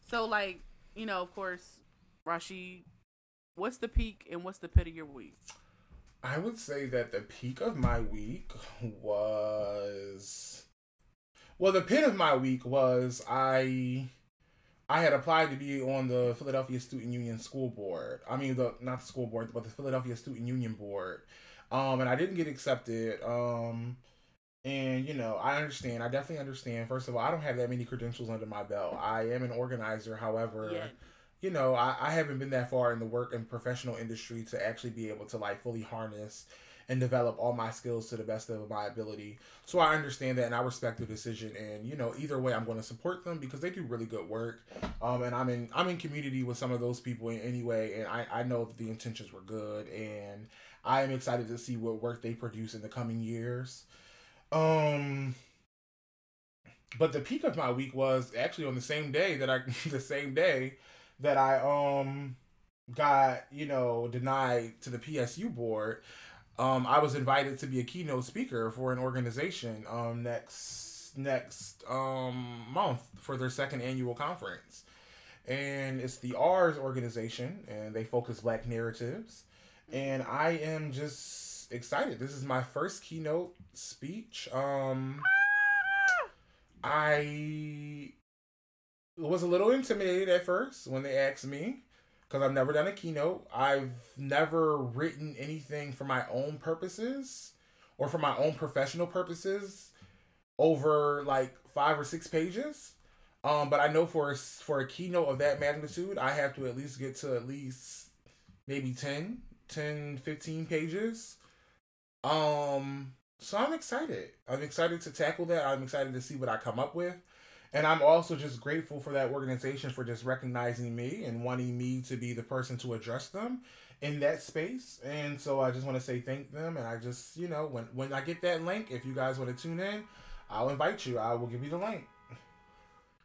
So like you know of course rashid what's the peak and what's the pit of your week I would say that the peak of my week was well the pit of my week was I I had applied to be on the Philadelphia Student Union school board. I mean the not the school board, but the Philadelphia Student Union board. Um and I didn't get accepted. Um and you know, I understand. I definitely understand. First of all, I don't have that many credentials under my belt. I am an organizer, however, yeah you know, I, I haven't been that far in the work and professional industry to actually be able to like fully harness and develop all my skills to the best of my ability. So I understand that and I respect the decision. And you know, either way, I'm going to support them because they do really good work. Um, and I'm in I'm in community with some of those people in anyway, and I I know that the intentions were good, and I am excited to see what work they produce in the coming years. Um. But the peak of my week was actually on the same day that I the same day that I um got, you know, denied to the PSU board. Um I was invited to be a keynote speaker for an organization um next next um month for their second annual conference. And it's the R's organization and they focus black narratives. And I am just excited. This is my first keynote speech. Um I was a little intimidated at first when they asked me because I've never done a keynote. I've never written anything for my own purposes or for my own professional purposes over like five or six pages. Um, but I know for a, for a keynote of that magnitude, I have to at least get to at least maybe 10, 10, 15 pages. Um, so I'm excited. I'm excited to tackle that. I'm excited to see what I come up with. And I'm also just grateful for that organization for just recognizing me and wanting me to be the person to address them in that space. And so I just want to say thank them. And I just, you know, when when I get that link, if you guys want to tune in, I'll invite you. I will give you the link.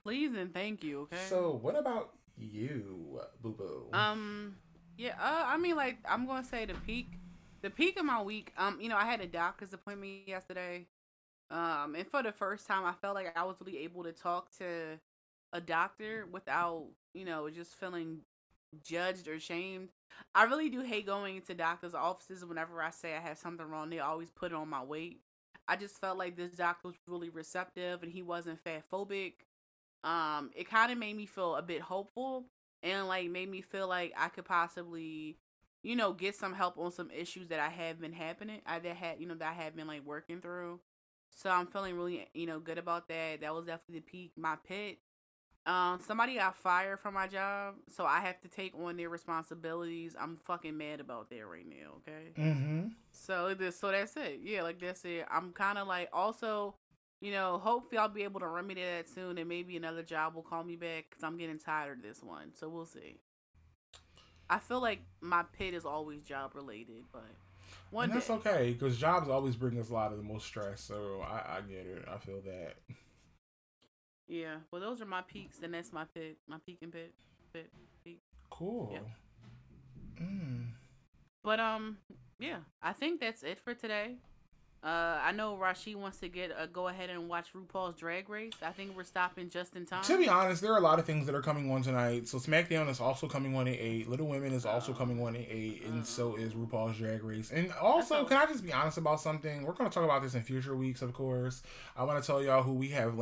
please and thank you okay So what about you, Boo Boo? Um, yeah, uh, I mean, like, I'm gonna say the peak, the peak of my week. Um, you know, I had a doctor's appointment yesterday. Um, and for the first time, I felt like I was really able to talk to a doctor without, you know, just feeling judged or shamed. I really do hate going into doctors' offices whenever I say I have something wrong. They always put it on my weight. I just felt like this doctor was really receptive and he wasn't fat phobic. Um, it kind of made me feel a bit hopeful and like made me feel like I could possibly, you know, get some help on some issues that I have been happening. I that had, you know, that I have been like working through. So I'm feeling really, you know, good about that. That was definitely the peak. My pit. Um, somebody got fired from my job, so I have to take on their responsibilities. I'm fucking mad about that right now. Okay. mm-hmm. So this, so that's it. Yeah, like that's it. I'm kind of like also, you know, hopefully I'll be able to remedy that soon, and maybe another job will call me back because I'm getting tired of this one. So we'll see. I feel like my pit is always job related, but one And that's day. okay because jobs always bring us a lot of the most stress. So I, I get it. I feel that. Yeah. Well, those are my peaks, and that's my pit, my peak and pit, pit. peak. Cool. Yep. Mm. But um, yeah, I think that's it for today. Uh, I know Rashi wants to get a go ahead and watch RuPaul's Drag Race. I think we're stopping just in time. To be honest, there are a lot of things that are coming on tonight. So SmackDown is also coming on at eight. Little Women is also Oh. coming on at eight, and Oh. so is RuPaul's Drag Race. And also, can I just be honest about something? We're going to talk about this in future weeks, of course. I want to tell y'all who we have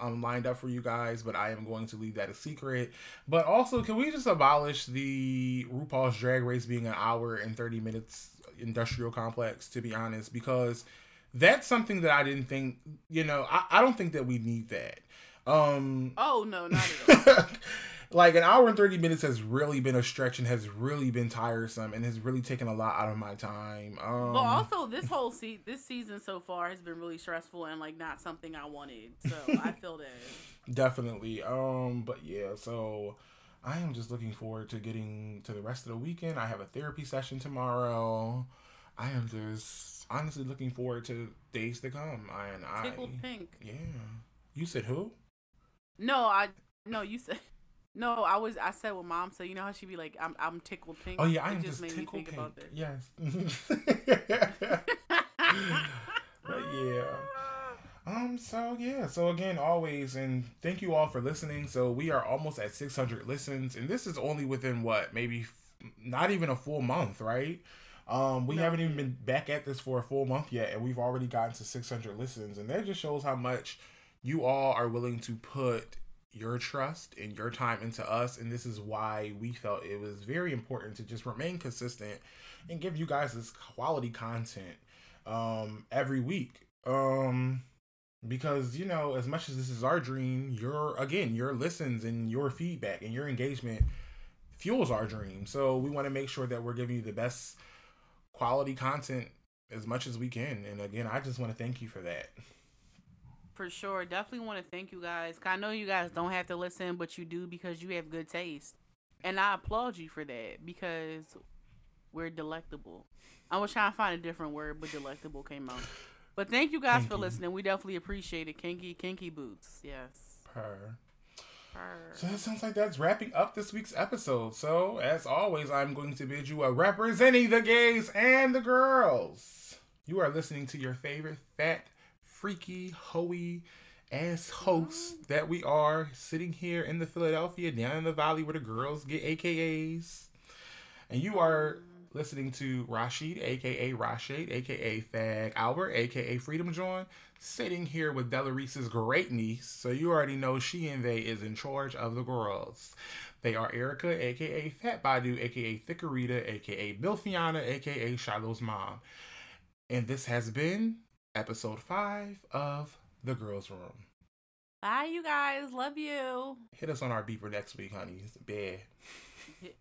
um, lined up for you guys, but I am going to leave that a secret. But also, can we just abolish the RuPaul's Drag Race being an hour and thirty minutes industrial complex? To be honest, because that's something that I didn't think. You know, I, I don't think that we need that. Um, oh no, not at all. like an hour and 30 minutes has really been a stretch and has really been tiresome and has really taken a lot out of my time. Um, but also, this whole se- this season so far has been really stressful and like not something I wanted. So I feel that. definitely. Um, but yeah, so I am just looking forward to getting to the rest of the weekend. I have a therapy session tomorrow. I am just honestly looking forward to days to come. I, and I, Tickled pink. yeah. You said who? No, I no. You said no. I was. I said what mom said. You know how she'd be like, "I'm I'm tickled pink." Oh yeah, I am just just, made me tickled think about pink. that. Yes. but yeah. Um. So yeah. So again, always, and thank you all for listening. So we are almost at 600 listens, and this is only within what maybe f- not even a full month, right? Um, we No. haven't even been back at this for a full month yet, and we've already gotten to 600 listens, and that just shows how much you all are willing to put your trust and your time into us, and this is why we felt it was very important to just remain consistent and give you guys this quality content um, every week. Um, because you know, as much as this is our dream, your again, your listens and your feedback and your engagement fuels our dream. So we want to make sure that we're giving you the best quality content as much as we can. And again, I just want to thank you for that. For sure. Definitely want to thank you guys I know you guys don't have to listen, but you do because you have good taste. And I applaud you for that because we're delectable. I was trying to find a different word, but delectable came out. But thank you guys Thank for you. listening. We definitely appreciate it. Kinky, kinky boots. Yes. Per. Purr. So that sounds like that's wrapping up this week's episode. So, as always, I'm going to bid you a representing the gays and the girls. You are listening to your favorite fat, freaky, hoey ass hosts mm-hmm. that we are sitting here in the Philadelphia, down in the valley where the girls get AKAs. And you are mm-hmm. Listening to Rashid, aka Rashid, aka Fag Albert, aka Freedom John, sitting here with Delarissa's great niece. So you already know she and they is in charge of the girls. They are Erica, aka Fat Badu, aka Thickerita, aka Bilfiana, aka Shiloh's mom. And this has been episode five of The Girls Room. Bye, you guys. Love you. Hit us on our beeper next week, honey. It's bad.